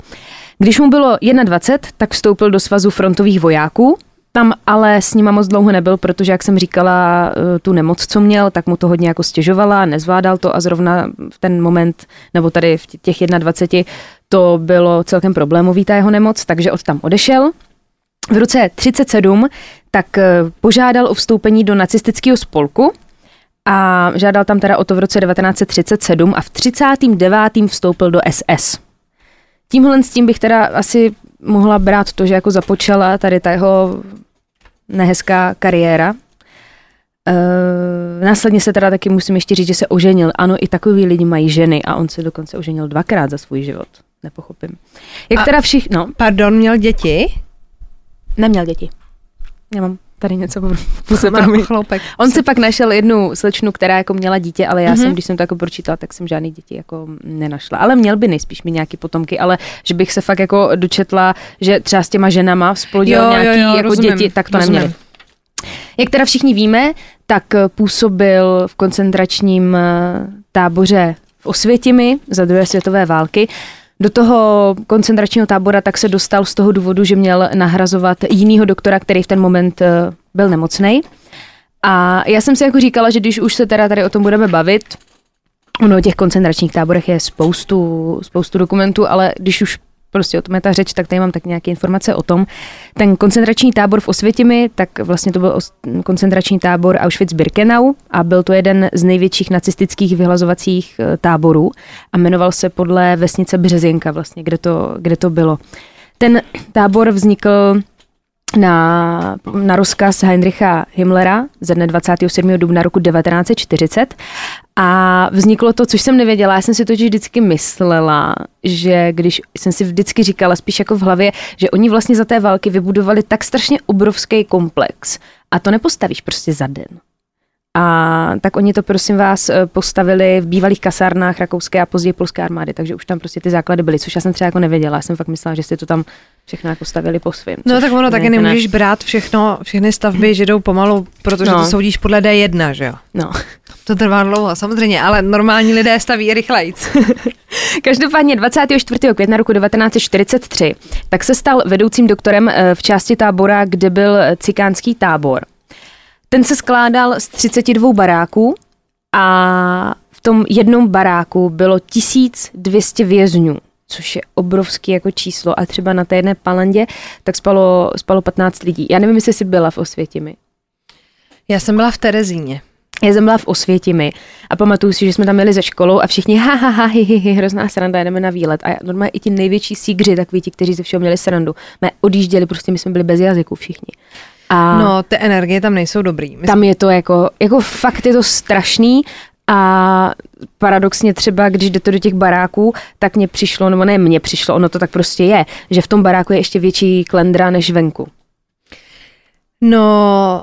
Speaker 3: Když mu bylo 21, tak vstoupil do svazu frontových vojáků, tam ale s nima moc dlouho nebyl, protože, jak jsem říkala, eh, tu nemoc, co měl, tak mu to hodně jako stěžovala, nezvládal to a zrovna v ten moment, nebo tady v těch 21, to bylo celkem problémový ta jeho nemoc, takže od tam odešel. V roce 37 tak eh, požádal o vstoupení do nacistického spolku, a žádal tam teda o to v roce 1937 a v 39. vstoupil do SS. Tímhle s tím bych teda asi mohla brát to, že jako započala tady ta jeho nehezká kariéra. E, následně se teda taky musím ještě říct, že se oženil. Ano, i takový lidi mají ženy a on se dokonce oženil dvakrát za svůj život. Nepochopím. Jak a, teda všichni... No.
Speaker 2: Pardon, měl děti?
Speaker 3: Neměl děti. Nemám tady něco puse chloupek. On si pak našel jednu slečnu, která jako měla dítě, ale já mm-hmm. jsem, když jsem to jako pročítala, tak jsem žádný děti jako nenašla. Ale měl by nejspíš mi nějaký potomky, ale že bych se fakt jako dočetla, že třeba s těma ženama splodil jo, nějaký jo, jo, jako rozumím, děti, tak to rozumím. neměli. Jak teda všichni víme, tak působil v koncentračním eh, táboře v Osvětimi za druhé světové války. Do toho koncentračního tábora tak se dostal z toho důvodu, že měl nahrazovat jinýho doktora, který v ten moment eh, byl nemocný. A já jsem si jako říkala, že když už se teda tady o tom budeme bavit, ono těch koncentračních táborech je spoustu, spoustu dokumentů, ale když už prostě o tom je ta řeč, tak tady mám tak nějaké informace o tom. Ten koncentrační tábor v Osvětimi, tak vlastně to byl koncentrační tábor Auschwitz-Birkenau a byl to jeden z největších nacistických vyhlazovacích eh, táborů a jmenoval se podle vesnice Březinka vlastně, kde to, kde to bylo. Ten tábor vznikl na, na rozkaz Heinricha Himmlera ze dne 27. dubna roku 1940 a vzniklo to, což jsem nevěděla, já jsem si totiž vždycky myslela, že když jsem si vždycky říkala spíš jako v hlavě, že oni vlastně za té války vybudovali tak strašně obrovský komplex a to nepostavíš prostě za den. A tak oni to, prosím vás, eh, postavili v bývalých kasárnách rakouské a později polské armády, takže už tam prostě ty základy byly, což já jsem třeba jako nevěděla. Já jsem fakt myslela, že si to tam všechno jako stavili po svém.
Speaker 2: No tak ono taky nemůžeš brát všechno, všechny stavby, že jdou pomalu, protože no. to soudíš podle D1, že jo?
Speaker 3: No.
Speaker 2: To trvá dlouho, samozřejmě, ale normální lidé staví rychlejc. [LAUGHS]
Speaker 3: Každopádně 24. května roku 1943 tak se stal vedoucím doktorem eh, v části tábora, kde byl cikánský tábor. Ten se skládal z 32 baráků a v tom jednom baráku bylo 1200 vězňů což je obrovský jako číslo a třeba na té jedné palandě tak spalo, spalo 15 lidí. Já nevím, jestli jsi byla v Osvětimi.
Speaker 2: Já jsem byla v Terezíně.
Speaker 3: Já jsem byla v Osvětimi a pamatuju si, že jsme tam měli ze školou a všichni ha, ha, ha, hi, hi, hi, hrozná sranda, jdeme na výlet. A normálně i ti největší sígři, takový ti, kteří ze všeho měli srandu, jsme odjížděli, prostě my jsme byli bez jazyku všichni.
Speaker 2: A no, ty energie tam nejsou dobrý.
Speaker 3: Myslím. Tam je to jako, jako fakt je to strašný a paradoxně třeba, když jdete do těch baráků, tak mně přišlo, nebo ne mně přišlo, ono to tak prostě je, že v tom baráku je ještě větší klendra než venku.
Speaker 2: No,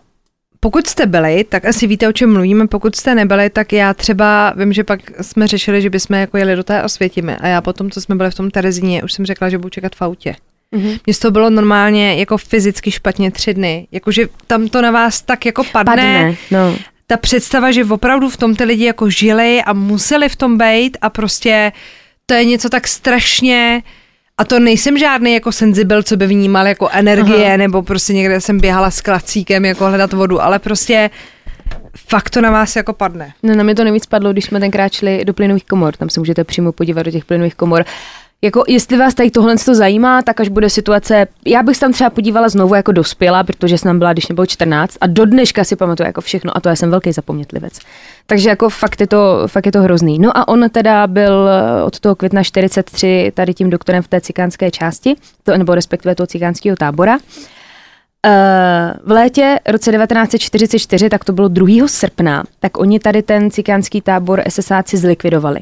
Speaker 2: pokud jste byli, tak asi víte, o čem mluvíme. Pokud jste nebyli, tak já třeba vím, že pak jsme řešili, že bychom jako jeli do té Osvětimi a já potom, co jsme byli v tom Terezíně, už jsem řekla, že budu čekat v autě. Mm-hmm. Mně to bylo normálně jako fyzicky špatně tři dny. Jakože tam to na vás tak jako padne. padne no. Ta představa, že opravdu v tom ty lidi jako žili a museli v tom být a prostě to je něco tak strašně a to nejsem žádný jako senzibil, co by vnímal jako energie, Aha. nebo prostě někde jsem běhala s klacíkem jako hledat vodu, ale prostě fakt to na vás jako padne.
Speaker 3: No na mě to nejvíc padlo, když jsme tenkrát šli do plynových komor, tam se můžete přímo podívat do těch plynových komor jako jestli vás tady tohle to zajímá, tak až bude situace, já bych se tam třeba podívala znovu jako dospěla, protože jsem tam byla, když nebylo 14 a do dneška si pamatuju jako všechno a to já jsem velký zapomnětlivec. Takže jako fakt je to, fakt je to hrozný. No a on teda byl eh, od toho května 43 tady tím doktorem v té cikánské části, to, nebo respektive toho cikánského tábora. Uh, v létě roce 1944, tak to bylo 2. srpna, tak oni tady ten cikánský tábor SSáci zlikvidovali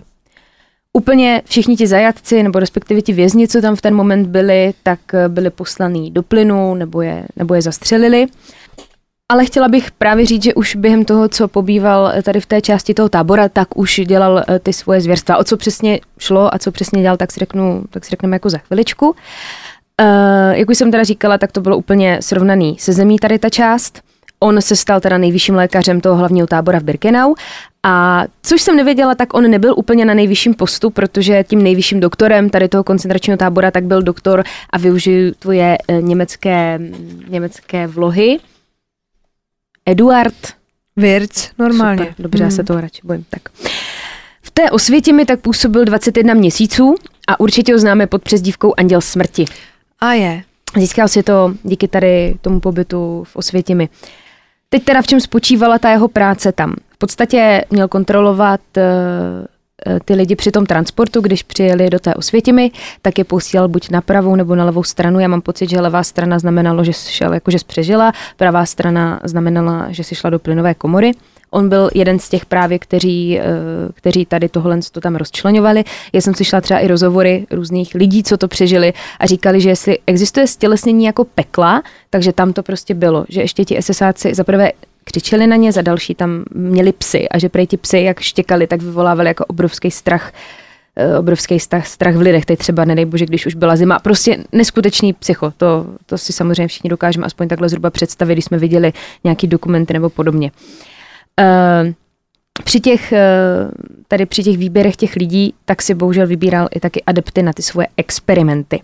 Speaker 3: úplně všichni ti zajatci, nebo respektive ti vězni, co tam v ten moment byli, tak eh, byli poslaní do plynu nebo je, nebo je zastřelili. Ale chtěla bych právě říct, že už během toho, co pobýval eh, tady v té části toho tábora, tak už dělal eh, ty svoje zvěrstva. O co přesně šlo a co přesně dělal, tak si, řeknu, tak si řekneme jako za chviličku. Uh, jak už jsem teda říkala, tak to bylo úplně srovnaný se zemí tady ta část. On se stal teda nejvyšším lékařem toho hlavního tábora v Birkenau a což jsem nevěděla, tak on nebyl úplně na nejvyšším postu, protože tím nejvyšším doktorem tady toho koncentračního tábora tak byl doktor a využiju tvoje eh, německé, německé vlohy. Eduard
Speaker 2: Wirtz, normálně. Super,
Speaker 3: dobře, hmm. já se toho radši bojím. Tak. V té osvětě mi tak působil 21 měsíců a určitě ho známe pod přezdívkou Anděl smrti.
Speaker 2: A je.
Speaker 3: Získal si to díky tady tomu pobytu v Osvětimi. Teď teda v čem spočívala ta jeho práce tam? V podstatě měl kontrolovat uh, ty lidi při tom transportu, když přijeli do té Osvětimi, tak je posílal buď na pravou nebo na levou stranu. Já mám pocit, že levá strana znamenalo, že šel jakože přežila, pravá strana znamenala, že si šla do plynové komory. On byl jeden z těch právě, kteří, eh, kteří tady tohle to tam rozčlenovali. Já jsem slyšela třeba i rozhovory různých lidí, co to přežili a říkali, že jestli existuje stělesnění jako pekla, takže tam to prostě bylo, že ještě ti SSáci zaprvé křičeli na ně, za další tam měli psy a že prej ti psy, jak štěkali, tak vyvolávali jako obrovský strach eh, obrovský strach, strach v lidech, teď třeba, nedej bože, když už byla zima. Prostě neskutečný psycho, to, to si samozřejmě všichni dokážeme aspoň takhle zhruba představit, když jsme viděli nějaký dokumenty nebo podobně. Uh, při těch, uh, tady při těch výběrech těch lidí, tak si bohužel vybíral i taky adepty na ty svoje experimenty.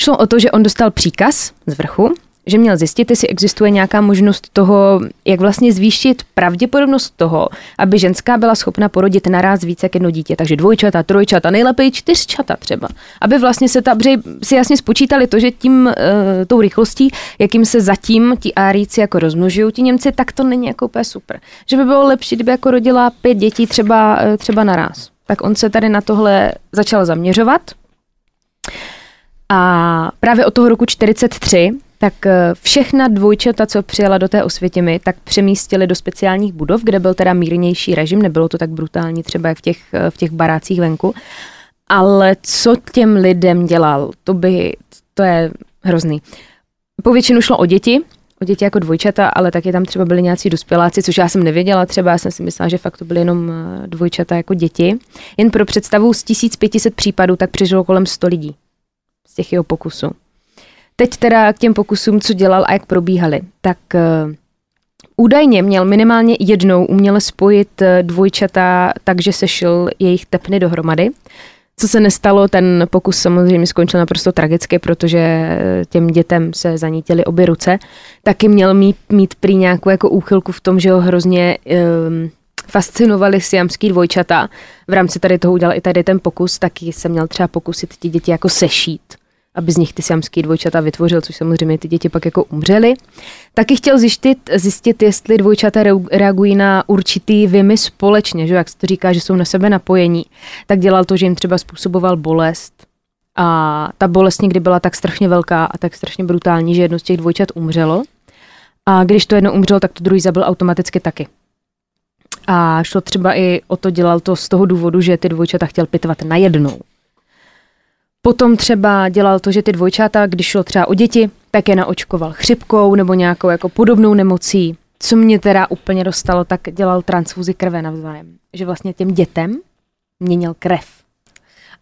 Speaker 3: Šlo o to, že on dostal příkaz z vrchu, že měl zjistit, jestli existuje nějaká možnost toho, jak vlastně zvýšit pravděpodobnost toho, aby ženská byla schopna porodit naraz více jak jedno dítě. Takže dvojčata, trojčata, nejlépe i čtyřčata třeba. Aby vlastně se ta, si jasně spočítali to, že tím, uh, tou rychlostí, jakým se zatím ti áríci jako rozmnožují, ti Němci, tak to není jako úplně super. Že by bylo lepší, kdyby jako rodila pět dětí třeba, uh, třeba naraz. Tak on se tady na tohle začal zaměřovat. A právě od toho roku 43 tak eh, všechna dvojčata, co přijela do té Osvětimi, tak přemístili do speciálních budov, kde byl teda mírnější režim, nebylo to tak brutální třeba jak v těch, eh, v těch barácích venku. Ale co těm lidem dělal, to by, to je hrozný. Povětšinu šlo o děti, o děti jako dvojčata, ale taky tam třeba byli nějací dospěláci, což já jsem nevěděla, třeba já jsem si myslela, že fakt to byly jenom eh, dvojčata jako děti. Jen pro představu z 1500 případů tak přežilo kolem 100 lidí z těch jeho pokusů. Teď teda k těm pokusům, co dělal a jak probíhaly. Tak uh, údajně měl minimálně jednou uměle spojit uh, dvojčata tak, že sešil jejich tepny dohromady. Co se nestalo, ten pokus samozřejmě skončil naprosto tragicky, protože eh, těm dětem se zanítily obě ruce. Taky měl mít, mít prý nějakou jako úchylku v tom, že ho hrozně um, fascinovali siamský dvojčata. V rámci tady toho udělal i tady ten pokus, taky se měl třeba pokusit ti děti jako sešít aby z nich ty siamský dvojčata vytvořil, což samozřejmě ty děti pak jako umřely. Taky chtěl zjistit, zjistit, jestli dvojčata reagují na určitý vymy společně, že jak se to říká, že jsou na sebe napojení. Tak dělal to, že jim třeba způsoboval bolest. A ta bolest někdy byla tak strašně velká a tak strašně brutální, že jedno z těch dvojčat umřelo. A když to jedno umřelo, tak to druhý zabil automaticky taky. A šlo třeba i o to, dělal to z toho důvodu, že ty dvojčata chtěl pitvat najednou. Potom třeba dělal to, že ty dvojčata, když šlo třeba o děti, tak je naočkoval chřipkou nebo nějakou jako podobnou nemocí. co mě teda úplně dostalo, tak dělal transfuzi krve navzájem. Že vlastně těm dětem měnil krev.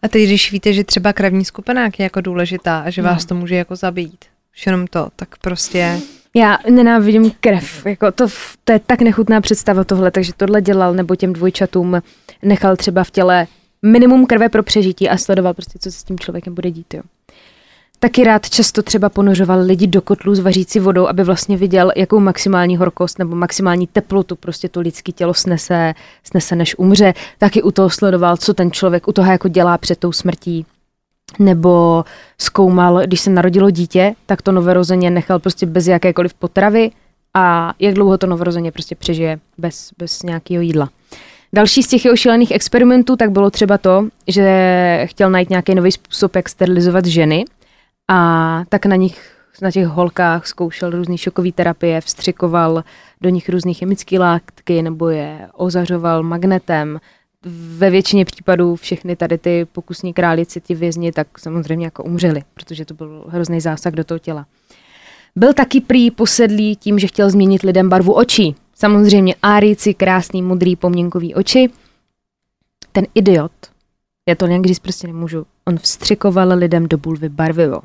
Speaker 2: A teď, když víte, že třeba krevní skupina je jako důležitá a že
Speaker 3: No.
Speaker 2: vás to může jako zabít, už jenom to, tak prostě...
Speaker 3: Já nenávidím krev, jako to, to je tak nechutná představa tohle, takže tohle dělal, nebo těm dvojčatům nechal třeba v těle minimum krve pro přežití a sledoval prostě, co se s tím člověkem bude dít, jo. Taky rád často třeba ponořoval lidi do kotlů s vařící vodou, aby vlastně viděl, jakou maximální horkost nebo maximální teplotu prostě to lidské tělo snese, snese, než umře. Taky u toho sledoval, co ten člověk u toho jako dělá před tou smrtí. Nebo zkoumal, když se narodilo dítě, tak to noverozeně nechal prostě bez jakékoliv potravy a jak dlouho to noverozeně prostě přežije bez, bez nějakého jídla. Další z těch jeho šílených experimentů tak bylo třeba to, že chtěl najít nějaký nový způsob, jak sterilizovat ženy a tak na nich, na těch holkách zkoušel různé šokové terapie, vstřikoval do nich různé chemické látky nebo je ozařoval magnetem. Ve většině případů všechny tady ty pokusní králici, ti vězni, tak samozřejmě jako umřeli, protože to byl hrozný zásah do toho těla. Byl taky prý posedlý tím, že chtěl změnit lidem barvu očí. Samozřejmě árici, krásný, modrý, pomněnkový oči. Ten idiot, já to nějak říct prostě nemůžu, on vstřikoval lidem do bulvy barvivo.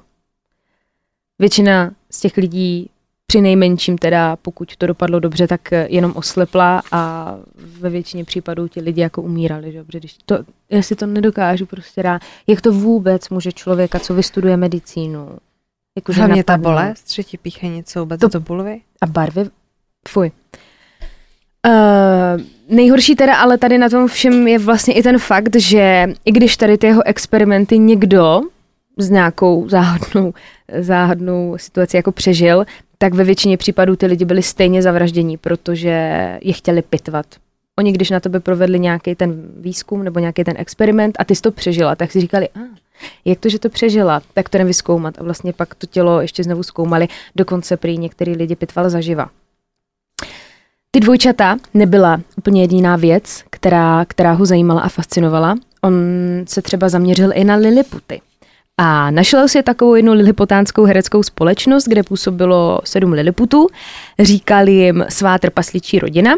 Speaker 3: Většina z těch lidí při nejmenším teda, pokud to dopadlo dobře, tak jenom oslepla a ve většině případů ti lidi jako umírali, že? Protože když to, já si to nedokážu prostě dát, jak to vůbec může člověka, co vystuduje medicínu, jakože
Speaker 2: Hlavně ta
Speaker 3: napadnout.
Speaker 2: bolest, třetí píchání, co vůbec
Speaker 3: To-
Speaker 2: to bulvy.
Speaker 3: A barvy, fuj. Uh, nejhorší teda ale tady na tom všem je vlastně i ten fakt, že i když tady ty jeho experimenty někdo s nějakou záhadnou, záhadnou situací jako přežil, tak ve většině případů ty lidi byli stejně zavraždění, protože je chtěli pitvat. Oni, když na tebe provedli nějaký ten výzkum nebo nějaký ten experiment a ty jsi to přežila, tak si říkali, a, jak to, že to přežila, tak to jdem vyzkoumat. A vlastně pak to tělo ještě znovu zkoumali, dokonce prý některý lidi pitvali zaživa. Ty dvojčata nebyla úplně jediná věc, která, která ho zajímala a fascinovala. On se třeba zaměřil i na Liliputy. A našel si takovou jednu lilipotánskou hereckou společnost, kde působilo sedm Liliputů. Říkali jim svá trpasličí rodina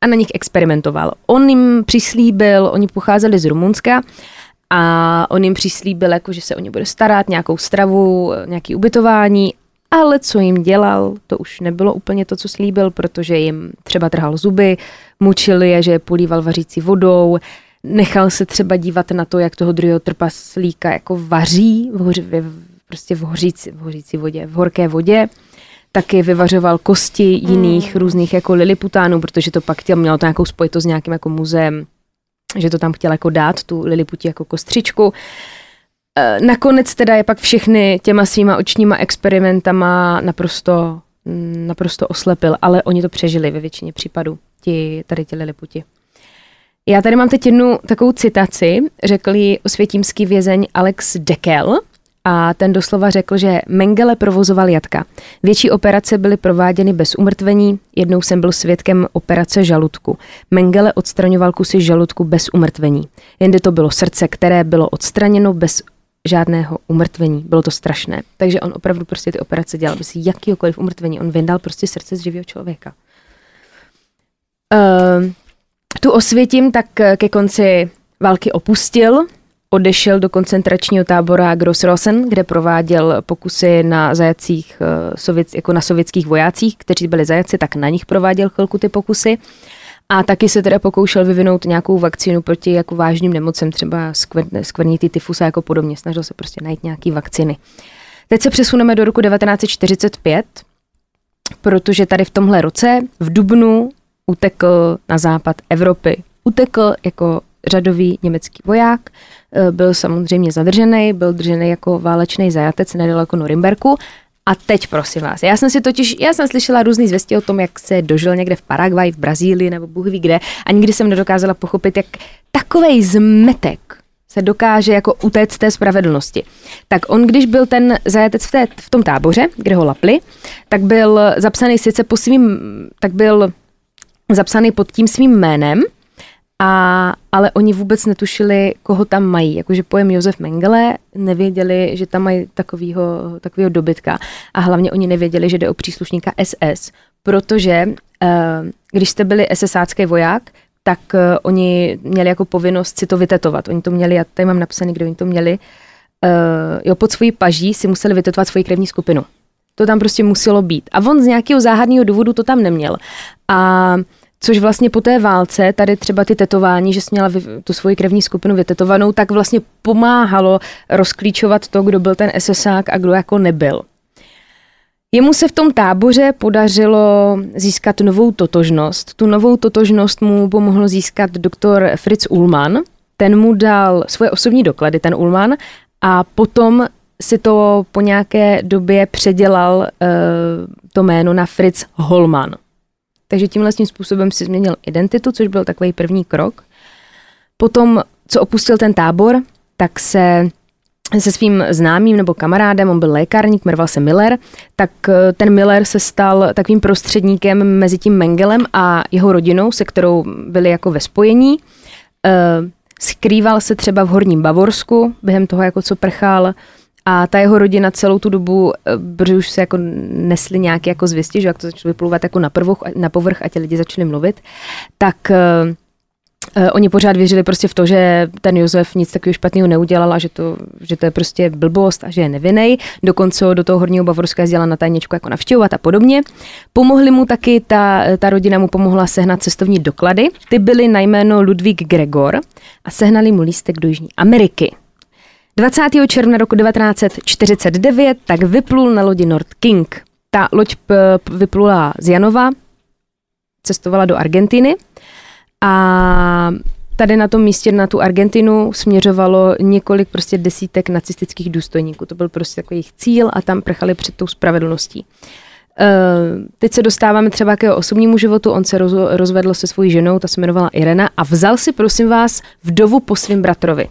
Speaker 3: a na nich experimentoval. On jim přislíbil, oni pocházeli z Rumunska, a on jim přislíbil, jako, že se o ně bude starat, nějakou stravu, nějaké ubytování, ale co jim dělal, to už nebylo úplně to, co slíbil, protože jim třeba trhal zuby, mučil je, že je políval vařící vodou, nechal se třeba dívat na to, jak toho druhého trpaslíka jako vaří v, hoři, v, prostě v, hořící, v hořící vodě, v horké vodě. Taky vyvařoval kosti jiných mm. různých jako liliputánů, protože to pak chtěl, mělo to nějakou spojitost s nějakým jako muzeem, že to tam chtěl jako dát, tu liliputi jako kostřičku. Nakonec teda je pak všechny těma svýma očníma experimentama naprosto, naprosto oslepil, ale oni to přežili ve většině případů, ti, tady ti liliputi. Já tady mám teď jednu takovou citaci, řekl ji osvětímský vězeň Alex Dekel a ten doslova řekl, že Mengele provozoval jatka. Větší operace byly prováděny bez umrtvení, jednou jsem byl svědkem operace žaludku. Mengele odstraňoval kusy žaludku bez umrtvení. Jendy to bylo srdce, které bylo odstraněno bez žádného umrtvení. Bylo to strašné. Takže on opravdu prostě ty operace dělal bez jakýhokoliv umrtvení. On vyndal prostě srdce z živého člověka. Uh, tu osvětím tak ke konci války opustil, odešel do koncentračního tábora Grossrosen, kde prováděl pokusy na zajacích, eh, jako na sovětských vojácích, kteří byli zajaci, tak na nich prováděl chvilku ty pokusy. A taky se teda pokoušel vyvinout nějakou vakcínu proti jako vážným nemocem, třeba skver, skvrnitý tyfus a jako podobně. Snažil se prostě najít nějaký vakciny. Teď se přesuneme do roku 1945, protože tady v tomhle roce v Dubnu utekl na západ Evropy. Utekl jako řadový německý voják, eh, byl samozřejmě zadržený, byl držený jako válečný zajatec nedaleko Norimberku. A teď prosím vás, já jsem si totiž, já jsem slyšela různý zvěsti o tom, jak se dožil někde v Paraguay, v Brazílii nebo Bůh ví kde a nikdy jsem nedokázala pochopit, jak takovej zmetek se dokáže jako utéct té spravedlnosti. Tak on, když byl ten zajatec v, té, v tom táboře, kde ho lapli, tak byl zapsaný sice po svým, tak byl zapsaný pod tím svým jménem, a, ale oni vůbec netušili, koho tam mají. Jakože pojem Josef Mengele nevěděli, že tam mají takovýho, takovýho dobytka. A hlavně oni nevěděli, že jde o příslušníka SS, protože když jste byli SSácký voják, tak uh, oni měli jako povinnost si to vytetovat. Oni to měli, já tady mám napsaný, kde oni to měli, uh, jo, pod svojí paží si museli vytetovat svoji krevní skupinu. To tam prostě muselo být. A on z nějakého záhadného důvodu to tam neměl. A což vlastně po té válce, tady třeba ty tetování, že jsi měla tu svoji krevní skupinu vytetovanou, tak vlastně pomáhalo rozklíčovat to, kdo byl ten SSák a kdo jako nebyl. Jemu se v tom táboře podařilo získat novou totožnost. Tu novou totožnost mu pomohl získat doktor Fritz Ullmann. Ten mu dal svoje osobní doklady, ten Ullmann, a potom si to po nějaké době předělal uh, to jméno na Fritz Holman. Takže tímhle tím způsobem si změnil identitu, což byl takový první krok. Potom, co opustil ten tábor, tak se se svým známým nebo kamarádem, on byl lékárník, jmenoval se Miller, tak eh, ten Miller se stal takovým prostředníkem mezi tím Mengelem a jeho rodinou, se kterou byli jako ve spojení. Eh, skrýval se třeba v Horním Bavorsku, během toho, jako co prchal, a ta jeho rodina celou tu dobu, eh, protože už se jako nesli nějaké jako zvěsti, že jak to začalo vyplouvat jako na, prvoch, na povrch a ti lidi začali mluvit, tak Uh, oni pořád věřili prostě v to, že ten Josef nic takového špatného neudělal a že to, že to je prostě blbost a že je nevinný. Dokonce do toho horního Bavorska jezdila na tajněčku jako navštěvovat a podobně. Pomohli mu taky, ta, ta rodina mu pomohla sehnat cestovní doklady. Ty byly na jméno Ludvík Gregor a sehnali mu lístek do Jižní Ameriky. 20. června roku 1949 tak vyplul na lodi Nord King. Ta loď vyplula z Janova, cestovala do Argentiny a tady na tom místě na tu Argentinu směřovalo několik prostě desítek nacistických důstojníků. To byl prostě takový jejich cíl a tam prchali před tou spravedlností. Uh, teď se dostáváme třeba k jeho osobnímu životu. On se roz, rozvedl se svojí ženou, ta se jmenovala Irena a vzal si, prosím vás, vdovu po svým bratrovi.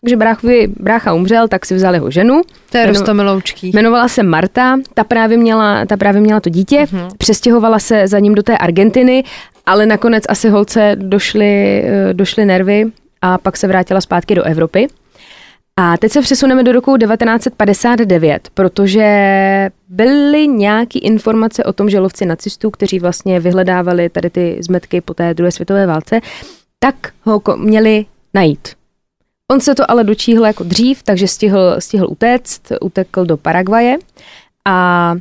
Speaker 3: Takže bráchovi, brácha umřel, tak si vzal jeho ženu.
Speaker 2: To je rostomiloučký.
Speaker 3: Jmenovala se Marta, ta právě měla, ta právě měla to dítě, uh-huh. přestěhovala se za ním do té Argentiny ale nakonec asi holce došly, eh, došly nervy a pak se vrátila zpátky do Evropy. A teď se přesuneme do roku 1959, protože byly nějaké informace o tom, že lovci nacistů, kteří vlastně vyhledávali tady ty zmetky po té druhé světové válce, tak ho měli najít. On se to ale dočíhl jako dřív, takže stihl, stihl utéct, utekl do Paraguaje a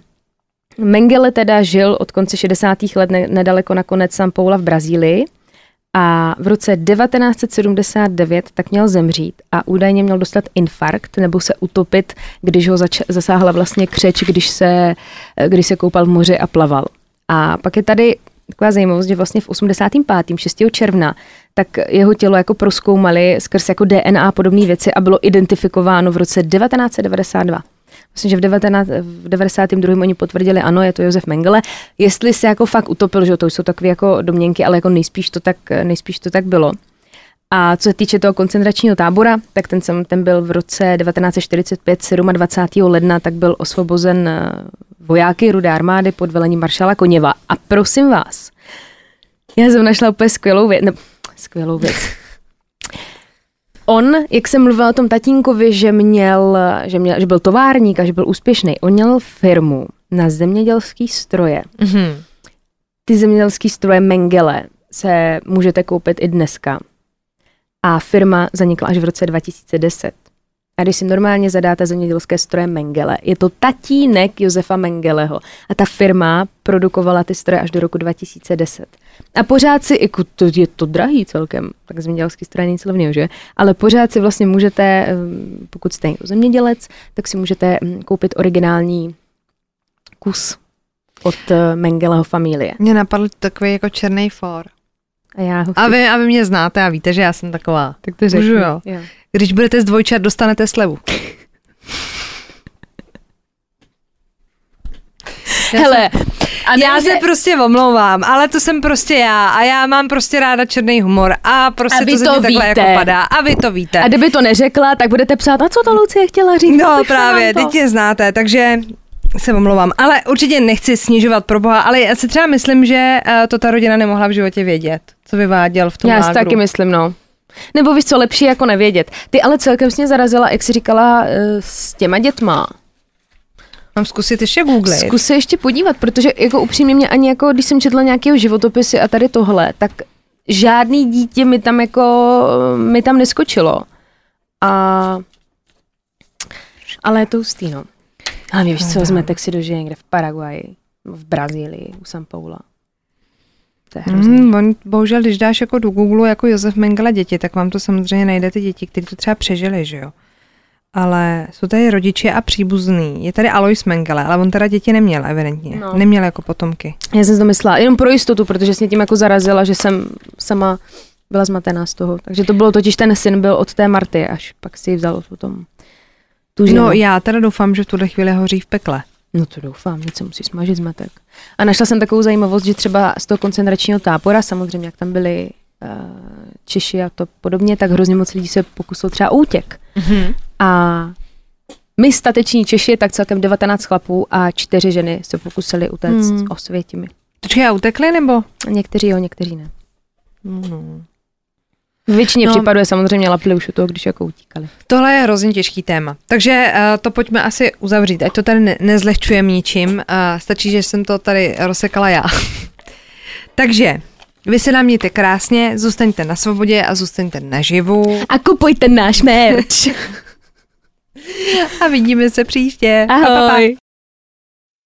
Speaker 3: Mengele teda žil od konce 60. let nedaleko nakonec San Paula v Brazílii a v roce 1979 tak měl zemřít a údajně měl dostat infarkt nebo se utopit, když ho zač- zasáhla vlastně křeč, když se, když se koupal v moři a plaval. A pak je tady taková zajímavost, že vlastně v 85. 6. června tak jeho tělo jako proskoumali skrz jako DNA podobné věci a bylo identifikováno v roce 1992. Myslím, že v, 19, v 92. oni potvrdili, ano, je to Josef Mengele. Jestli se jako fakt utopil, že to jsou takové jako domněnky, ale jako nejspíš to tak, nejspíš to tak bylo. A co se týče toho koncentračního tábora, tak ten, jsem, ten byl v roce 1945, 27. ledna, tak byl osvobozen eh, vojáky Rudé armády pod velením maršala Koněva. A prosím vás, já jsem našla úplně skvělou věc, ne, skvělou věc. On, jak jsem mluvila o tom tatínkovi, že měl, že, měl, že byl továrník a že byl úspěšný, on měl firmu na zemědělský stroje. Mm-hmm. Ty zemědělský stroje Mengele se můžete koupit i dneska. A firma zanikla až v roce 2010. A když si normálně zadáte zemědělské stroje Mengele, je to tatínek Josefa Mengeleho. A ta firma produkovala ty stroje až do roku 2010. A pořád si, jako to je to drahý celkem, tak zemědělský stroj nic levného, že? Ale pořád si vlastně můžete, eh, pokud jste zemědělec, tak si můžete hm, koupit originální kus od eh, Mengeleho familie.
Speaker 2: Mě napadl takový jako černý for.
Speaker 3: A, já ho
Speaker 2: a, vy, a vy mě znáte a víte, že já jsem taková.
Speaker 3: Tak to řeknu.
Speaker 2: jo. jo. Když budete z dvojčat, dostanete slevu. [LAUGHS]
Speaker 3: Hele,
Speaker 2: a já se prostě omlouvám, ale to jsem prostě já a já mám prostě ráda černý humor a prostě a to, to takhle jako padá a vy to víte.
Speaker 3: A kdyby to neřekla, tak budete psát, a co ta Lucie chtěla říct?
Speaker 2: No právě, teď je znáte, takže se omlouvám, ale určitě nechci snižovat pro boha, ale já si třeba myslím, že eh, to ta rodina nemohla v životě vědět, co vyváděl v tom
Speaker 3: Já
Speaker 2: si
Speaker 3: taky myslím, no. Nebo víš co, lepší jako nevědět. Ty ale celkem mě zarazila, jak jsi říkala, eh, s těma dětma.
Speaker 2: Mám zkusit ještě googlit.
Speaker 3: Zkus se ještě podívat, protože jako upřímně mě ani jako, když jsem četla nějakého životopisy a tady tohle, tak žádný dítě mi tam jako, mi tam neskočilo. A, ale je to hustý, no. Ale víš co, vezmete si dožije někde v Paraguaji, v Brazílii, u San Paula. To je hrozný.
Speaker 2: Hmm, on, bohužel, když dáš jako do Google jako Josef Mengele děti, tak vám to samozřejmě najde ty děti, kteří to třeba přežili, že jo. Ale jsou tady rodiče a příbuzný. Je tady Alois Mengele, ale on teda děti neměl, evidentně.
Speaker 3: No.
Speaker 2: Neměl jako potomky.
Speaker 3: Já jsem si to myslela, jenom pro jistotu, protože jsem tím jako zarazila, že jsem sama byla zmatená z toho. Takže to bylo totiž ten syn byl od té Marty, až pak si ji vzal potom tu ženu.
Speaker 2: No já teda doufám, že v tuhle chvíli hoří v pekle.
Speaker 3: No to doufám, se musí smažit zmetek. A našla jsem takovou zajímavost, že třeba z toho koncentračního tábora, samozřejmě jak tam byli uh, Češi a to podobně, tak hrozně moc lidí se pokusil třeba útěk.
Speaker 2: Mm-hmm.
Speaker 3: A my stateční Češi, tak celkem 19 chlapů a čtyři ženy se pokusili utéct
Speaker 2: hmm.
Speaker 3: osvětimi.
Speaker 2: Počkej, a utekli nebo?
Speaker 3: Někteří jo, někteří ne.
Speaker 2: No.
Speaker 3: Většině
Speaker 2: No.
Speaker 3: no. případů je samozřejmě lapili už u toho, když jako utíkali.
Speaker 2: Tohle je hrozně těžký téma. Takže uh, to pojďme asi uzavřít, ať to tady ne- nezlehčujeme ničím. Uh, stačí, že jsem to tady rozsekala já. [LAUGHS] Takže vy se nám mějte krásně, zůstaňte na svobodě a zůstaňte naživu.
Speaker 3: A kupujte náš merch. [LAUGHS]
Speaker 2: A vidíme se příště.
Speaker 3: Ahoj.
Speaker 2: Pa, pa, pa.